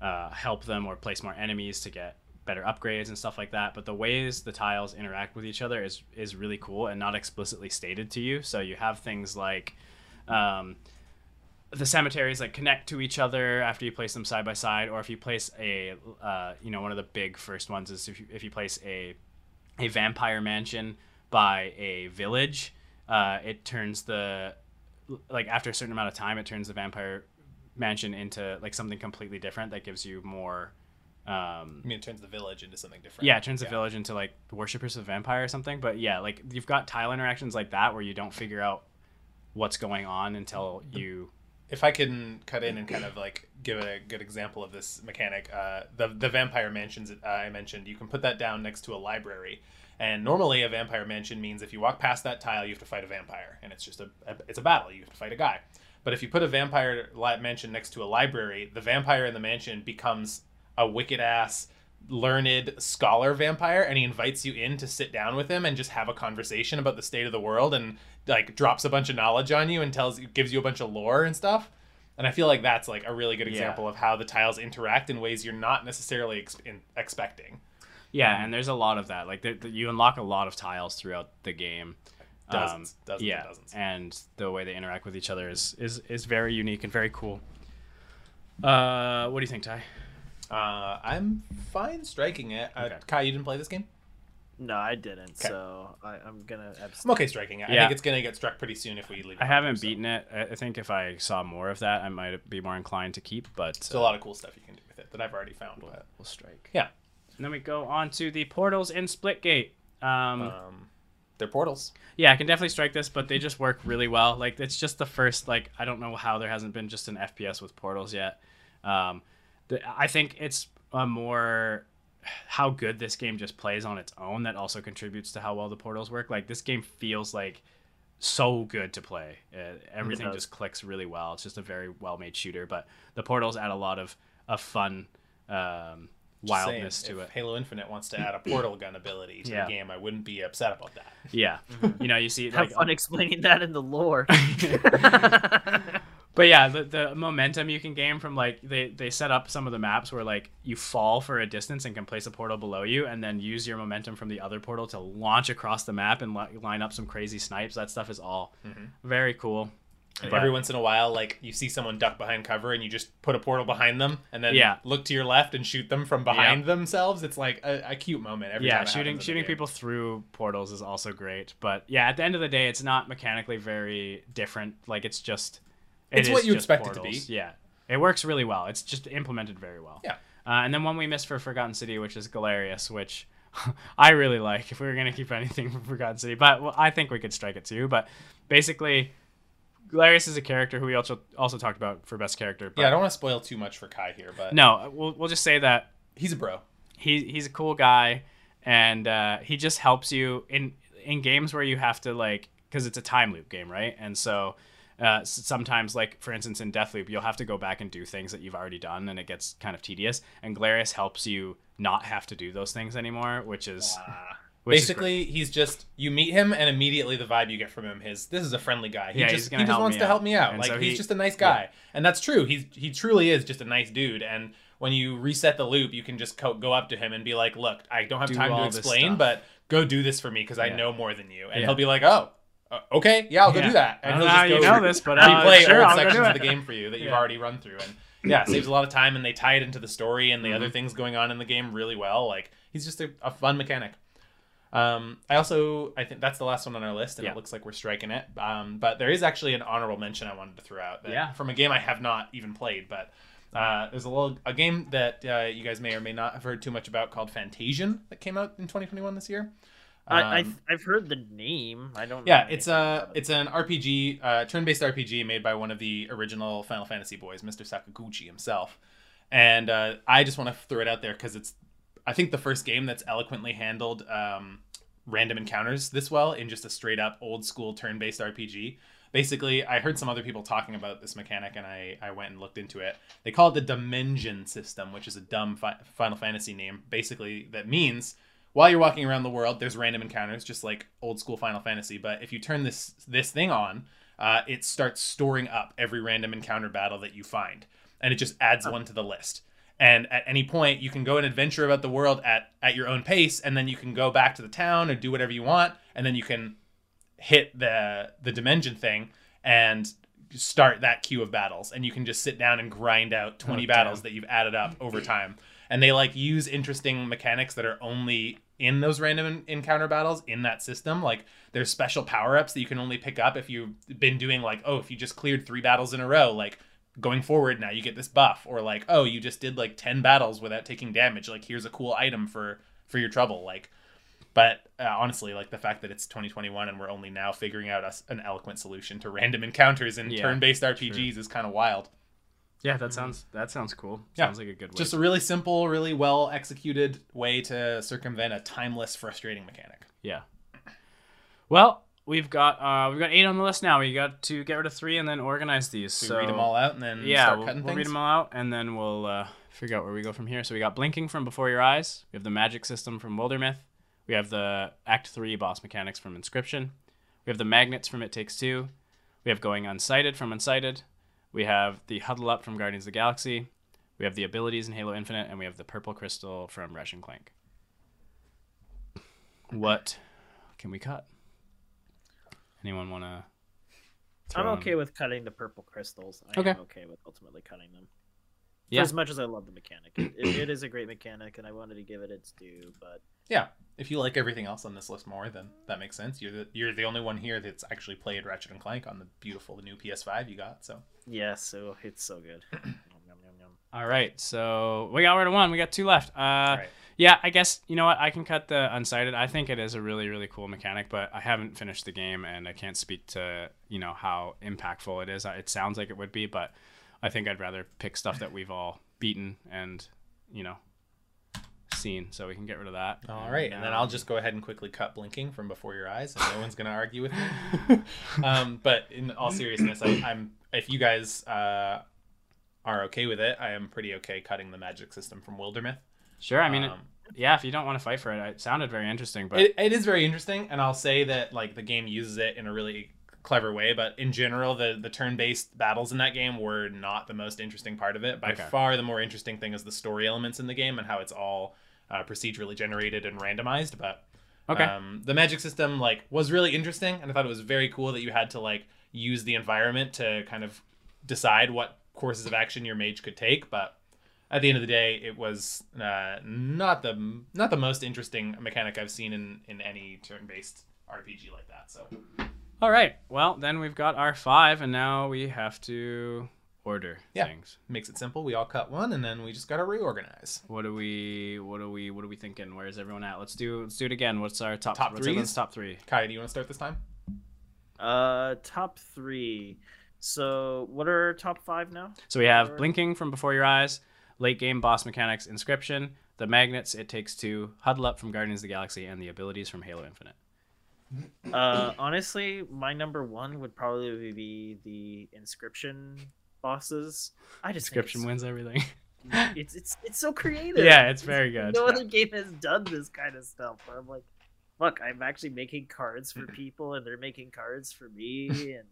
uh, help them or place more enemies to get better upgrades and stuff like that. But the ways the tiles interact with each other is is really cool and not explicitly stated to you. So you have things like um, the cemeteries like connect to each other after you place them side by side, or if you place a uh, you know one of the big first ones is if you, if you place a a vampire mansion by a village, uh, it turns the like after a certain amount of time, it turns the vampire mansion into like something completely different that gives you more. Um, I mean, it turns the village into something different. yeah, it turns the village into like the worshippers of the vampire or something. But yeah, like you've got tile interactions like that where you don't figure out what's going on until you. if I can cut in and kind of like give a good example of this mechanic, uh, the the vampire mansions uh, I mentioned, you can put that down next to a library. And normally, a vampire mansion means if you walk past that tile, you have to fight a vampire, and it's just a, a it's a battle. You have to fight a guy. But if you put a vampire li- mansion next to a library, the vampire in the mansion becomes a wicked ass learned scholar vampire and he invites you in to sit down with him and just have a conversation about the state of the world and like drops a bunch of knowledge on you and tells you gives you a bunch of lore and stuff and i feel like that's like a really good Yeah. example of how the tiles interact in ways you're not necessarily ex- in, expecting Yeah, and there's a lot of that. Like there, you unlock a lot of tiles throughout the game. Dozens, dozens and yeah, dozens. and the way they interact with each other is is, is very unique and very cool. Uh, what do you think, Ty? uh, i'm fine striking it uh, Okay. kai you didn't play this game No, I didn't. Okay. So I, I'm gonna. i'm okay striking it i Yeah. think it's gonna get struck pretty soon if we leave it I on, haven't so. beaten it. I I think if I saw more of that, I might be more inclined to keep. But There's a lot of cool stuff you can do with it that i've already found we'll, but, we'll strike. yeah And then we go on to the portals in Splitgate. Um, um, they're portals yeah, I can definitely strike this, but they just work really well. Like it's just the first. Like I don't know how there hasn't been just an FPS with portals yet. Um, the, I think it's a more how good this game just plays on its own that also contributes to how well the portals work. Like this game feels like so good to play. Uh, everything just clicks really well. It's just a very well made shooter. But the portals add a lot of of fun um, wildness saying, to if it. Halo Infinite wants to add a portal gun ability to Yeah. the game, I wouldn't be upset about that. Yeah, [laughs] you know, you see Have like fun explaining that in the lore. [laughs] But yeah, the, the momentum you can gain from like they, they set up some of the maps where like you fall for a distance and can place a portal below you and then use your momentum from the other portal to launch across the map and li- line up some crazy snipes. That stuff is all mm-hmm. very cool. But- every once in a while, like you see someone duck behind cover, and you just put a portal behind them, and then Yeah. look to your left and shoot them from behind themselves. It's like a, a cute moment. Every yeah, time it shooting happens in the shooting game. people through portals is also great. But yeah, at the end of the day, it's not mechanically very different. Like it's just it It's is what you just expect it to portals. be. Yeah, it works really well. It's just implemented very well. Yeah. Uh, and then one we missed for Forgotten City, which is Galerius, which [laughs] I really like. If we were gonna keep anything from Forgotten City, but well, I think we could strike it too. But basically, Galerius is a character who we also also talked about for best character. But Yeah, I don't want to spoil too much for Kai here, but no, we'll we'll just say that he's a bro. he he's a cool guy and uh, he just helps you in in games where you have to like because it's a time loop game right and so uh, sometimes like for instance in deathloop you'll have to go back and do things that you've already done and it gets kind of tedious and Galerius helps you not have to do those things anymore which is which is great. Basically, he's just you meet him, and immediately the vibe you get from him is this is a friendly guy. He Yeah, he's just gonna he just help wants me to out. help me out. And like so he's he- just a nice guy, and that's true. He's he truly is just a nice dude. And when you reset the loop, you can just co- go up to him and be like, "Look, I don't have Do time to explain, but go do this for me because I know more than you." And Yeah. he'll be like, "Oh." uh, Okay, yeah, I'll go Yeah. do that. And he'll just you go know this, but, uh, replay sure, old I'll sections of the game for you that you've Yeah. already run through. And yeah, saves a lot of time, and they tie it into the story and the Mm-hmm. other things going on in the game really well. Like he's just a, a fun mechanic. Um, I also I think that's the last one on our list, and Yeah. it looks like we're striking it. Um, but there is actually an honorable mention I wanted to throw out. That, Yeah. From a game I have not even played, but uh, there's a little a game that uh, you guys may or may not have heard too much about called Fantasian that came out in 2021 this year. I, Um, I've, I've heard the name. I don't. yeah, know it's a it. it's an RPG, uh, turn-based RPG made by one of the original Final Fantasy boys, Mr. Sakaguchi himself. And uh, I just want to throw it out there because it's, I think, the first game that's eloquently handled um, random encounters this well in just a straight up old school turn-based RPG. Basically, I heard some other people talking about this mechanic, and I, I went and looked into it. They call it the Dimension System, which is a dumb fi- Final Fantasy name. Basically, that means while you're walking around the world, there's random encounters, just like old school Final Fantasy. But if you turn this this thing on, uh, it starts storing up every random encounter battle that you find, and it just adds one to the list. And at any point, you can go and adventure about the world at at your own pace, and then you can go back to the town and do whatever you want, and then you can hit the the dimension thing and start that queue of battles. And you can just sit down and grind out 20 Oh, battles that you've added up over time. And they like use interesting mechanics that are only in those random encounter battles in that system. Like there's special power-ups that you can only pick up if you've been doing like oh if you just cleared three battles in a row like going forward now you get this buff or like oh you just did like 10 battles without taking damage like here's a cool item for for your trouble like but uh, honestly, like the fact that it's 2021 and we're only now figuring out us an eloquent solution to random encounters in Yeah, turn-based RPGs is kind of wild. yeah that sounds that sounds cool Yeah. sounds like a good way Just a really simple, really well executed way to circumvent a timeless, frustrating mechanic. Yeah. Well, we've got uh we've got eight on the list now. We got to get rid of three and then organize these. So so read them all out and then yeah, start we'll, we'll read them all out and then we'll uh, figure out where we go from here. So we got blinking from Before Your Eyes. We have the magic system from Wildermyth. We have the Act Three boss mechanics from Inscryption. We have the magnets from It Takes Two. We have going unsighted from Unsighted. We have the huddle up from Guardians of the Galaxy. We have the abilities in Halo Infinite, and we have the purple crystal from Ratchet and Clank. What can we cut? Anyone want to? I'm okay with cutting the purple crystals. I Okay. am okay with ultimately cutting them. For Yeah. as much as I love the mechanic, it, it is a great mechanic, and I wanted to give it its due. But Yeah, if you like everything else on this list more, then that makes sense. You're the, you're the only one here that's actually played Ratchet and Clank on the beautiful new PS5 you got. So yeah, so it's so good. Yum, yum, yum, yum. All right, so we got rid of one. We got two left. Uh, right. Yeah, I guess you know what. I can cut the unsighted. I think it is a really, really cool mechanic, but I haven't finished the game, and I can't speak to you know how impactful it is. It sounds like it would be, but I think I'd rather pick stuff that we've all beaten and you know seen, so we can get rid of that. All right, and then um, I'll just go ahead and quickly cut blinking from before your eyes, and no one's gonna argue with me. [laughs] um, but in all seriousness, I, I'm if you guys uh, are okay with it, I am pretty okay cutting the magic system from Wildermyth. Sure. I mean, it, Um, yeah. If you don't want to fight for it, it sounded very interesting. But it, it is very interesting, and I'll say that like the game uses it in a really clever way. But in general, the the turn based battles in that game were not the most interesting part of it. By Okay. far, the more interesting thing is the story elements in the game and how it's all uh, procedurally generated and randomized. But okay. um, the magic system like was really interesting, and I thought it was very cool that you had to like use the environment to kind of decide what courses of action your mage could take. But at the end of the day, it was uh, not the not the most interesting mechanic I've seen in in any turn based RPG like that. So All right. Well, then we've got our five, and now we have to order Yeah. things. makes it simple. We all cut one, and then we just gotta reorganize. What do we? What do we? What are we thinking? Where's everyone at? Let's do. Let's do it again. What's our top? Top what's everyone's threes? Top three. Kai, do you want to start this time? Uh, top three. So, what are our top five now? So we have Or- blinking from before your eyes, late game boss mechanics, inscryption, the magnets. It takes two, huddle up from Guardians of the Galaxy, and the abilities from Halo Infinite. Uh, honestly, my number one would probably be the inscryption bosses. I just Inscryption wins everything. [laughs] It's, it's it's so creative. yeah, it's very good. No other game has done this kind of stuff. I'm like, look, I'm actually making cards for [clears throat] people, and they're making cards for me, and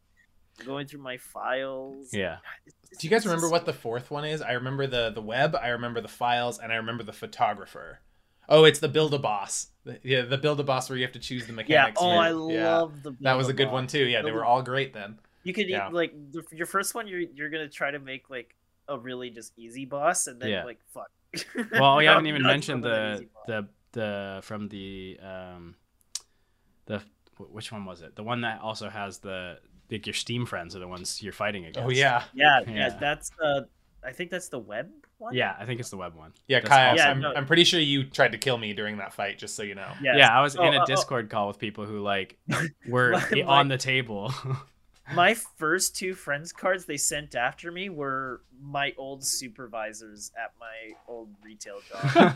going through my files. Yeah. It's- it's- Do you guys remember just- what the fourth one is? I remember the the web, I remember the files, and I remember the photographer. Oh, it's the build a boss. The- Yeah, the build a boss where you have to choose the mechanics. Yeah. mechanics. Oh, for- I yeah. love the. That was a good one too. Yeah, they were all great then. You could Yeah. like the, your first one. You're you're gonna try to make like a really just easy boss, and then Yeah. like fuck. [laughs] Well, we No, haven't [laughs] even mentioned the the the from the um the which one was it? The one that also has the like your Steam friends are the ones you're fighting against. Oh yeah, Yeah, yeah, Yeah. that's uh, I think that's the web one. Yeah, I think it's the web one. yeah, That's Kai. awesome. I'm, Yeah, no. I'm pretty sure you tried to kill me during that fight. Just so you know. Yes. Yeah, I was Oh, in a uh, oh. Discord call with people who like were [laughs] My- on the table. [laughs] my first two friends cards they sent after me were my old supervisors at my old retail job. [laughs]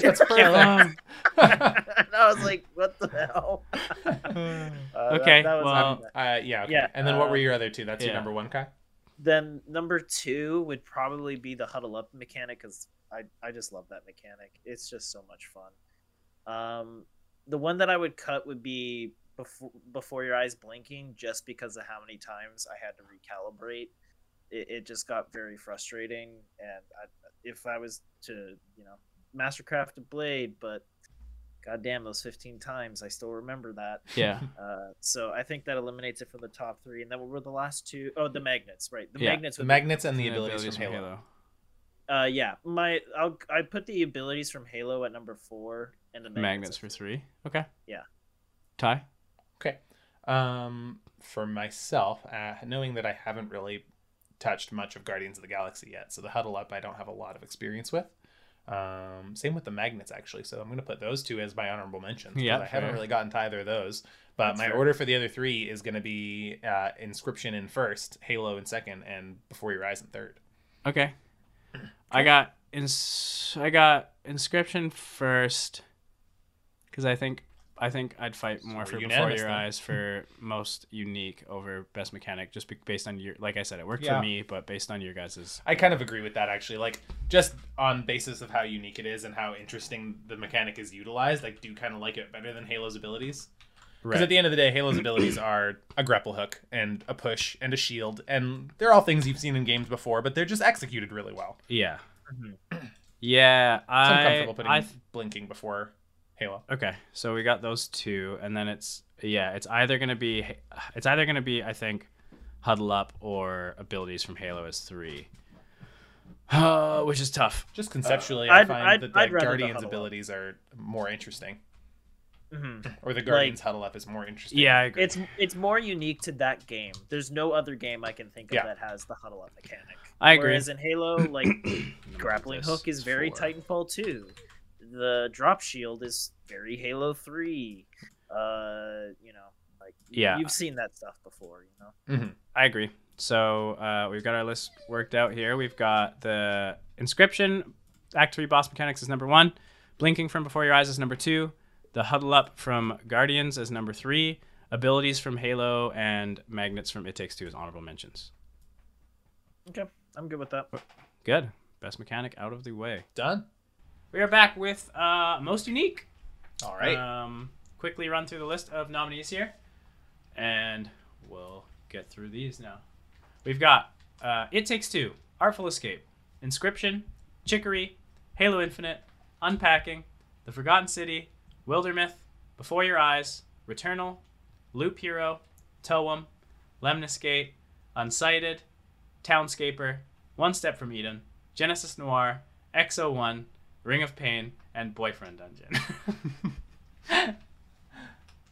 That's [laughs] perfect. and I was like, what the hell? [laughs] Uh, Okay, that was well- Uh, yeah. Okay. Yeah, And then what uh, were your other two? That's your number one, Kai. then number two would probably be the huddle up mechanic because I, I just love that mechanic. It's just so much fun. Um, the one that I would cut would be before before your eyes blinking, just because of how many times I had to recalibrate. It, it just got very frustrating, and I, if I was to you know mastercraft a blade, but goddamn those fifteen times, I still remember that. yeah. Uh, so I think that eliminates it from the top three. And then what were the last two? Oh, the magnets, right? The Yeah, magnets. The would magnets and the And abilities, from Halo. Be, uh, yeah, my I'll I put the abilities from Halo at number four, and the Magnets, magnets, for three. Okay. Yeah. Ty. Um, for myself, uh, knowing that I haven't really touched much of Guardians of the Galaxy yet, so the huddle up I don't have a lot of experience with. Um, same with the magnets actually, so I'm going to put those two as my honorable mentions. Yeah, I haven't really gotten to either of those. But That's my fair. order for the other three is going to be uh, Inscryption in first, Halo in second, and Before Your Eyes in third. Okay. [clears throat] I got ins- I got inscryption first because I think I think I'd fight more we're for before your then. eyes [laughs] for most unique over best mechanic just based on your like I said it worked Yeah. for me but based on your guys's I kind of agree with that actually. Like just on basis of how unique it is and how interesting the mechanic is utilized, I do kind of like it better than Halo's abilities. Because at the end of the day, Halo's abilities are a grapple hook and a push and a shield, and they're all things you've seen in games before, but they're just executed really well. yeah Mhm. yeah So I'm comfortable putting I blinking before Halo. okay so we got those two and then it's yeah it's either gonna be it's either gonna be I think huddle up or abilities from Halo as three. Uh, [sighs] which is tough. Just conceptually, I I'd- find I'd- that the I'd rather the Guardians up. abilities are more interesting, Mhm. or the Guardians huddle up is more interesting. Yeah, I agree. It's it's more unique to that game. There's no other game I can think of Yeah. that has the huddle up mechanic. I agree. Whereas in Halo, like [coughs] grappling hook is very four. Titanfall 2. The drop shield is very Halo 3. Uh, you know, like Yeah. you've seen that stuff before, you know. Mhm. I agree. So uh, we've got our list worked out here. We've got the inscryption, Act Three boss mechanics is number one. Blinking from before your eyes is number two. The huddle up from Guardians is number three. Abilities from Halo and magnets from It Takes Two is honorable mentions. Okay, I'm good with that. Good. Best mechanic out of the way. Done. We are back with uh, most unique. All right. Um, quickly run through the list of nominees here, and we'll get through these now. We've got uh, It Takes Two, Artful Escape, Inscryption, Chicory, Halo Infinite, Unpacking, The Forgotten City, Wildermyth, Before Your Eyes, Returnal, Loop Hero, Toem, Lemnis Gate, Unsighted, Townscaper, One Step from Eden, Genesis Noir, Exo One, Ring of Pain, and Boyfriend Dungeon. [laughs]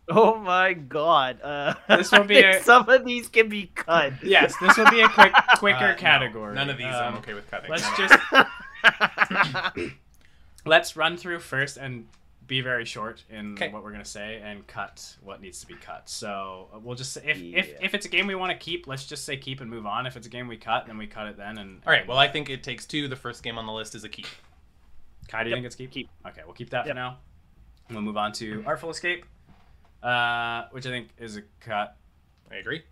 Oh my god. Uh, [laughs] This will I be think [laughs] a- some of these can be cut. yes, this will be a quick, quicker Uh, no, category. none of these I'm Um, okay with cutting. Let's just let's run through first and be very short in Okay. what we're gonna say and cut what needs to be cut. So uh, we'll just say if Yeah. if, if it's a game we want to keep, let's just say keep and move on. If it's a game we cut, then we cut it then. And All right. Well, I think it takes two. The first game on the list is a keep. Kai, do you Yep, think it's keep? keep. Okay, we'll keep that for now. We'll move on to Artful Escape, uh, which I think is a cut. I agree.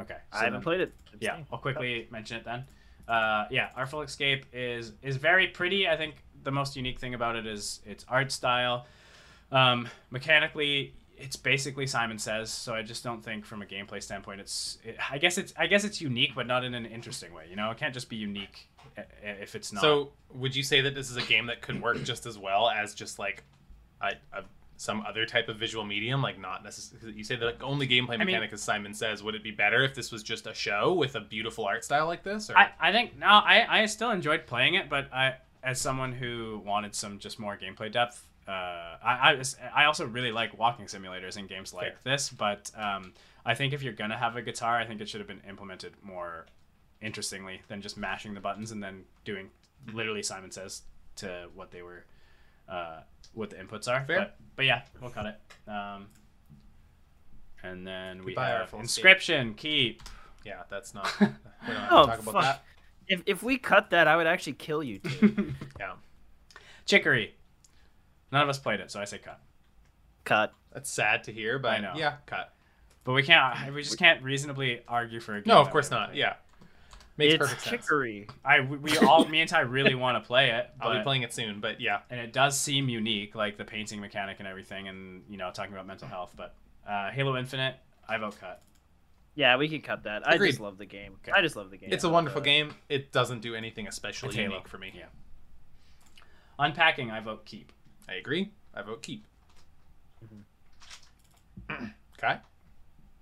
Okay, I haven't then- played it. yeah i'll quickly mention it then uh, yeah artful escape is is very pretty i think the most unique thing about it is its art style um, mechanically it's basically simon says so i just don't think from a gameplay standpoint it's it, i guess it's i guess it's unique but not in an interesting way you know it can't just be unique i- i- if it's not So, would you say that this is a game that could work [clears throat] just as well as just like a, a some other type of visual medium, like not necessarily? You say the like, only gameplay mean- mechanic, as Simon says. Would it be better if this was just a show with a beautiful art style like this? Or? I, I think no I, I still enjoyed playing it but i as someone who wanted some just more gameplay depth uh, I, I, was- I also really like walking simulators in games like this but um, i think if you're gonna have a guitar i think it should have been implemented more interestingly than just mashing the buttons and then doing literally simon says to what they were uh, what the inputs are Fair. But, but yeah we'll cut it um, and then we Goodbye, have Artful Escape. inscryption keep yeah, that's not. [laughs] We don't have Oh, to talk about fuck. that. If, if we cut that, I would actually kill you two. [laughs] Yeah, Chicory. None of us played it, so I say cut. cut. that's sad to hear, but I know. yeah, cut. But we can't. We just can't reasonably argue for a game. No, of course not. played. Yeah, makes it's perfect sense. chicory. I we, we all me and Ty really want to [laughs] play it. I'll be playing it soon, but yeah, and it does seem unique, like the painting mechanic and everything, and you know talking about mental health. But uh, Halo Infinite, I vote cut. Yeah, we can cut that. I just love the game. Okay. I just love the game. it's a wonderful Uh, game. It doesn't do anything especially It's Halo. unique for me. Yeah. Unpacking, I vote keep. I agree. I vote keep. Mm-hmm. [clears throat] okay.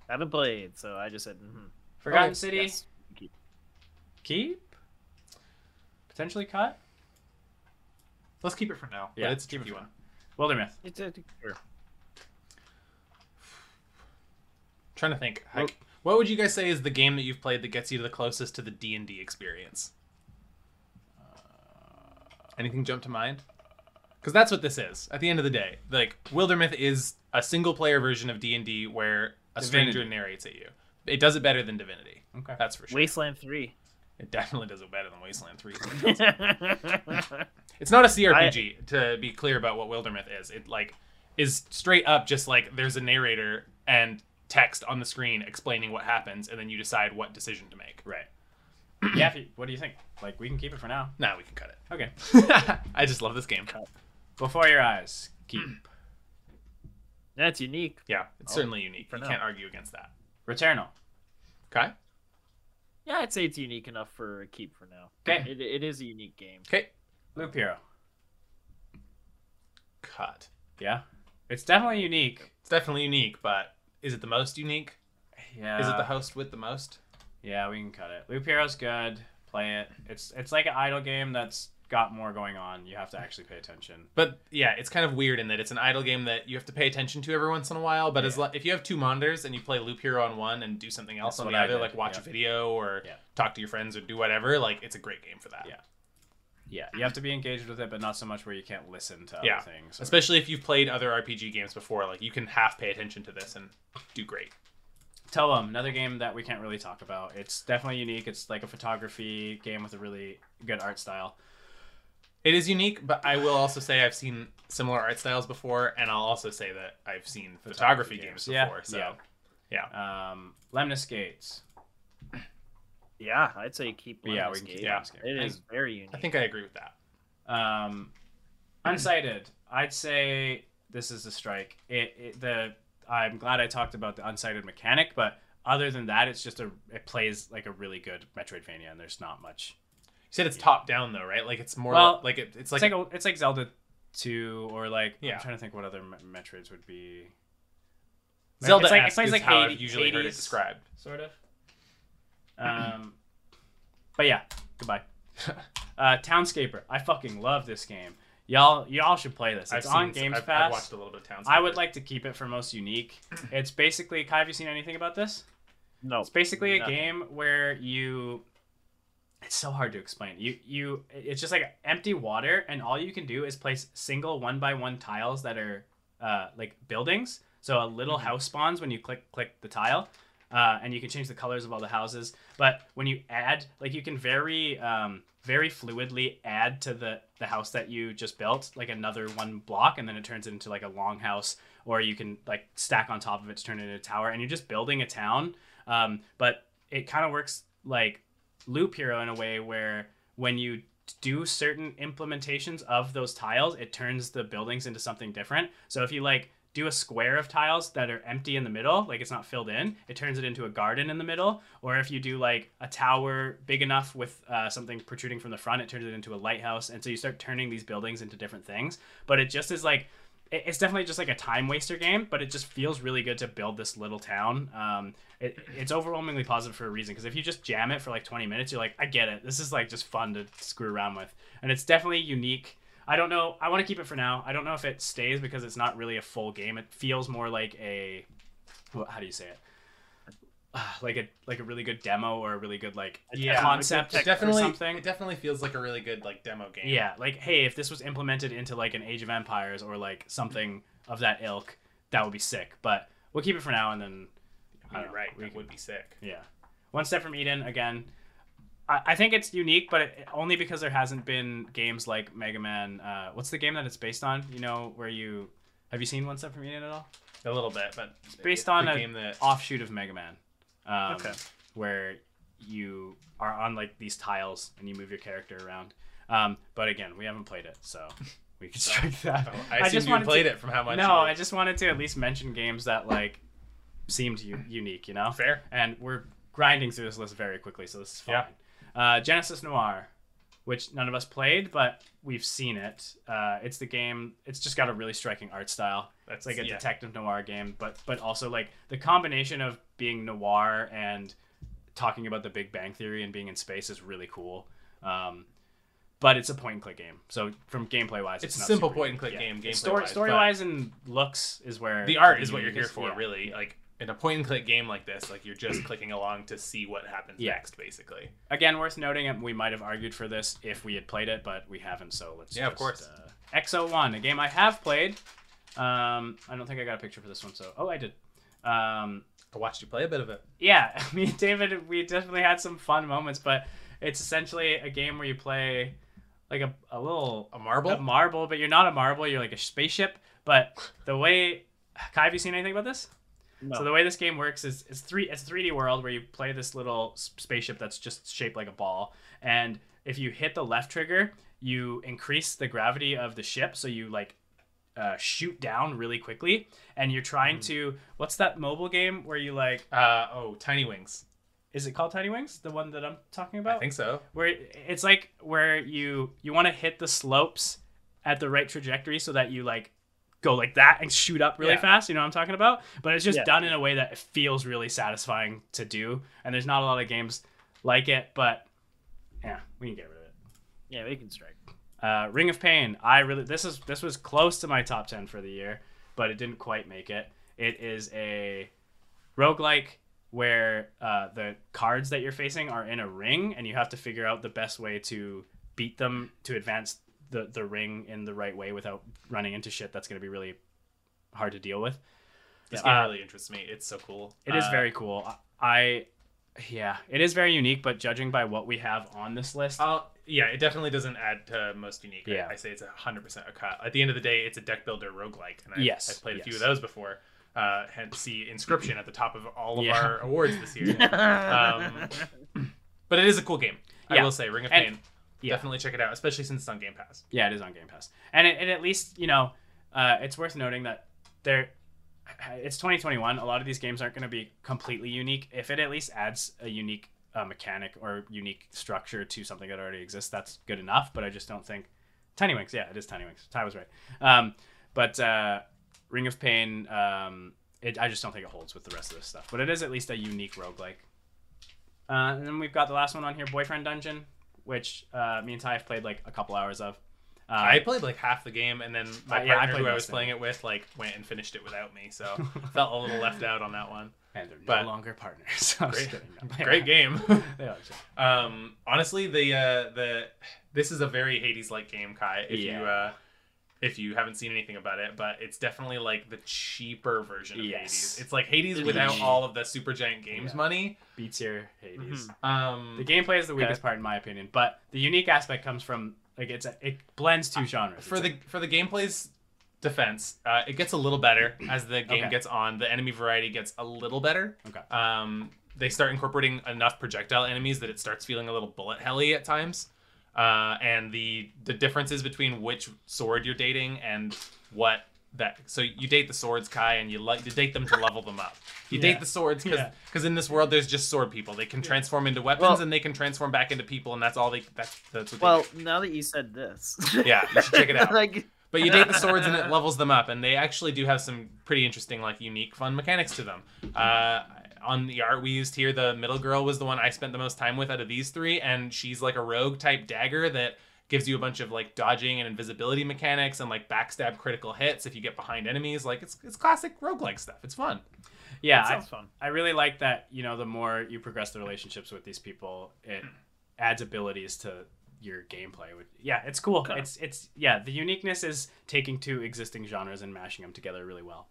haven't played, so I just said. mhm. Forgotten Okay, City, Yes. Keep. keep. Potentially cut. Let's keep it for now. Yeah, but it's a keep it tricky for one. Wildermyth. It's a, sure. trying to think. Well- what would you guys say is the game that you've played that gets you the closest to the D and D experience? Uh, Anything jump to mind? Because that's what this is. At the end of the day, like Wildermyth is a single player version of D and D where a stranger Divinity. narrates at you. It does it better than Divinity. Okay. That's for sure. Wasteland Three. It definitely does it better than Wasteland Three. [laughs] It's not a CRPG, to be clear about what Wildermyth is. It like is straight up just like there's a narrator and text on the screen explaining what happens, and then you decide what decision to make. Right. [clears throat] yeah. You, what do you think? Like we can keep it for now. Now we can cut it. Okay. [laughs] I just love this game. Cut. Before your eyes, keep. [clears throat] That's unique. Yeah, it's Oh, certainly unique. You now. can't argue against that. Returnal. Okay. Yeah, I'd say it's unique enough for a keep for now. 'Kay. It, it is a unique game. Okay. Loop Hero. Cut. Yeah. It's definitely unique. It's definitely unique, but is it the most unique? Yeah. is it the host with the most? Yeah, we can cut it. Loop Hero's good. Play it. It's it's like an idle game that's got more going on. You have to actually pay attention. But yeah, it's kind of weird in that it's an idle game that you have to pay attention to every once in a while. But as Yeah. li- if you have two monitors and you play Loop Hero on one and do something else That's on the other, like watch yeah. a video or Yeah. talk to your friends or do whatever, like it's a great game for that. Yeah. Yeah, you have to be engaged with it, but not so much where you can't listen to Yeah. other things. or- Especially if you've played other RPG games before, like you can half pay attention to this and do great. Tell them another game that we can't really talk about. It's definitely unique. It's like a photography game with a really good art style. It is unique, but I will also say I've seen similar art styles before, and I'll also say that I've seen photography, games, Yeah, before. So yeah. yeah. Um, Lemnis Gates. Yeah, I'd say keep. Yeah, Lemon we can keep Escape. Lemnis Gate. It is very unique. I think I agree with that. Um, unsighted. I'd say this is a strike. It, it the I'm glad I talked about the unsighted mechanic, but other than that, it's just a it plays like a really good Metroidvania, and there's not much. You said it's top down though, right? Like it's more Well, like it, it's It's like, like, a, it's like Zelda two or like Yeah. I'm trying to think what other me- Metroids would be. Zelda. it's like- It's plays like like how Hades- I've usually heard it described. sort of. [clears throat] Um, but yeah, goodbye. [laughs] uh, Townscaper, I fucking love this game. Y'all, y'all should play this. It's I've on seen, Games I've, Pass. I've watched a little bit of Townscaper. I would like to keep it for most unique. [clears throat] It's basically, Kai, have you seen anything about this? No. It's basically a game where you. It's so hard to explain. You you it's just like empty water, and all you can do is place single one by one tiles that are uh, like buildings. So a little Mm-hmm. house spawns when you click click the tile, uh, and you can change the colors of all the houses. But when you add, like you can very um, very fluidly add to the the house that you just built, like another one block, and then it turns it into like a long house, or you can like stack on top of it to turn it into a tower, and you're just building a town. Um, but it kind of works like Loop Hero in a way where when you do certain implementations of those tiles, it turns the buildings into something different. So if you like do a square of tiles that are empty in the middle, like it's not filled in, it turns it into a garden in the middle. Or if you do like a tower big enough with uh, something protruding from the front, it turns it into a lighthouse. And so you start turning these buildings into different things. But it just is like it's definitely just like a time waster game, but it just feels really good to build this little town. Um, it, it's overwhelmingly positive for a reason because if you just jam it for like 20 minutes, you're like, I get it. This is like just fun to screw around with, and it's definitely unique. I don't know. I want to keep it for now. I don't know if it stays because it's not really a full game. It feels more like a, how do you say it? [sighs] Like a like a really good demo or a really good like Yeah, concept It or definitely, something. it definitely feels like a really good like demo game. Yeah, like hey, if this was implemented into like an Age of Empires or like something of that ilk, that would be sick. But we'll keep it for now, and then you're know, right. we That can- would be sick. yeah, one step from Eden again. I, I think it's unique, but it, only because there hasn't been games like Mega Man. Uh, what's the game that it's based on? You know, where you have you seen One Step from Eden at all? A little bit, but it's based on a game that offshoot of Mega Man, um, Okay. where you are on like these tiles and you move your character around. Um, but again, we haven't played it, so we can [laughs] strike that. Oh, I, assumed you wanted played to- it from how much. No, you- I just wanted to at least mention games that like seemed u- unique, you know. fair. And we're grinding through this list very quickly, so this is fine. Uh, Genesis Noir, which none of us played, but we've seen it. Uh, it's the game. It's just got a really striking art style. That's like a yeah. detective noir game, but but also like the combination of being noir and talking about the Big Bang Theory and being in space is really cool. Um, but it's a point and click game, so from gameplay wise, It's it's, a simple point and click Yeah. game, gameplay Story wise, story wise and looks is where the art is what you're here for, yeah. really. Like in a point and click game like this, like you're just [clears throat] clicking along to see what happens Yeah. next, basically. Again, worth noting, and we might have argued for this if we had played it, but we haven't. So let's Yeah, of course. Uh, Exo One, a game I have played. Um, I don't think I got a picture for this one. So oh, I did. Um, I watched you play a bit of it. yeah, [laughs] me and David, we definitely had some fun moments, but it's essentially a game where you play like a, a little A marble? a marble, but you're not a marble. You're like a spaceship. But the way, [sighs] Kai, have you seen anything about this? No. So the way this game works is it's three it's a 3D world where you play this little spaceship that's just shaped like a ball, and if you hit the left trigger, you increase the gravity of the ship, so you like uh, shoot down really quickly, and you're trying Mm. to what's that mobile game where you like Uh oh, Tiny Wings. is it called Tiny Wings? The one that I'm talking about? I think so. where it's like where you you want to hit the slopes at the right trajectory so that you like go like that and shoot up really Yeah. fast you know what i'm talking about but it's just Yeah. done in a way that feels really satisfying to do and there's not a lot of games like it but yeah we can get rid of it Yeah, we can strike. uh, Ring of Pain. I really this is this was close to my top ten for the year, but it didn't quite make it. It is a roguelike where uh, the cards that you're facing are in a ring, and you have to figure out the best way to beat them to advance the the ring in the right way without running into shit that's going to be really hard to deal with. This Yeah. game Uh, really interests me. It's so cool. It is Uh, very cool. I yeah, it is very unique, but judging by what we have on this list, I'll, yeah, it definitely doesn't add to most unique. I- Yeah. I, say it's a hundred percent a cut. At the end of the day, it's a deck builder roguelike, and I, Yes, I've played a few of those before. Uh, hence, see inscryption at the top of all of Yeah. our awards this year. [laughs] um, but it is a cool game. I Yeah. will say, Ring of And- Pain. Yeah. Definitely check it out, especially since it's on Game Pass. Yeah, it is on Game Pass, and it, it at least you know, uh, it's worth noting that there, it's 2021. A lot of these games aren't going to be completely unique. If it at least adds a unique uh, mechanic or unique structure to something that already exists, that's good enough. But I just don't think Tiny Wings. Yeah, it is Tiny Wings. Ty was right. Um, but uh, Ring of Pain, um, it, I just don't think it holds with the rest of this stuff. But it is at least a unique roguelike. Uh, and then we've got the last one on here, Boyfriend Dungeon, which uh, me and Ty have played like a couple hours of. Uh, I played like half the game, and then my Uh, yeah, I partner played who I was of it. playing it with like went and finished it without me, so [laughs] felt a little left out on that one. and they're but- no longer partners. [laughs] I'm Great, kidding. Great game. [laughs] They are, sure. um, honestly, the uh, the this is a very Hades like game, Kai. If you Yeah. uh, if you haven't seen anything about it, but it's definitely like the cheaper version of Yes. Hades. It's like Hades without all of the Supergiant Games Yeah. money. Beats your Hades. Mhm. Um, The gameplay is the Okay. weakest part in my opinion, but the unique aspect comes from like it's a, it blends two genres. for It's the for the gameplay's defense, uh, it gets a little better as the game Okay. gets on. The enemy variety gets a little better. Okay. Um, they start incorporating enough projectile enemies that it starts feeling a little bullet helly at times. Uh, and the the differences between which sword you're dating and what that so you date the swords kai and you like to date them to level them up you Yeah. date the swords because Yeah. in this world there's just sword people they can transform into weapons Well- and they can transform back into people and that's all they that's that's what Well, they now that you said this, yeah you should check it [laughs] out like, but you date the swords and it [laughs] levels them up, and they actually do have some pretty interesting, like unique, fun mechanics to them. Uh, on the art we used here, the middle girl was the one I spent the most time with out of these three, and she's like a rogue type dagger that gives you a bunch of like dodging and invisibility mechanics and like backstab critical hits if you get behind enemies. Like it's it's classic roguelike stuff. It's fun. yeah, that I, fun. I really like that. You know, the more you progress the relationships with these people, it adds abilities to your gameplay. Which, yeah, it's cool. Okay. It's it's yeah. The uniqueness is taking two existing genres and mashing them together really well.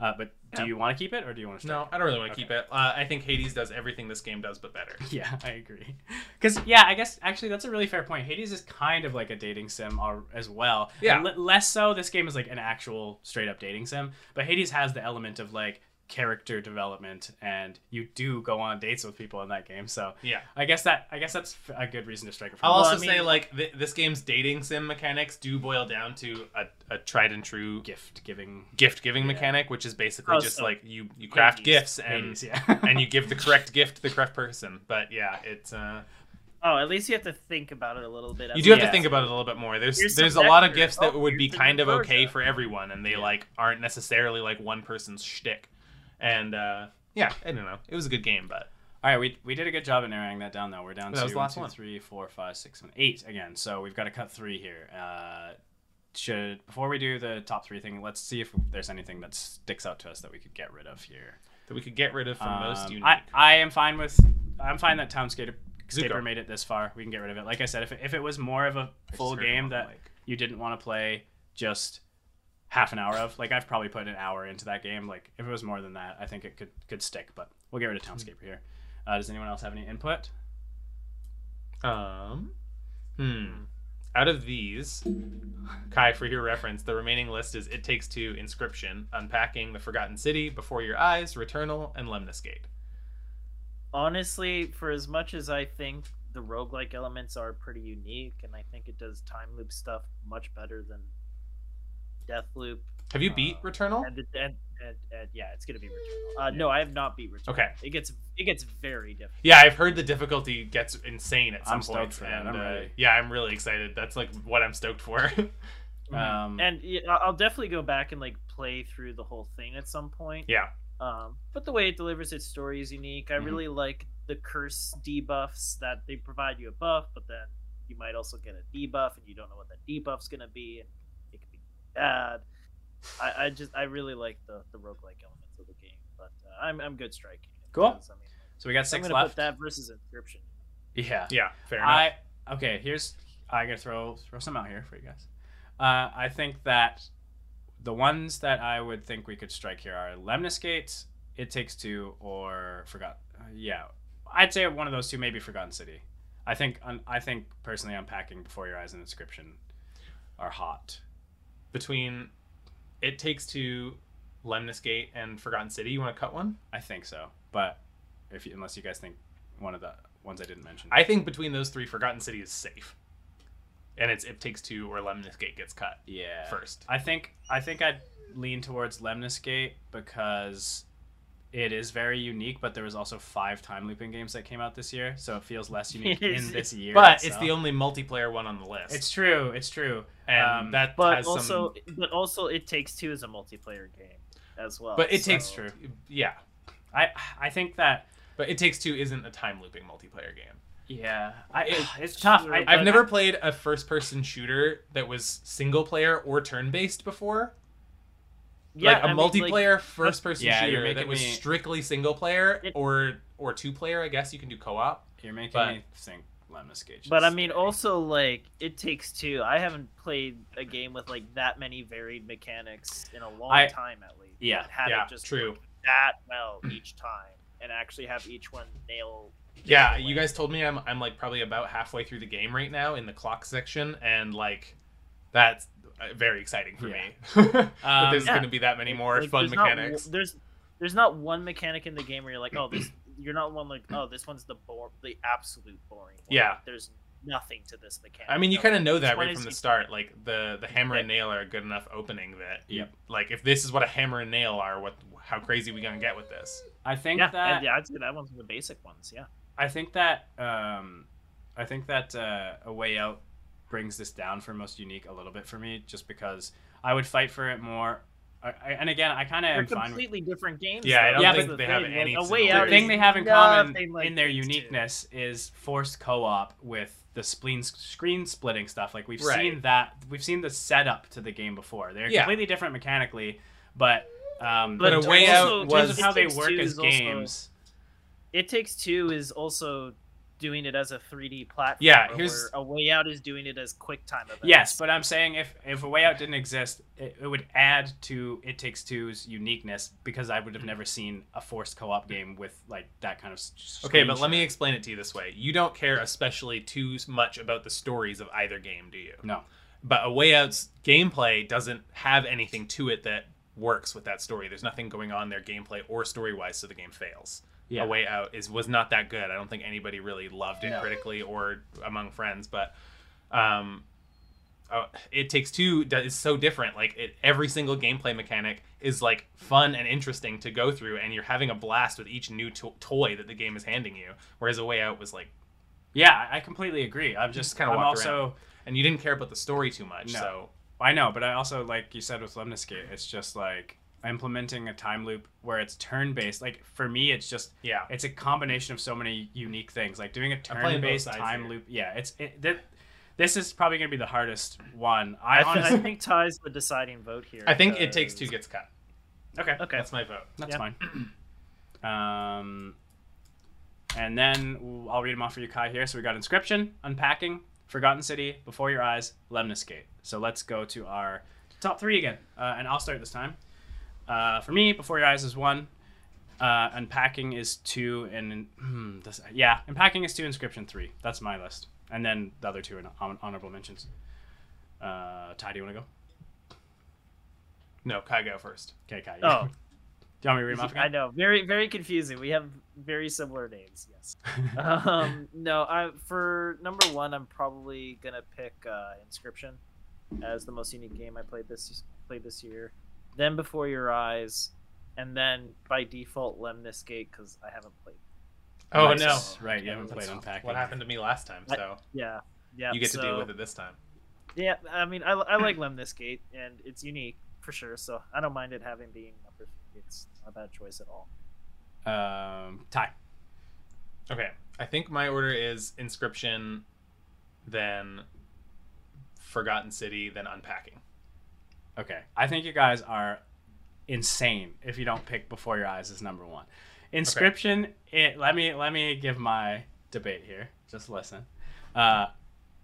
Uh, but do Yeah. you want to keep it or do you want to? No, I don't really want to keep it. Uh, I think Hades does everything this game does, but better. [laughs] Yeah, I agree. Because yeah, I guess actually that's a really fair point. Hades is kind of like a dating sim as well. Yeah. L- less so. This game is like an actual straight up dating sim, but Hades has the element of like character development, and you do go on dates with people in that game. So Yeah. I guess that I guess that's a good reason to strike a. I'll Well, also I mean, say like th- this game's dating sim mechanics do boil down to a, a tried and true gift giving. gift giving mechanic, which is basically Oh, just so like you you craft Hades. gifts and Hades, yeah. [laughs] and you give the correct [laughs] gift to the correct person. But yeah, it's uh, Oh, at least you have to think about it a little bit. you do have well. to think about it a little bit more. There's Here's there's a some lot of gifts that Oh, would be kind of okay for everyone, and they Yeah. like aren't necessarily like one person's shtick. And uh, yeah, I don't know. It was a good game, but All right, we, we did a good job at narrowing that down though. We're down That to last two, one. three, four, five, six, seven, eight again. So we've got to cut three here. Uh, should before we do the top three thing, let's see if there's anything that sticks out to us that we could get rid of here. that we could get rid of from most Um, unique. I, I am fine with I'm fine that Townscaper. Scaper made it this far. We can get rid of it. Like I said, if it, if it was more of a full game that mic. you didn't want to play just half an hour of, like I've probably put an hour into that game. Like if it was more than that, I think it could could stick. But we'll get rid of Townscaper here. Uh, does anyone else have any input? Um, hmm. Out of these, Kai, for your reference, the remaining list is It Takes Two, Inscryption, Unpacking, The Forgotten City, Before Your Eyes, Returnal, and Lemnis Gate. Honestly, for as much as I think the roguelike elements are pretty unique, and I think it does time loop stuff much better than Deathloop. Have you beat Uh, Returnal? And, and, and, and yeah, it's gonna be Returnal. Uh, No, I have not beat Returnal. Okay. It gets it gets very difficult. Yeah, I've heard the difficulty gets insane at some I'm stoked point. for and, I'm uh, ready. Yeah, I'm really excited. That's like what I'm stoked for. [laughs] Um, And yeah, I- I'll definitely go back and like play through the whole thing at some point. yeah. Um, but the way it delivers its story is unique. I Mhm. really like the curse debuffs that they provide you a buff, but then you might also get a debuff, and you don't know what that debuff's gonna be, and it bad. I, I just I really like the the roguelike elements of the game, but uh, I'm I'm good striking. Cool. because, I mean, so we got 6 I'm six gonna left. put that versus inscryption. Yeah. Yeah, fair enough. I okay. Here's I gotta throw throw some out here for you guys. Uh, I think that the ones that I would think we could strike here are Lemnis Gate, It Takes Two, or Forgot. Uh, yeah, I'd say one of those two, maybe Forgotten City. I think un, I think personally, Unpacking Before Your Eyes and Inscryption are hot. Between It Takes to Two, Lemnis Gate, and Forgotten City, you want to cut one? I think so, but if you, unless you guys think one of the ones I didn't mention, I think between those three, Forgotten City is safe. and it's It Takes Two or Lemnis Gate gets cut Yeah. first. I think I think I'd lean towards Lemnis Gate because it is very unique, but there was also five time looping games that came out this year, so it feels less unique in [laughs] this year. But it's the only multiplayer one on the list. It's true. It's true. and um, that But has also, some. but also, it takes two is a multiplayer game as well. But it so- takes true. Yeah, I I think that but It Takes Two isn't a time looping multiplayer game. yeah, I, It- [sighs] it's tough. I, I've I've but never played a first person shooter that was single player or turn based before. Yeah, like a I mean, like, multiplayer first person Yeah, shooter that was me- strictly single player It- or or two player. I guess you can do co op. You're making but- me think Lemnis Gate. But I just- mean, also like it takes two. I haven't played a game with like that many varied mechanics in a long I- time, at least. Yeah, that had yeah, it just true. that well each time, and actually have each one nail. Yeah, the you guys told me I'm I'm like probably about halfway through the game right now in the clock section, and like that's very exciting for me. Um, [laughs] [laughs] there's yeah. going to be that many more Like, fun there's not mechanics. there's there's not one mechanic in the game where you're like, oh, this. You're not one like, oh, this one's the bore, the absolute boring. One. Yeah. There's nothing to this mechanic. I mean, you kind of know that right from the u- start. Like the the hammer and nail are a good enough opening that you, Yep. like if this is what a hammer and nail are, what how crazy we gonna get with this? I think Yeah, that and yeah, I'd say that one's the basic ones. Yeah. I think that um, I think that uh, a way out brings this down for most unique a little bit for me, just because I would fight for it more. I, I, and again, I kind of They're am fine with completely different games. Yeah, I don't Yeah, think the they have thing, any Like, a similar- way The the thing they have in common like in their these two. uniqueness is forced co-op with the spleen screen splitting stuff. Like we've Right. seen that, we've seen the setup to the game before. They're Yeah. completely different mechanically, but um, But in A Way of- Out was- how they work as is also- games. It Takes Two is also doing it as a 3D platform. Yeah, here's- a way out is doing it as QuickTime events. Yes, but I'm saying if if a way out didn't exist, it, it would add to It Takes Two's uniqueness because I would have never seen a forced co-op game with like that kind of. Okay, screen but let me explain it to you this way: you don't care especially too much about the stories of either game, do you? No. But A Way Out's gameplay doesn't have anything to it that works with that story. There's nothing going on there gameplay or story wise, so the game fails. Yeah. A Way Out is was not that good. I don't think anybody really loved it No. critically or among friends, but um uh, it takes two that is so different like it, every single gameplay mechanic is like fun and interesting to go through and you're having a blast with each new to- toy that the game is handing you whereas a way out was like Yeah, I I completely agree. I'm just kinda I'm walked also. and you didn't care about the story too much No. so I know, but I also like you said with Lemnis Gate, it's just like implementing a time loop where it's turn based. Like for me, it's just yeah it's a combination of so many unique things. Like doing a turn based time here. loop. Yeah, it's it, that. This is probably gonna be the hardest one. I, I, th- I think Ty's the deciding vote here. i think it takes two gets cut okay, Okay. that's my vote that's Yeah. fine. Um, and then I'll read them off for you, Kai. Here, so we got Inscryption, Unpacking, Forgotten City, Before Your Eyes, Lemnis Gate. So let's go to our top three again, uh, and I'll start this time. Uh, for me, Before Your Eyes is one. Uh, unpacking is two, and hmm, this, yeah, unpacking is two. Inscryption three. That's my list, and then the other two are hon- honorable mentions. Uh, Ty, do you want to go? no kai go first Okay, Kai. you- Oh. do you want me to read them off I know, very very confusing. We have very similar names. Yes. [laughs] um, no, I for number one, I'm probably gonna pick uh, Inscryption as the most unique game I played this played this year. Then Before Your Eyes, and then by default Lemnis Gate because I haven't played. oh Nice. no Right, you haven't That's played unpacking. what happened to me last time I- so Yeah, yeah. you get to deal with it this time Yeah, I mean, I, I like Lemnis Gate, and it's unique for sure. So I don't mind it having being number three. It's not a bad choice at all. Um, Ty. Okay, I think my order is Inscryption, then Forgotten City, then Unpacking. Okay, I think you guys are insane if you don't pick Before Your Eyes as number one. Inscryption. It, let me let me give my debate here. Just listen. Uh,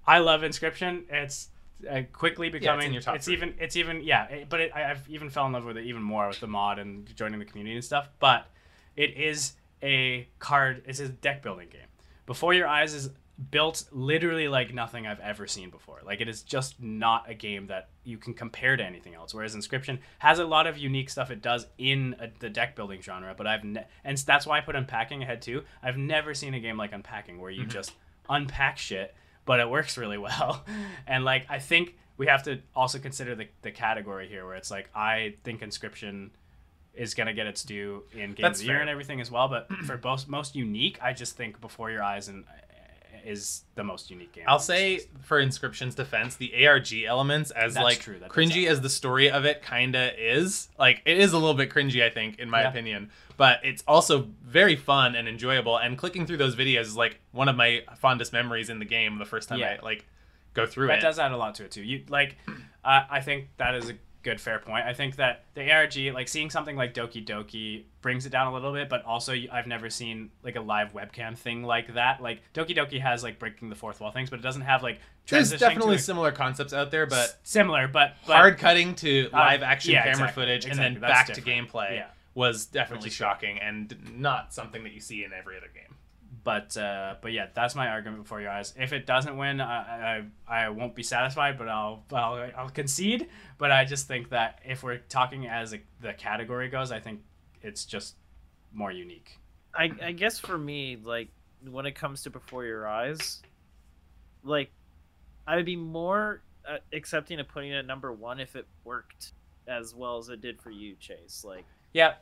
I love Inscryption. It's uh, quickly becoming. in your top it's even. It's even. Yeah. It, but it, I, I've even fell in love with it even more with the mod and joining the community and stuff. But it is a card. It's a deck building game. Before Your Eyes is built literally like nothing I've ever seen before. Like it is just not a game that you can compare to anything else. Whereas Inscryption has a lot of unique stuff it does in a, the deck building genre, but I've ne- and that's why I put Unpacking ahead too. I've never seen a game like Unpacking where you mm-hmm. just unpack shit, but it works really [laughs] well. And like I think we have to also consider the, the category here where it's like I think Inscryption is gonna get its due in Game That's of the Year and everything as well. But [clears throat] for most most unique, I just think Before Your Eyes and is the most unique game. I'll say for Inscryption's defense, the ARG elements, as That's like true, that cringy as the story of it kinda is, like it is a little bit cringy, I think, in my Yeah. opinion. But it's also very fun and enjoyable. And clicking through those videos is like one of my fondest memories in the game. The first time Yeah. I like go through that it. does add a lot to it too. You like, uh, I think that is a good fair point. I think that the ARG, like seeing something like Doki Doki, brings it down a little bit. But also, I've never seen like a live webcam thing like that. Like Doki Doki has like breaking the fourth wall things, but it doesn't have like There's definitely to, similar concepts out there, but s- similar, but, but hard cutting to Uh, live action yeah, camera exactly, footage and then back to gameplay Yeah. was definitely shocking and not something that you see in every other game. But uh, but yeah, that's my argument before your eyes. If it doesn't win, I, I I won't be satisfied, but I'll I'll, I'll concede. But I just think that if we're talking as a, the category goes, I think it's just more unique. I, I guess for me, like when it comes to Before Your Eyes, like I would be more uh, accepting of putting it at number one if it worked as well as it did for you, Chase. Like Yeah,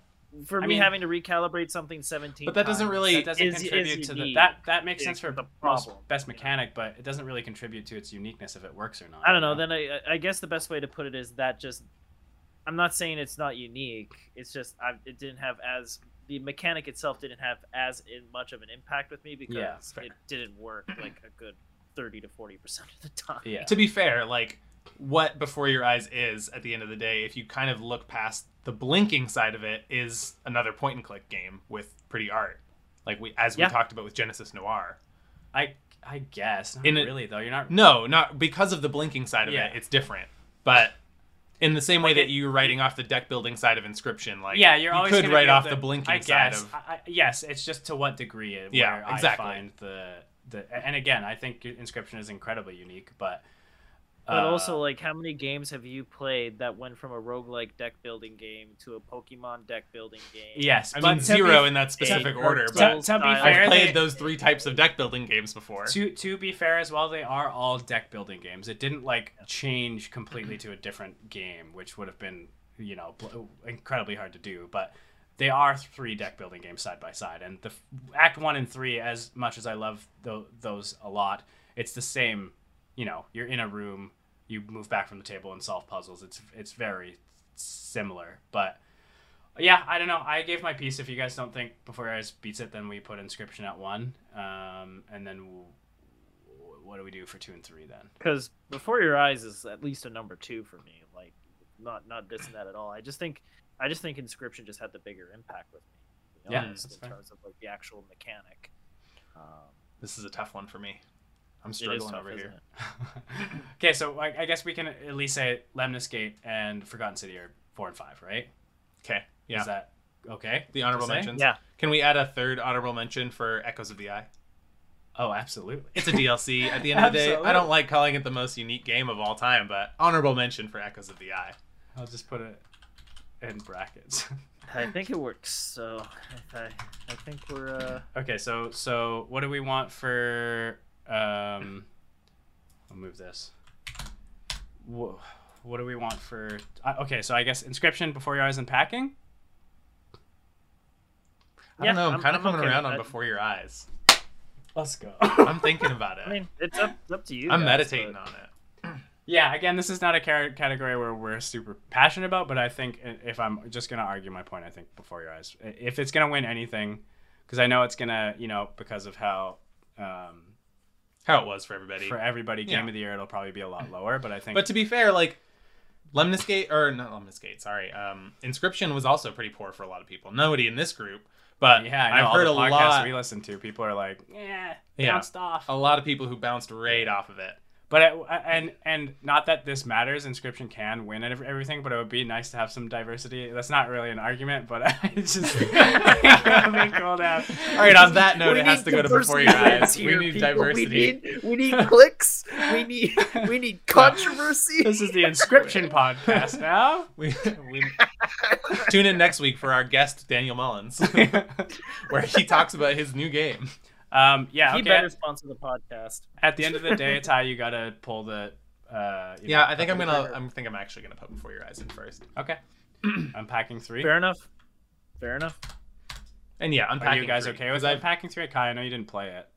for I me, mean- having to recalibrate something seventeen, But that doesn't really- that doesn't is- is contribute to the that that makes sense for the problem, best you know? mechanic, but it doesn't really contribute to its uniqueness if it works or not. I don't you know. Then I, I guess the best way to put it is that just I'm not saying it's not unique. It's just I, it didn't have as the mechanic itself didn't have as in much of an impact with me because Yeah, it didn't work like a good thirty to forty percent of the time. yeah, To be fair, like what Before Your Eyes is at the end of the day, if you kind of look past the blinking side of it, is another point and click game with pretty art. Like we as we talked about with Genesis Noir. I I guess not In it- really though. You're not. No, not because of the blinking side of Yeah. it, it's different. But in the same way Like that it- you're writing off the deck building side of Inscryption, like yeah, you're you could write off to- the blinking I side guess. of I, yes, it's just to what degree it, Yeah, where exactly. I find the the and again, I think Inscryption is incredibly unique, but But uh, also, like, how many games have you played that went from a roguelike deck building game to a Pokemon deck building game? yes, I mean zero be- in that specific order, to- but to be fair, I've they- played those three types of deck building games before. To to be fair as well, they are all deck building games. It didn't like change completely to a different game, which would have been you know bl- incredibly hard to do. But they are three deck building games side by side, and the Act One and Three, as much as I love tho- those a lot, it's the same. You know, you're in a room, you move back from the table and solve puzzles. It's it's very similar, but. Yeah, I don't know. I gave my piece. If you guys don't think Before Eyes beats it, then we put Inscryption at one, um, and then we'll, what do we do for two and three then? because Before Your Eyes is at least a number two for me. Like, not not this and that at all. I just think I just think Inscryption just had the bigger impact with me. to be Yeah, honest, that's in fair. terms of like the actual mechanic. Um, This is a tough one for me. I'm it is struggling tough, over here. [laughs] okay, so I, I guess we can at least say Lemnis Gate and Forgotten City are four and five, right? Okay, yeah. Is that okay? the honorable mentions. Yeah. Can we add a third honorable mention for Echoes of the Eye? Oh, absolutely. It's a [laughs] DLC. At the end of the day, I don't like calling it the most unique game of all time, but honorable mention for Echoes of the Eye. I'll just put it in brackets. I [laughs] think it works. So I, I think we're. Uh, okay, so so what do we want for? Um, I'll move this. Wha- What do we want for? Uh, okay, so I guess inscryption before your eyes and packing. I Yeah, don't know. I'm, I'm- kind of I'm coming okay around on that. Before Your Eyes. Let's go. [laughs] I'm thinking about it. I mean, it's up, it's up to you. I'm guys, meditating but- on it. Yeah, again, this is not a category where we're super passionate about, but I think if I'm just gonna argue my point, I think before your eyes, if it's gonna win anything, because I know it's gonna, you know, because of how um, How it was for everybody. for everybody, game Yeah. of the year, it'll probably be a lot lower. But I think, But to be fair, like Lemnis Gate or not Lemnis Gate, sorry. Um, Inscryption was also pretty poor for a lot of people. Nobody in this group, but yeah, I all heard a podcasts lot, we listen to, people are like, yeah, Yeah. bounced off. a lot of people who bounced right off of it. But it, and and not that this matters, inscryption can win and everything, but it would be nice to have some diversity. That's not really an argument, but [laughs] it's just [laughs] it would be cool to have. All right, on that note, We it has need to go to Before Your diversity Eyes. here, we need people. diversity. We need, we need [laughs] clicks. We need we need controversy. This is the inscryption podcast now. We, we tune in next week for our guest Daniel Mullins, where he talks about his new game. Um, yeah. he okay. better sponsor the podcast. At the end of the day, [laughs] Ty, you gotta pull the. Uh, you Yeah, know, I think I'm gonna. trigger. I'm think I'm actually gonna put before your eyes in first. Okay. [clears throat] Unpacking three. Fair enough. Fair enough. And yeah, unpacking. Are unpacking. you guys three, okay with 'cause I've- unpacking three? Kai, I know you didn't play it.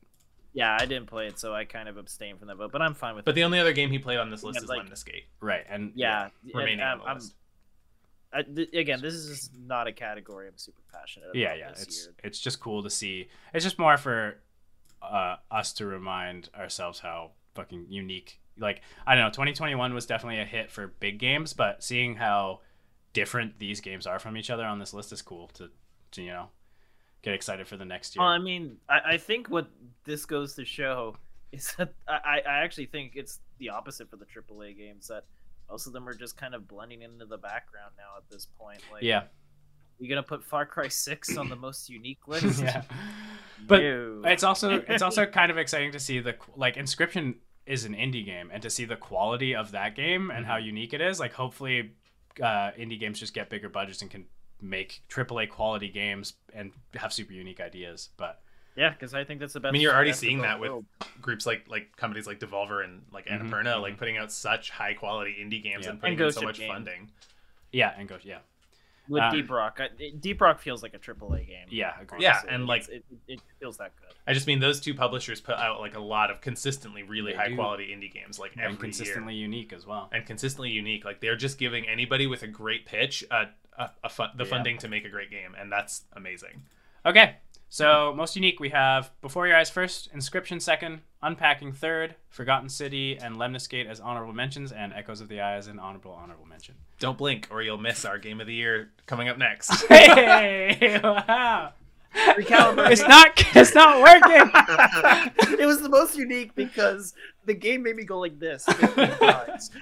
Yeah, I didn't play it, so I kind of abstained from that vote, but I'm fine with it. But it. the only other game he played on this list Yeah, is like- Lemnis Gate. Right, and yeah, remaining and, on the I'm- list. I, th- again, this is not a category I'm super passionate about. yeah, yeah. this It's year. it's just cool to see. It's just more for uh, us to remind ourselves how fucking unique. Like I don't know, 2021 was definitely a hit for big games, but seeing how different these games are from each other on this list is cool to, to you know get excited for the next year. Well, I mean, I, I think what this goes to show is [laughs] that I, I actually think it's the opposite for the AAA games that most of them are just kind of blending into the background now at this point. Like, yeah, you gonna put Far Cry Six on the most unique [laughs] list? yeah. But No. it's also [laughs] it's also kind of exciting to see the like Inscryption is an indie game and to see the quality of that game and how unique it is. Like hopefully, uh, indie games just get bigger budgets and can make AAA quality games and have super unique ideas. But yeah, because I think that's the best. I mean, you're already seeing that with worlds. groups like like companies like Devolver and like Mhm, Annapurna, like mhm. putting out such high quality indie games Yeah. and putting And in so much Game. funding. yeah, and go yeah, with um, Deep Rock. Deep Rock feels like a AAA game. yeah, agreed. Yeah, honestly. and, like- it, it feels that good. I just mean those two publishers put out like a lot of consistently really They high do. quality indie games like every and consistently year. unique as well. and consistently unique. Like they're just giving anybody with a great pitch a, a, a fun, the Yeah. funding to make a great game, and that's amazing. Okay, so most unique we have Before Your Eyes first, Inscryption second, Unpacking third, Forgotten City and Lemnis Gate as honorable mentions, and Echoes of the Eye as an honorable honorable mention. Don't blink, or you'll miss our game of the year coming up next. [laughs] Hey, wow! Recalibrating. It's not. It's not working. [laughs] it was the most unique because the game made me go like this 15 times. [laughs]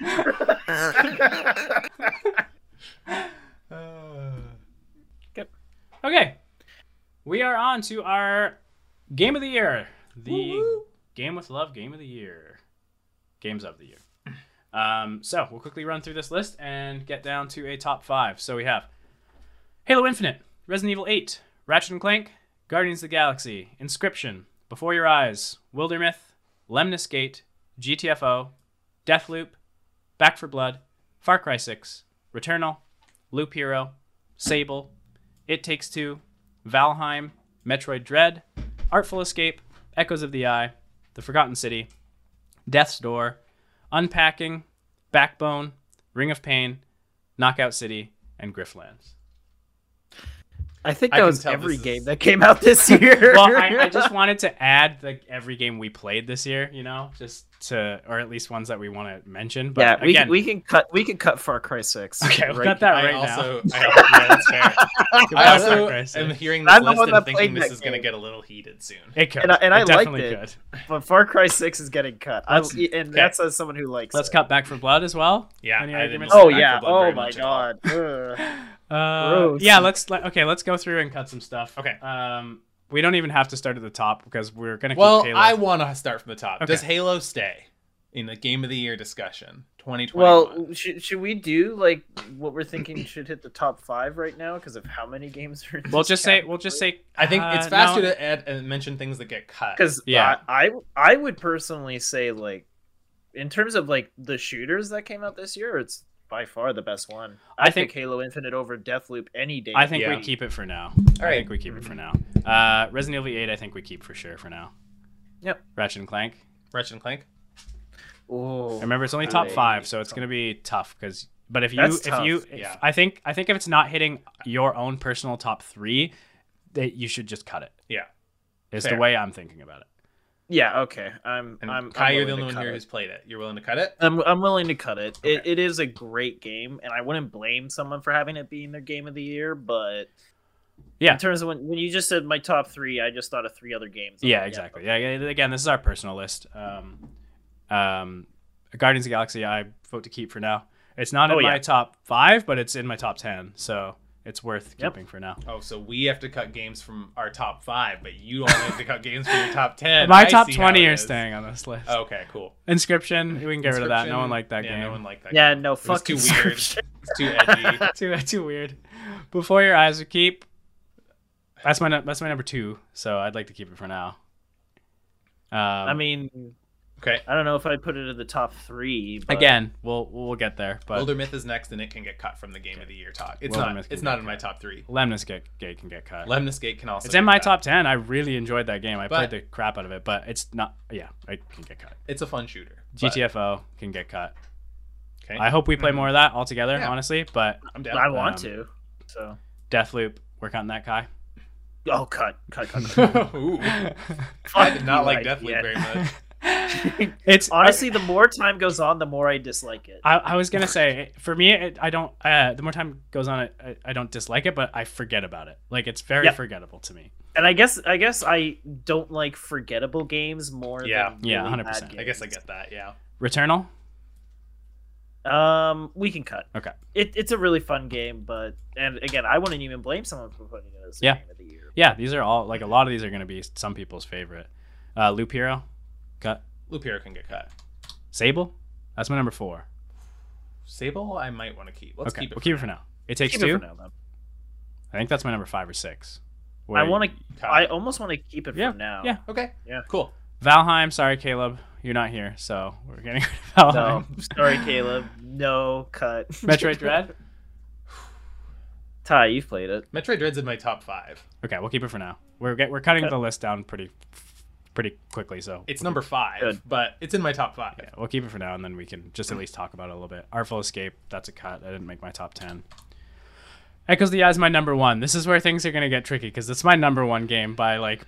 Okay, we are on to our game of the year, the Game with Love Game of the Year, games of the year. Um, so we'll quickly run through this list and get down to a top five. So we have Halo Infinite, Resident Evil 8, Ratchet and Clank, Guardians of the Galaxy, Inscryption, Before Your Eyes, Wildermyth, Lemnis Gate, GTFO, Deathloop, Back 4 Blood, Far Cry 6, Returnal, Loop Hero, Sable, It Takes Two, Valheim, Metroid Dread, Artful Escape, Echoes of the Eye, The Forgotten City, Death's Door, Unpacking, Backbone, Ring of Pain, Knockout City, and Griftlands. I think that can was every this is- game that came out this [laughs] year. Well, I, I just wanted to add the every game we played this year, you know, just to, or at least ones that we want to mention. But yeah, we, again, can, we can cut we can cut Far Cry Six. [laughs] okay, we right got that I right also, now. I, yeah, that's fair. [laughs] I Goodbye, also Far Cry 6. am hearing this I'm list and that thinking this is going to get a little heated soon. It could. And I- and I it liked definitely it. could. But Far Cry Six is getting cut. I, Let's- and that's as someone who likes. Let's it. cut Back 4 Blood as well. Yeah, Any I didn't Oh yeah! Oh my much at all. god! Ugh. Uh, Gross. yeah, let's let, okay. Let's go through and cut some stuff. Okay. Um, we don't even have to start at the top because we're gonna keep Well, Halo. I want to start from the top. Okay. Does Halo stay in the Game of the Year discussion 2021? Well, should, should we do like what we're thinking [clears throat] should hit the top five right now because of how many games are? In we'll this just say we'll just say. I think it's uh, faster no. to add and mention things that get cut. because Yeah. I, I I would personally say like in terms of like the shooters that came out this year, it's by far the best one. I I, think- think Halo Infinite over Deathloop any day. I think Yeah. we keep it for now. All I right. think we keep it for now. Uh, Resident Evil 8, I think we keep for sure for now. Yep. Ratchet and Clank. Ratchet and Clank. Oh, Remember, it's only top Great. five, so it's gonna be tough. Because, but if you, That's if you, if, yeah. I think, I think if it's not hitting your own personal top three, that you should just cut it. Yeah. Is Fair. the way I'm thinking about it. Yeah. Okay, I'm. And I'm. Kai, I'm you're the only one here it. who's played it. You're willing to cut it? I'm, I'm willing to cut it. it. It is a great game, and I wouldn't blame someone for having it being their game of the year. But Yeah. in terms of when, when you just said my top three, I just thought of three other games. Yeah, exactly. Yeah, yeah, again, this is our personal list. Um, um, Guardians of the Galaxy, I vote to keep for now. It's not in Oh, my yeah. top five, but it's in my top ten, so it's worth Yep. keeping for now. Oh, so we have to cut games from our top five, but you only have to cut games from your top [laughs] ten. my I top twenty are is. staying on this list. Okay, cool. Inscryption, we can get rid of that. No one liked that yeah, game. No one liked that. Yeah, game. no, It was fuck too weird. It's too edgy. [laughs] too too weird. Before your eyes, we keep. That's my that's my number two, so I'd like to keep it for now. Um, I mean, Okay. I don't know if I'd put it in the top three. But again, we'll we'll get there, but Wildermyth is next, and it can get cut from the Game of the Year talk. It's Boulder not. It's not in my top three. Lemnis Gate, Gate can get cut. Lemnis Gate can also. it's get in my cut. top ten. I really enjoyed that game. I But- played the crap out of it, but it's not. Yeah, it can get cut. It's a fun shooter. but- GTFO can get cut. Okay. I hope we play more of that altogether, Yeah. honestly. But I'm down. I want um, to. So. Deathloop, we're cutting that Kai. Oh, cut, cut, cut. cut. [laughs] Ooh. [laughs] I did not like Right, Deathloop yeah. very much. [laughs] [laughs] it's Honestly, the more time goes on, the more I dislike it. I, I was gonna say for me, it, I don't. Uh, the more time goes on, I, I don't dislike it, but I forget about it. Like it's very Yep. forgettable to me. And I guess I guess I don't like forgettable games more Yeah. than Yeah, really 100%. bad I guess I get that. Yeah. Returnal. Um, we can cut. Okay. It, it's a really fun game, but and again, I wouldn't even blame someone for putting it as Yeah. game of the year. Yeah, these are all like a lot of these are gonna be some people's favorite. Uh, Loop Hero, cut. Loop Hero can get cut. Sable, that's my number four. Sable, I might want to keep. Let's okay, keep it. we'll keep it for now. It takes Keep two. it for now, though. I think that's my number five or six. I want to. I almost want to keep it Yeah, for now. yeah. Okay. Yeah. Cool. Valheim. Sorry, Caleb, you're not here, so we're getting [laughs] rid of No, Valheim. sorry, Caleb. No cut. [laughs] Metroid Dread. Ty, you've played it. Metroid Dread's in my top five. Okay, we'll keep it for now. We're get, we're cutting Cut. the list down pretty pretty quickly, so It's number five, Good. but it's in my top five. yeah, we'll keep it for now, and then we can just at least talk about it a little bit. Artful Escape, that's a cut. I didn't make my top ten. Echoes of the Eye is my number one. This is where things are gonna get tricky because it's my number one game by like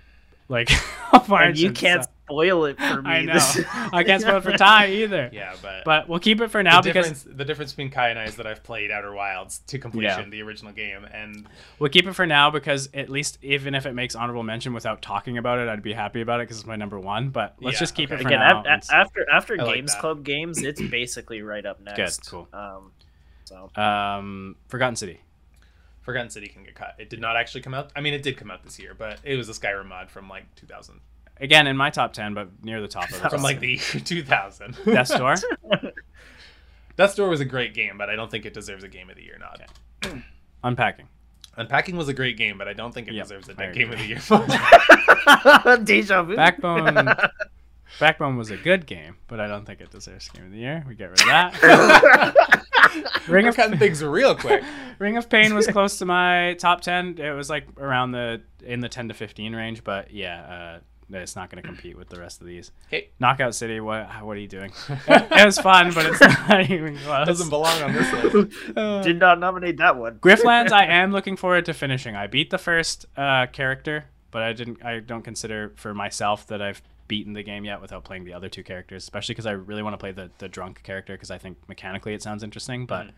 like [laughs] And you can't so- spoil it for me. I know. This- [laughs] I can't spoil it for Ty either. [laughs] Yeah, but, But we'll keep it for now the because difference the difference between Kai and I is that I've played Outer Wilds to completion, Yeah. the original game, and We'll keep it for now because at least even if it makes honorable mention without talking about it, I'd be happy about it because it's my number one. But let's Yeah, just keep okay. it for Again, now. af- and after after I like Games that. Club games, it's [clears throat] basically right up next. Good, cool. Um, so um, Forgotten City. Forgotten City can get cut. It did not actually come out. I mean, it did come out this year, but it was a Skyrim mod from like 2000, Again, in my top ten, but near the top of it. from like the year 2000. Death's Door. [laughs] Death [laughs] Door was a great game, but I don't think it deserves a Game of the Year nod. [clears throat] Unpacking. Unpacking was a great game, but I don't think it Yep, deserves a Game of the Year. [laughs] deja vu. Backbone. Backbone was a good game, but I don't think it deserves Game of the Year. We get rid of that. [laughs] Ring We're of cutting things real quick. [laughs] Ring of Pain was close to my top ten. It was like around the in the ten to fifteen range, but yeah, uh, it's not going to compete with the rest of these. Okay, Knockout City, what what are you doing? it was fun, but it's [laughs] not even close. It doesn't belong on this list. Uh, Did not nominate that one. Griftlands, I am looking forward to finishing. I beat the first uh, character, but I didn't. I don't consider for myself that I've beaten the game yet without playing the other two characters, especially because I really want to play the the drunk character because I think mechanically it sounds interesting. But Mhm.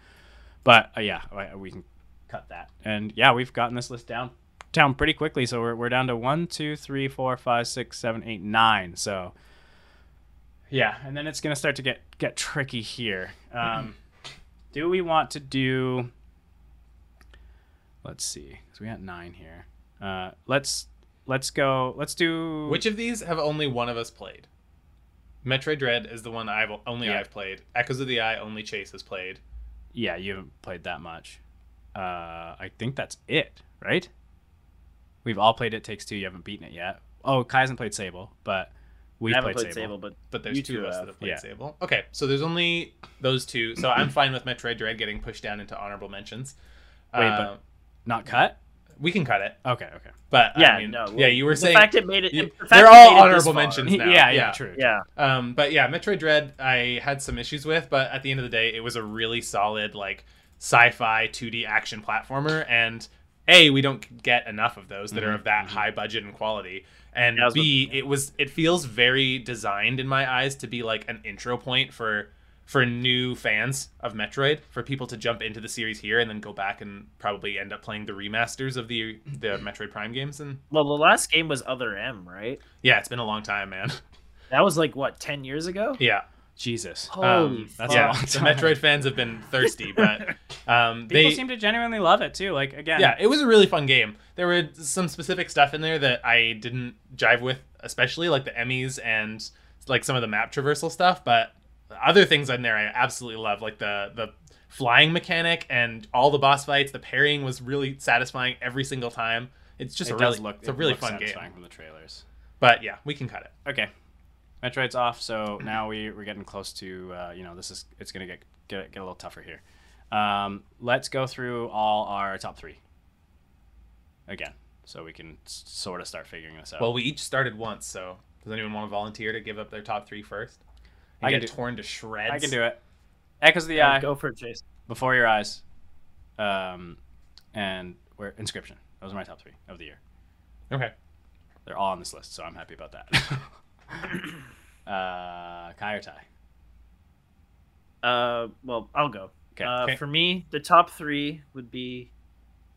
but uh, yeah, we can cut that. And yeah, we've gotten this list down down pretty quickly. So we're we're down to one, two, three, four, five, six, seven, eight, nine. So yeah, and then it's gonna start to get get tricky here. Um, [clears throat] do we want to do? Let's see, because we got nine here. Uh, let's let's go. Let's do Which of these have only one of us played? Metroid Dread is the one I've only Yeah. I've played. Echoes of the Eye only Chase has played. Yeah, you haven't played that much. Uh, I think that's it, right? We've all played It Takes Two. You haven't beaten it yet. Oh, Kai hasn't played Sable, but we've I haven't played, played Sable. Sable, but But there's two two of us have. that have played Yeah. Sable. Okay, so there's only those two. So I'm fine with Metroid Dread getting pushed down into honorable mentions. Wait, Uh, but- Not cut. We can cut it. Okay, okay. But yeah, I mean, no. yeah, you were the saying fact it made it. you- the fact they're all it this honorable far. mentions now. yeah, yeah, yeah. true. Yeah, Um, but yeah, Metroid Dread, I had some issues with, but at the end of the day, it was a really solid like sci-fi 2D action platformer, and a we don't get enough of those that are Mhm, of that mhm. high budget and quality, and Yeah, I was b it was it feels very designed in my eyes to be like an intro point for for new fans of Metroid, for people to jump into the series here and then go back and probably end up playing the remasters of the the [clears throat] Metroid Prime games, and Well, the last game was Other M, right? yeah, it's been a long time, man. [laughs] That was like what ten years ago. yeah. Jesus. Holy Um, That's yeah, a long the time. Metroid fans have been thirsty, [laughs] but um, People they seem to genuinely love it too. Like again, yeah, it was a really fun game. There were some specific stuff in there that I didn't jive with, especially like the EMMIs and like some of the map traversal stuff. But other things in there I absolutely love, like the the flying mechanic and all the boss fights. The parrying was really satisfying every single time. It's just it a does really look. it's a really fun game. from the trailers. But yeah, we can cut it. Okay. Metroid's off, so now we we're getting close to uh, you know this is it's gonna get get, get a little tougher here. Um, let's go through all our top three again, so we can s- sort of start figuring this out. Well, we each started once, so does anyone want to volunteer to give up their top three first? And I can get do- torn to shreds. I can do it. Echoes of the Yeah, Eye, go for it, Jason. Before Your Eyes, um, and where Inscryption. Those are my top three of the year. Okay. They're all on this list, so I'm happy about that. [laughs] uh, Kai or Ty? Uh, well, I'll go. Okay. Uh, Okay. For me, the top three would be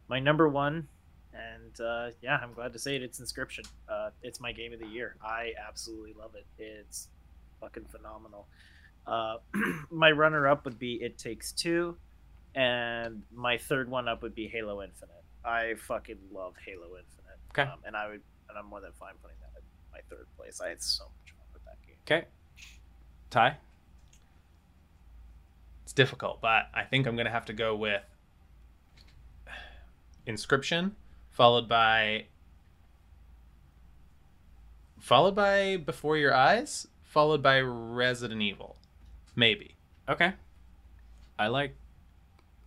my number one, and uh, yeah, I'm glad to say it. It's Inscryption. Uh, it's my game of the year. I absolutely love it. It's fucking phenomenal. Uh, [clears throat] my runner-up would be It Takes Two, and my third one up would be Halo Infinite. I fucking love Halo Infinite. Okay. Um, and I would, and I'm more than fine putting that in my third place. I had so much fun with that game. Okay. Ty? It's difficult, but I think I'm gonna have to go with [sighs] Inscryption, followed by followed by Before Your Eyes, followed by Resident Evil, maybe. Okay. I like.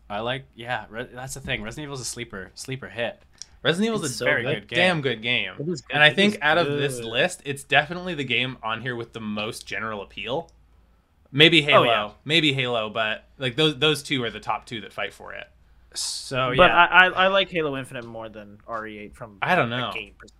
I like. Yeah, Re- that's the thing. Resident Evil's a sleeper sleeper hit. Resident Evil's It's a so very good. good game. damn good game. Good. And I think out of this list, it's definitely the game on here with the most general appeal. Maybe oh, Halo, yeah. maybe Halo, but like those those two are the top two that fight for it. So but yeah, I, I, I like Halo Infinite more than RE8 from I don't a know. game perspective.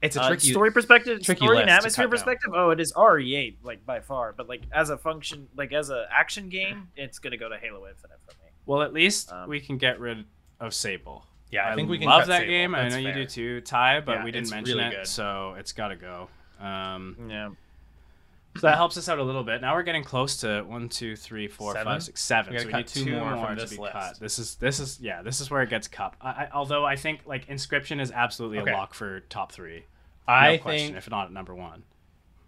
It's a Uh, tricky story perspective, tricky story and atmosphere perspective. Oh, it is RE8 like by far. But like as a function, like as an action game, it's gonna go to Halo Infinite for me. well, at least Um, we can get rid of Sable. Yeah, I think we can love that Sable. game. I That's know you do too, Ty, but Yeah, we didn't mention really it, good. so it's got to go. Um, Yeah. So that helps us out a little bit. Now we're getting close to one, two, three, four, Seven? five, six, seven. We so we need two two more more, from to this be list. cut. This is this is yeah. This is where it gets cut. I, I, although I think like Inscryption is absolutely Okay. a lock for top three. No I question, think if not number one.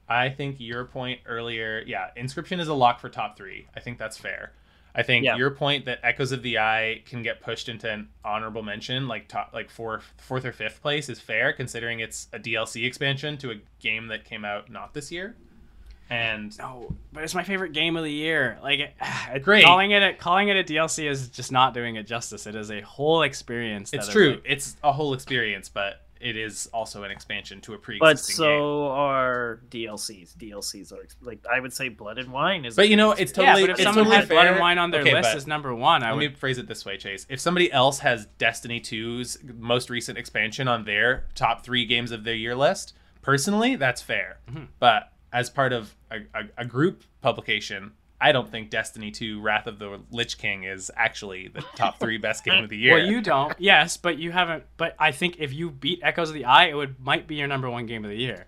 I think your point earlier, yeah, Inscryption is a lock for top three. I think that's fair. I think Yeah. your point that Echoes of the Eye can get pushed into an honorable mention, like top, like fourth, fourth or fifth place, is fair considering it's a DLC expansion to a game that came out not this year. And No, but it's my favorite game of the year. Like, [sighs] it, Great. calling it a, calling it a DLC is just not doing it justice. It is a whole experience. it's that is, true, like- it's a whole experience, but it is also an expansion to a pre-existing game. so are DLCs. DLCs are like I would say Blood and Wine is. But you know, it's totally. yeah, totally. but if it's someone totally had Blood and. Wine on their Okay, list but- as number one, I Let would. me phrase it this way, Chase. If somebody else has Destiny 2's most recent expansion on their top three games of their year list, personally, that's fair. Mhm. But as part of a, a, a group publication, I don't think Destiny 2 Wrath of the Lich King is actually the top three [laughs] best game of the year. Well, you don't. Yes, but you haven't. But I think if you beat Echoes of the Eye, it would might be your number one game of the year.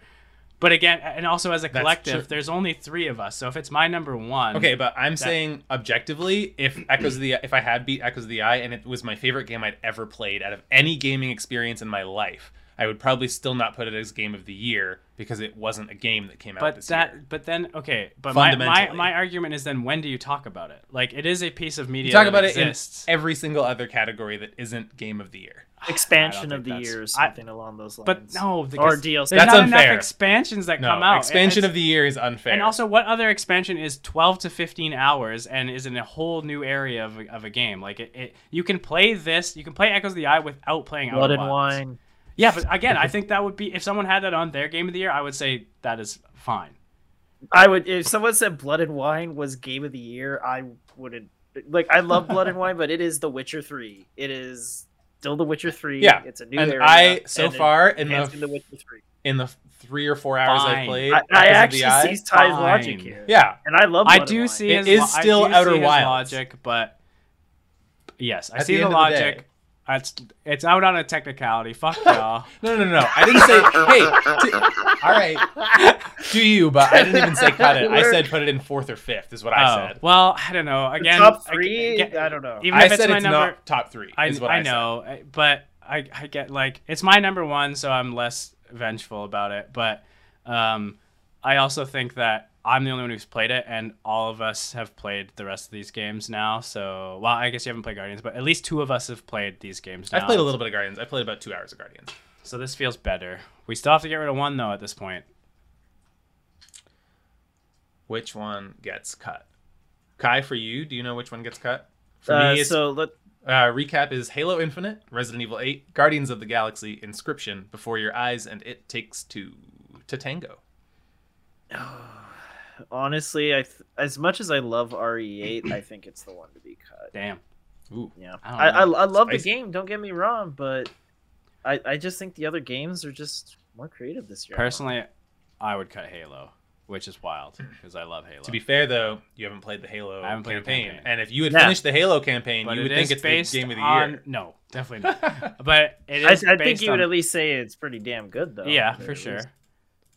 But again, and also as a collective, true. there's only three of us. So if it's my number one, Okay, but I'm saying objectively, if Echoes of the if I had beat Echoes of the Eye and it was my favorite game I'd ever played out of any gaming experience in my life, I would probably still not put it as game of the year because it wasn't a game that came out But this that, year. but then, okay, but my, my my argument is then when do you talk about it? Like it is a piece of media. You talk that about exists. it in every single other category that isn't game of the year. [sighs] expansion of the think year or that's- I- something along those lines. But no, or because DLC. There's That's not unfair. enough expansions that No, come out. expansion It's- of the year is unfair. And also, what other expansion is 12 to 15 hours and is in a whole new area of a, of a game? Like, it, it, you can play this, you can play Echoes of the Eye without playing Blood Outer and Wilds. Wine. Yeah, but again, I think that would be, if someone had that on their game of the year, I would say that is fine. I would if someone said Blood and Wine was game of the year, I wouldn't like I love Blood and Wine, but it is The Witcher 3. It is still The Witcher 3. Yeah, It's a new and area. I so and far in the The Witcher 3. in the three or four hours Fine. I've played, I, I Echoes of the actually see Ty's Fine. logic here. yeah, And I love I do and see It his is lo- still I do Outer see Wilds. logic, but yes, I At see the the, end of the day. logic. It's it's out on a technicality. Fuck [laughs] y'all. no, no, no, no. I didn't say. hey, t- all right, do you? But I didn't even say cut it. I said put it in fourth or fifth. Is what I Oh, said. well, I don't know. The Again, top I- three? again- I don't know. Even I if it's my it's number, not top three. I, is what I I, said. know, I- but I, I get like it's my number one, so I'm less vengeful about it. But um, I also think that I'm the only one who's played it, and all of us have played the rest of these games now. So, well, I guess you haven't played Guardians, but at least two of us have played these games now. I've played a little bit of Guardians. I played about two hours of Guardians. So this feels better. We still have to get rid of one though at this point. which one gets cut. Kai, for you, do you know which one gets cut? For Uh, me, it's, so let uh, recap is Halo Infinite, Resident Evil 8, Guardians of the Galaxy, Inscryption, Before Your Eyes, and It Takes Two to Tango. Honestly, I th- as much as I love RE8, I think it's the one to be cut. Damn. Ooh. Yeah, I I I. I love Spicy. the game. Don't get me wrong, but I I just think the other games are just more creative this year. Personally, I would cut Halo, which is wild because I love Halo. To be fair, though, you haven't played the Halo I haven't played the campaign. campaign. And if you had Yeah. finished the Halo campaign, but you would it think is it's the game of the on- year. No, definitely [laughs] not. but it I, is. I think based you would at least say it's pretty damn good, though. Yeah, for sure. least.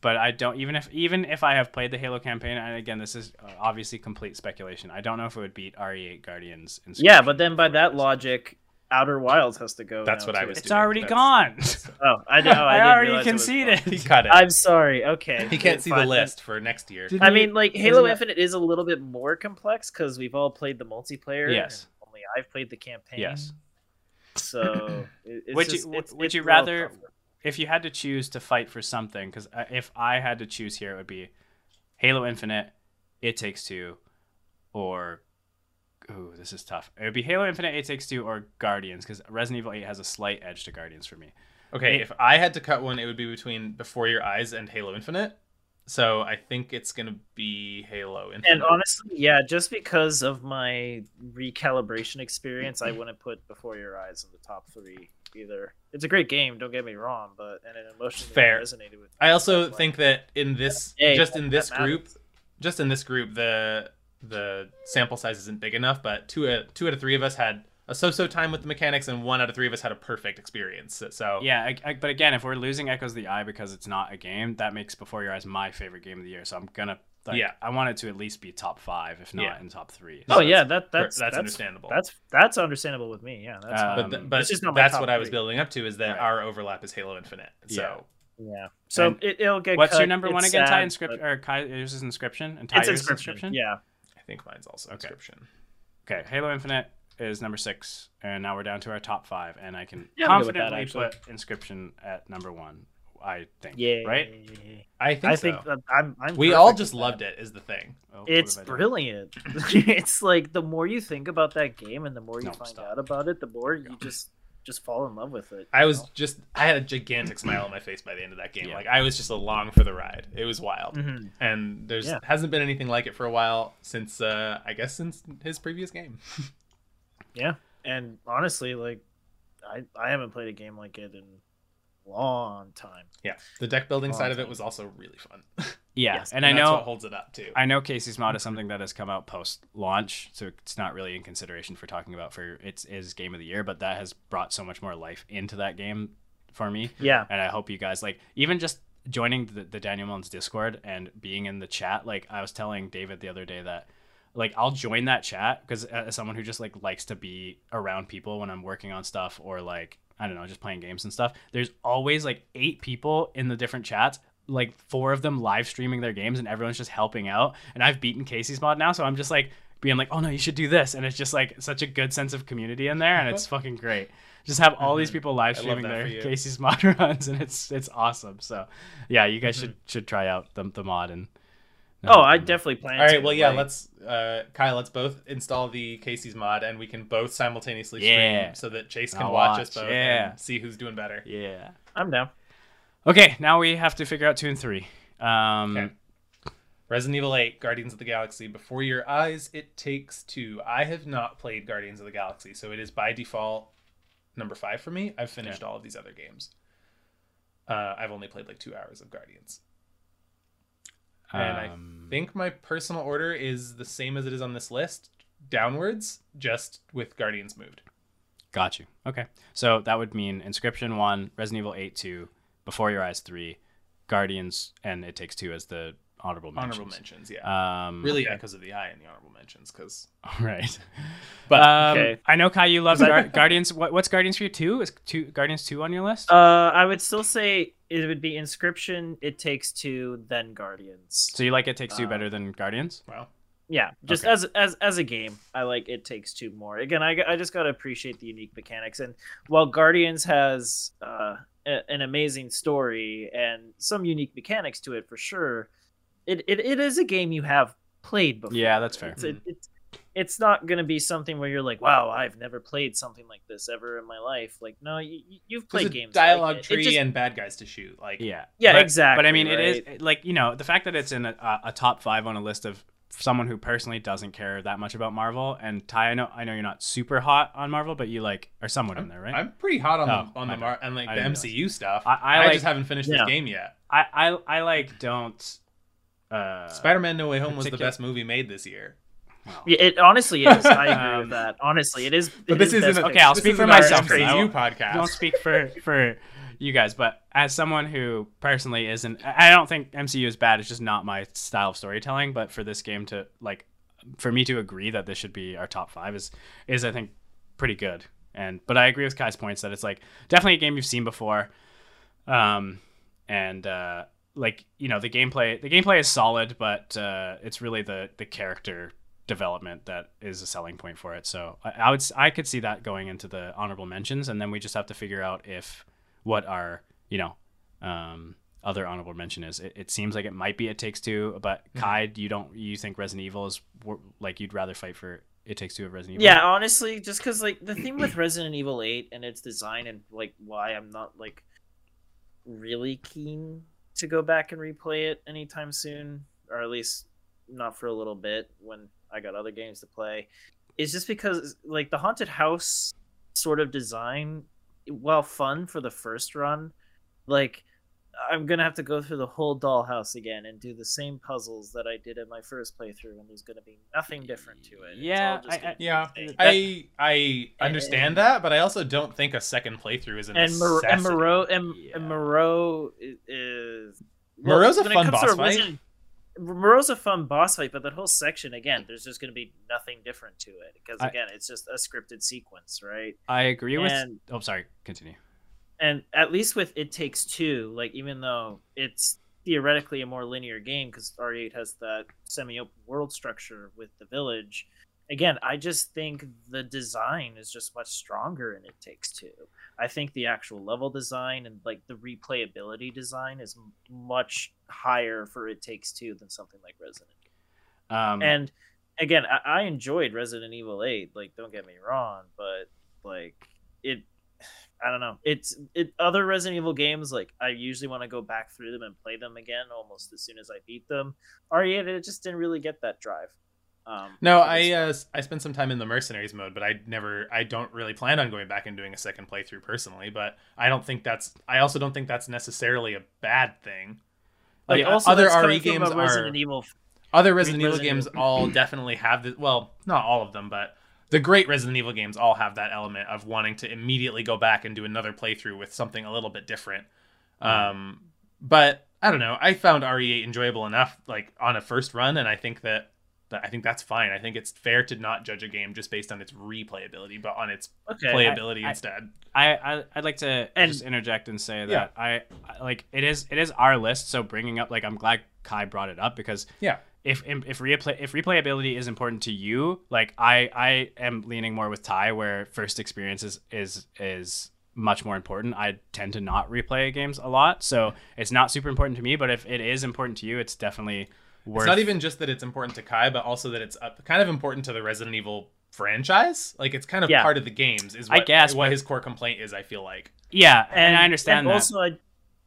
But I don't even if even if I have played the Halo campaign, and again, this is uh, obviously complete speculation. I don't know if it would beat RE8 Guardians. Yeah, but then by that logic, Outer Wilds has to go. That's now, what I was it's doing. already That's- gone. [laughs] Oh, I know. I, I didn't already realize it conceded. He cut it. I'm sorry. Okay, he can't see the list for next year. Did I you- mean, like Halo Infinite is a little bit more complex because we've all played the multiplayer. Yes. and Only I've played the campaign. Yes. So it's Would you- just, would- it's, would it's you rather- tougher. If you had to choose to fight for something, because uh, if I had to choose here, it would be Halo Infinite, It Takes Two, or ooh, this is tough. It would be Halo Infinite, It Takes Two, or Guardians, because Resident Evil Eight has a slight edge to Guardians for me. Okay, It- if I had to cut one, it would be between Before Your Eyes and Halo Infinite. So I think it's gonna be Halo Infinite. And honestly, yeah, just because of my recalibration experience, I [clears throat] wouldn't put Before Your Eyes in the top three either. It's a great game, don't get me wrong, but and it emotionally Fair. resonated with. Me. I also Like- think that in this, Hey, just in that this matters. group, just in this group, the the sample size isn't big enough. But two out two out of three of us had a so-so time with the mechanics, and one out of three of us had a perfect experience. So Yeah, I, I, but again, if we're losing Echoes of the Eye because it's not a game, that makes Before Your Eyes my favorite game of the year. So I'm gonna, like, Yeah. I want it to at least be top five, if not Yeah. in top three. Oh yeah, that's- that that's that's understandable. That's that's understandable with me. Yeah, that's fine. but th- Um, but just not that's top what I was building up to is that Right. our overlap is Halo Infinite. So yeah. So And it, it'll get. What's your number It's one again? Ty Inscryption but or Kai? Yours is Inscryption and Ty It's yours inscryption. Inscryption. Yeah. I think mine's also Okay. Inscryption. Okay, Halo Infinite is number six, and now we're down to our top five, and I can Yeah, I'm good with that, confidently put Inscryption at number one. I think. Yeah. Right. I think I so. think I'm. I'm we all just loved that. it. Is the thing. Oh, It's have I done? brilliant. [laughs] it's like the more you think about that game and the more you No, find stop. out about it, the more you you just just fall in love with it. I you was know? just I had a gigantic smile on my face by the end of that game. Yeah. Like I was just along for the ride. It was wild. Mhm. And there's Yeah. hasn't been anything like it for a while since uh I guess since his previous game. [laughs] Yeah, and honestly, like I I haven't played a game like it in a long time. yeah. The deck building Long side of it was also really fun. [laughs] Yeah, Yes, and I that's know what holds it up too. I know Kaycee's mod is something that has come out post launch, so it's not really in consideration for talking about for its is game of the year, but that has brought so much more life into that game for me. Yeah, And I hope you guys like even just joining the, the Daniel Mullins Discord and being in the chat. Like I was telling David the other day that like I'll join that chat because uh, as someone who just like likes to be around people when I'm working on stuff or like I don't know just playing games and stuff. There's always like eight people in the different chats. Like four of them live streaming their games and everyone's just helping out. And I've beaten Kaycee's mod now, so I'm just like being like, oh no, you should do this, and it's just like such a good sense of community in there, and it's [laughs] fucking great. Just have all these people live streaming their. Kaycee's [laughs] mod runs, and it's it's awesome. So, yeah, you guys Mm-hmm. should should try out the, the mod and. Oh, I definitely plan. All right, to, well yeah, like- let's uh Kyle, let's both install the Kaycee's mod and we can both simultaneously stream Yeah. so that Chase can I'll watch, us both yeah. and see who's doing better. Yeah. I'm down. Okay, now we have to figure out two and three. Um, Okay. Resident Evil 8, Guardians of the Galaxy. Before your eyes, it takes two. I have not played Guardians of the Galaxy, so it is by default number five for me. I've finished all of these other games. Uh, I've only played like two hours of Guardians. And um, I think my personal order is the same as it is on this list, downwards, just with Guardians moved. Got you. Okay, so that would mean Inscryption one, Resident Evil eight two, Before Your Eyes three, Guardians, and It Takes Two as the honorable mentions. Honorable mentions, yeah. Um, really Echoes of the Eye in the honorable mentions, because [laughs] right. [laughs] But- um, Okay. I know Kai, you love [laughs] 'Cause Gar- Guardians. What, what's Guardians for you? Two is two Guardians two on your list? Uh, I would still say it would be Inscryption. It takes two, then Guardians. so you like It Takes Two uh, better than Guardians? wow. Yeah, just Okay. as as as a game, I like it takes two more. Again, I, I just gotta appreciate the unique mechanics. And while Guardians has uh, a, an amazing story and some unique mechanics to it for sure, it, it, it is a game you have played before. Yeah, that's fair. It's, it, it's it's not going to be something where you're like, wow, I've never played something like this ever in my life. Like, no, you, you've played There's a games. dialogue like tree It just- and bad guys to shoot. Like Yeah. Yeah, But- exactly, But I mean, it is like you know the fact that it's in a, a top five on a list of someone who personally doesn't care that much about Marvel. And Ty, I know I know you're not super hot on Marvel, but you like are somewhat in there, right? I'm pretty hot on Oh, the on the mar- and like the didn't MCU stuff. I- I I, like- just haven't finished Yeah. this game yet. I, I I like don't. Uh, Spider-Man: No Way Home was the best movie made this year. Well, [laughs] Yeah, it honestly is. I agree Um, with that. Honestly, it is. But it this is isn't a- Okay, I'll this speak for myself, then. I won't- podcast. don't speak for for you guys, but as someone who personally isn't, I don't think MCU is bad. It's just not my style of storytelling. But for this game to like, for me to agree that this should be our top five is is I think pretty good. And but I agree with Kai's points that it's like definitely a game you've seen before, um, and uh, like you know the gameplay the gameplay is solid, but uh, it's really the the character development that is a selling point for it. So I, I would I could see that going into the honorable mentions, and then we just have to figure out if what our you know um, other honorable mention is. It, it seems like it might be It Takes Two, but Kai, you don't you think Resident Evil is like you'd rather fight for It Takes Two of Resident Evil? Yeah, honestly, just because like the thing with Resident Evil Eight and its design and like why I'm not like really keen to go back and replay it anytime soon, or at least not for a little bit when I got other games to play, is just because like the haunted house sort of design, while fun for the first run, like I'm gonna have to go through the whole dollhouse again and do the same puzzles that I did in my first playthrough, and there's gonna be nothing different to it. Yeah, I- I- Yeah. I I understand that, but I also don't think a second playthrough is a and Mor- and necessity. Moreau Yeah. and Moreau is Moreau's a fun boss fight. Resident- Moreau's a fun boss fight, but that whole section again, there's just going to be nothing different to it because I- again, it's just a scripted sequence, right? I agree with. And- oh, sorry. Continue. and at least with it takes two like even though it's theoretically a more linear game because R8 has that semi-open world structure with the village again i just think the design is just much stronger in it takes two i think the actual level design and like the replayability design is much higher for it takes two than something like resident. Um, and again I-, I enjoyed resident evil 8 like don't get me wrong but like it I don't know. It's it other Resident Evil games like I usually want to go back through them and play them again almost as soon as I beat them. RE8 it just didn't really get that drive. Um, No, I uh, I spent some time in the mercenaries mode, but I never I don't really plan on going back and doing a second playthrough personally. But I don't think that's I also don't think that's necessarily a bad thing. Like also other RE games are Resident Evil. other Resident Evil games all definitely have the well, not all of them, but the great Resident Evil games all have that element of wanting to immediately go back and do another playthrough with something a little bit different. Um, but I don't know. I found RE8 enjoyable enough, like on a first run, and I think that I think that's fine. I think it's fair to not judge a game just based on its replayability, but on its Okay, playability I- instead. I, I I'd like to And- just interject and say that I, I like it is it is our list. So bringing up like I'm glad Kai brought it up because Yeah. if if replay if replayability is important to you, like I I am leaning more with Ty where first experience is is is much more important. I tend to not replay games a lot, so it's not super important to me. But if it is important to you, it's definitely worth. It's not even just that it's important to Kai, but also that it's uh, kind of important to the Resident Evil franchise. Like it's kind of Yeah. part of the games. Is I guess, what but- his core complaint is. I feel like. yeah, and, I understand and that. Also, I,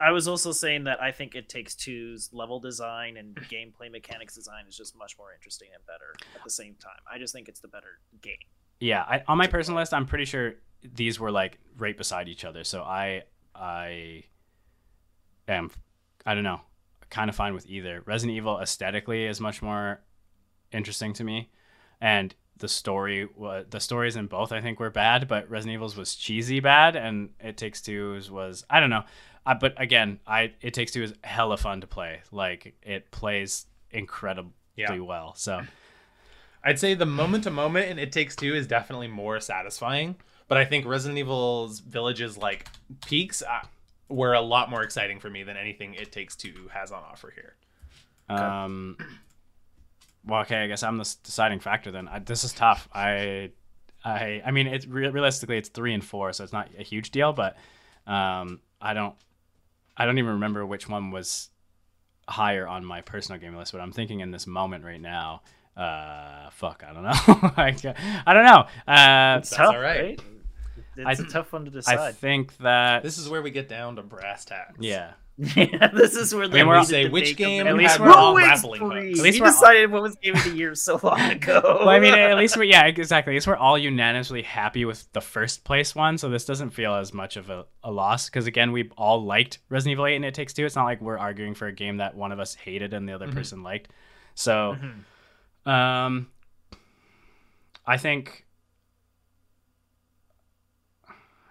I was also saying that I think it takes two's level design and gameplay mechanics design is just much more interesting and better at the same time. I just think it's the better game. Yeah, I, on my personal list, I'm pretty sure these were like right beside each other. So I I am I don't know, kind of fine with either. Resident Evil aesthetically is much more interesting to me, and the story the stories in both I think were bad, but Resident Evil's was cheesy bad, and It Takes Two's was I don't know. Uh, but again, I It Takes Two is hella fun to play. Like it plays incredibly Yeah. well. So [laughs] I'd say the moment to moment in It Takes Two is definitely more satisfying, but I think Resident Evil's Village's like peaks uh, were a lot more exciting for me than anything It Takes Two has on offer here. Um. Well, okay. I guess I'm the deciding factor then. I, this is tough. I, I, I mean, it's re- realistically it's three and four, so it's not a huge deal. But, um, I don't, I don't even remember which one was higher on my personal game list, but I'm thinking in this moment right now. Uh, fuck, I don't know. [laughs] Like, I don't know. Uh, It's That's tough, all right. right? It's I- a tough one to decide. I think that This is where we get down to brass tacks. yeah. [laughs] yeah, this is where the mean, we're- say, which game. At least Who we're all grappling hooks? At least we we're all- decided what was game of the year so long ago. Well, I mean, at least [laughs] we yeah, exactly. At least we're all unanimously happy with the first place one, so this doesn't feel as much of a, a loss because again, we all liked Resident Evil 8 and It Takes Two. It's not like we're arguing for a game that one of us hated and the other Mhm. person liked. So, Mhm. um, I think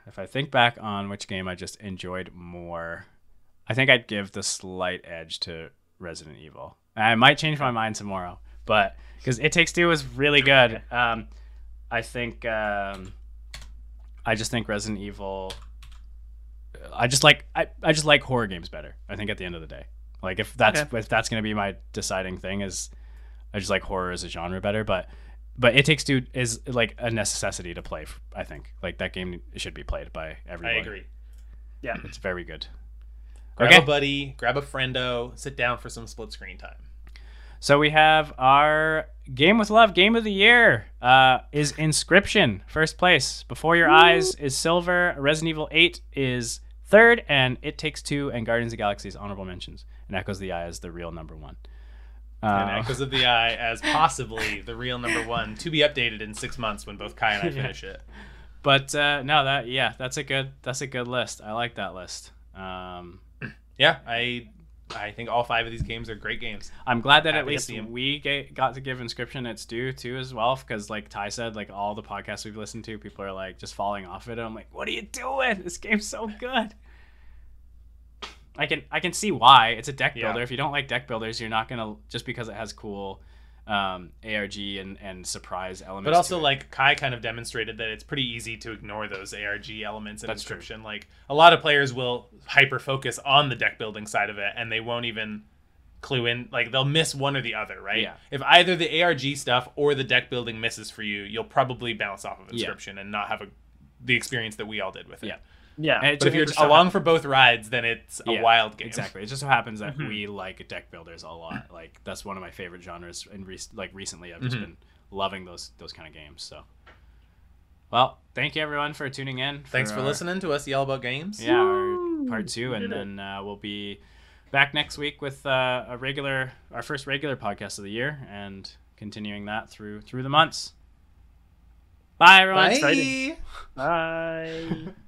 if I think back on which game I just enjoyed more, I think I'd give the slight edge to Resident Evil. I might change my mind tomorrow, but because It Takes Two was really good. Um, I think um, I just think Resident Evil. I just like I, I just like horror games better. I think at the end of the day, like if that's Okay. if that's gonna be my deciding thing is, I just like horror as a genre better. But but It Takes Two is like a necessity to play. I think like that game should be played by everyone. I everyone. agree. It's very good. Grab Okay. a buddy, grab a friendo, sit down for some split screen time. So we have our game with love game of the year uh, is Inscryption first place. Before Your Eyes is silver. Resident Evil 8 is third, and It Takes Two and Guardians of the Galaxy honorable mentions. And Echoes of the Eye is the real number one. And Uh, Echoes of the Eye as possibly the real number one to be updated in six months when both Kai and I [laughs] Yeah. finish it. but uh, no, that yeah, that's a good that's a good list. I like that list. Um, [clears throat] Yeah, I I think all five of these games are great games. I'm glad that Happy at least we ga- got to give Inscryption its due too as well because like Ty said, like all the podcasts we've listened to, people are like just falling off it. I'm like, what are you doing? This game's so good. I can I can see why it's a deck Yeah. builder. If you don't like deck builders, you're not gonna just because it has cool um, ARG and and surprise elements. But also, like Kai kind of demonstrated that it's pretty easy to ignore those ARG elements in That's true. Inscryption. Like a lot of players will hyper focus on the deck building side of it, and they won't even clue in. Like they'll miss one or the other, right? Yeah. If either the ARG stuff or the deck building misses for you, you'll probably bounce off of Yeah. Inscryption and not have a the experience that we all did with it. Yeah. Yeah. And it But if you're just so along for both rides, then it's a Yeah, wild game. Exactly. It just so happens that Mhm. we like deck builders a lot. [clears throat] Like that's one of my favorite genres. And rec- like recently, I've just Mhm. been loving those those kind of games. So, well, thank you everyone for tuning in. Thanks for our- listening to us yell about games. Yeah, our part two, and then uh, we'll be back next week with uh, a regular, our first regular podcast of the year, and continuing that through through the months. Bye, everyone. Bye. Bye. [laughs]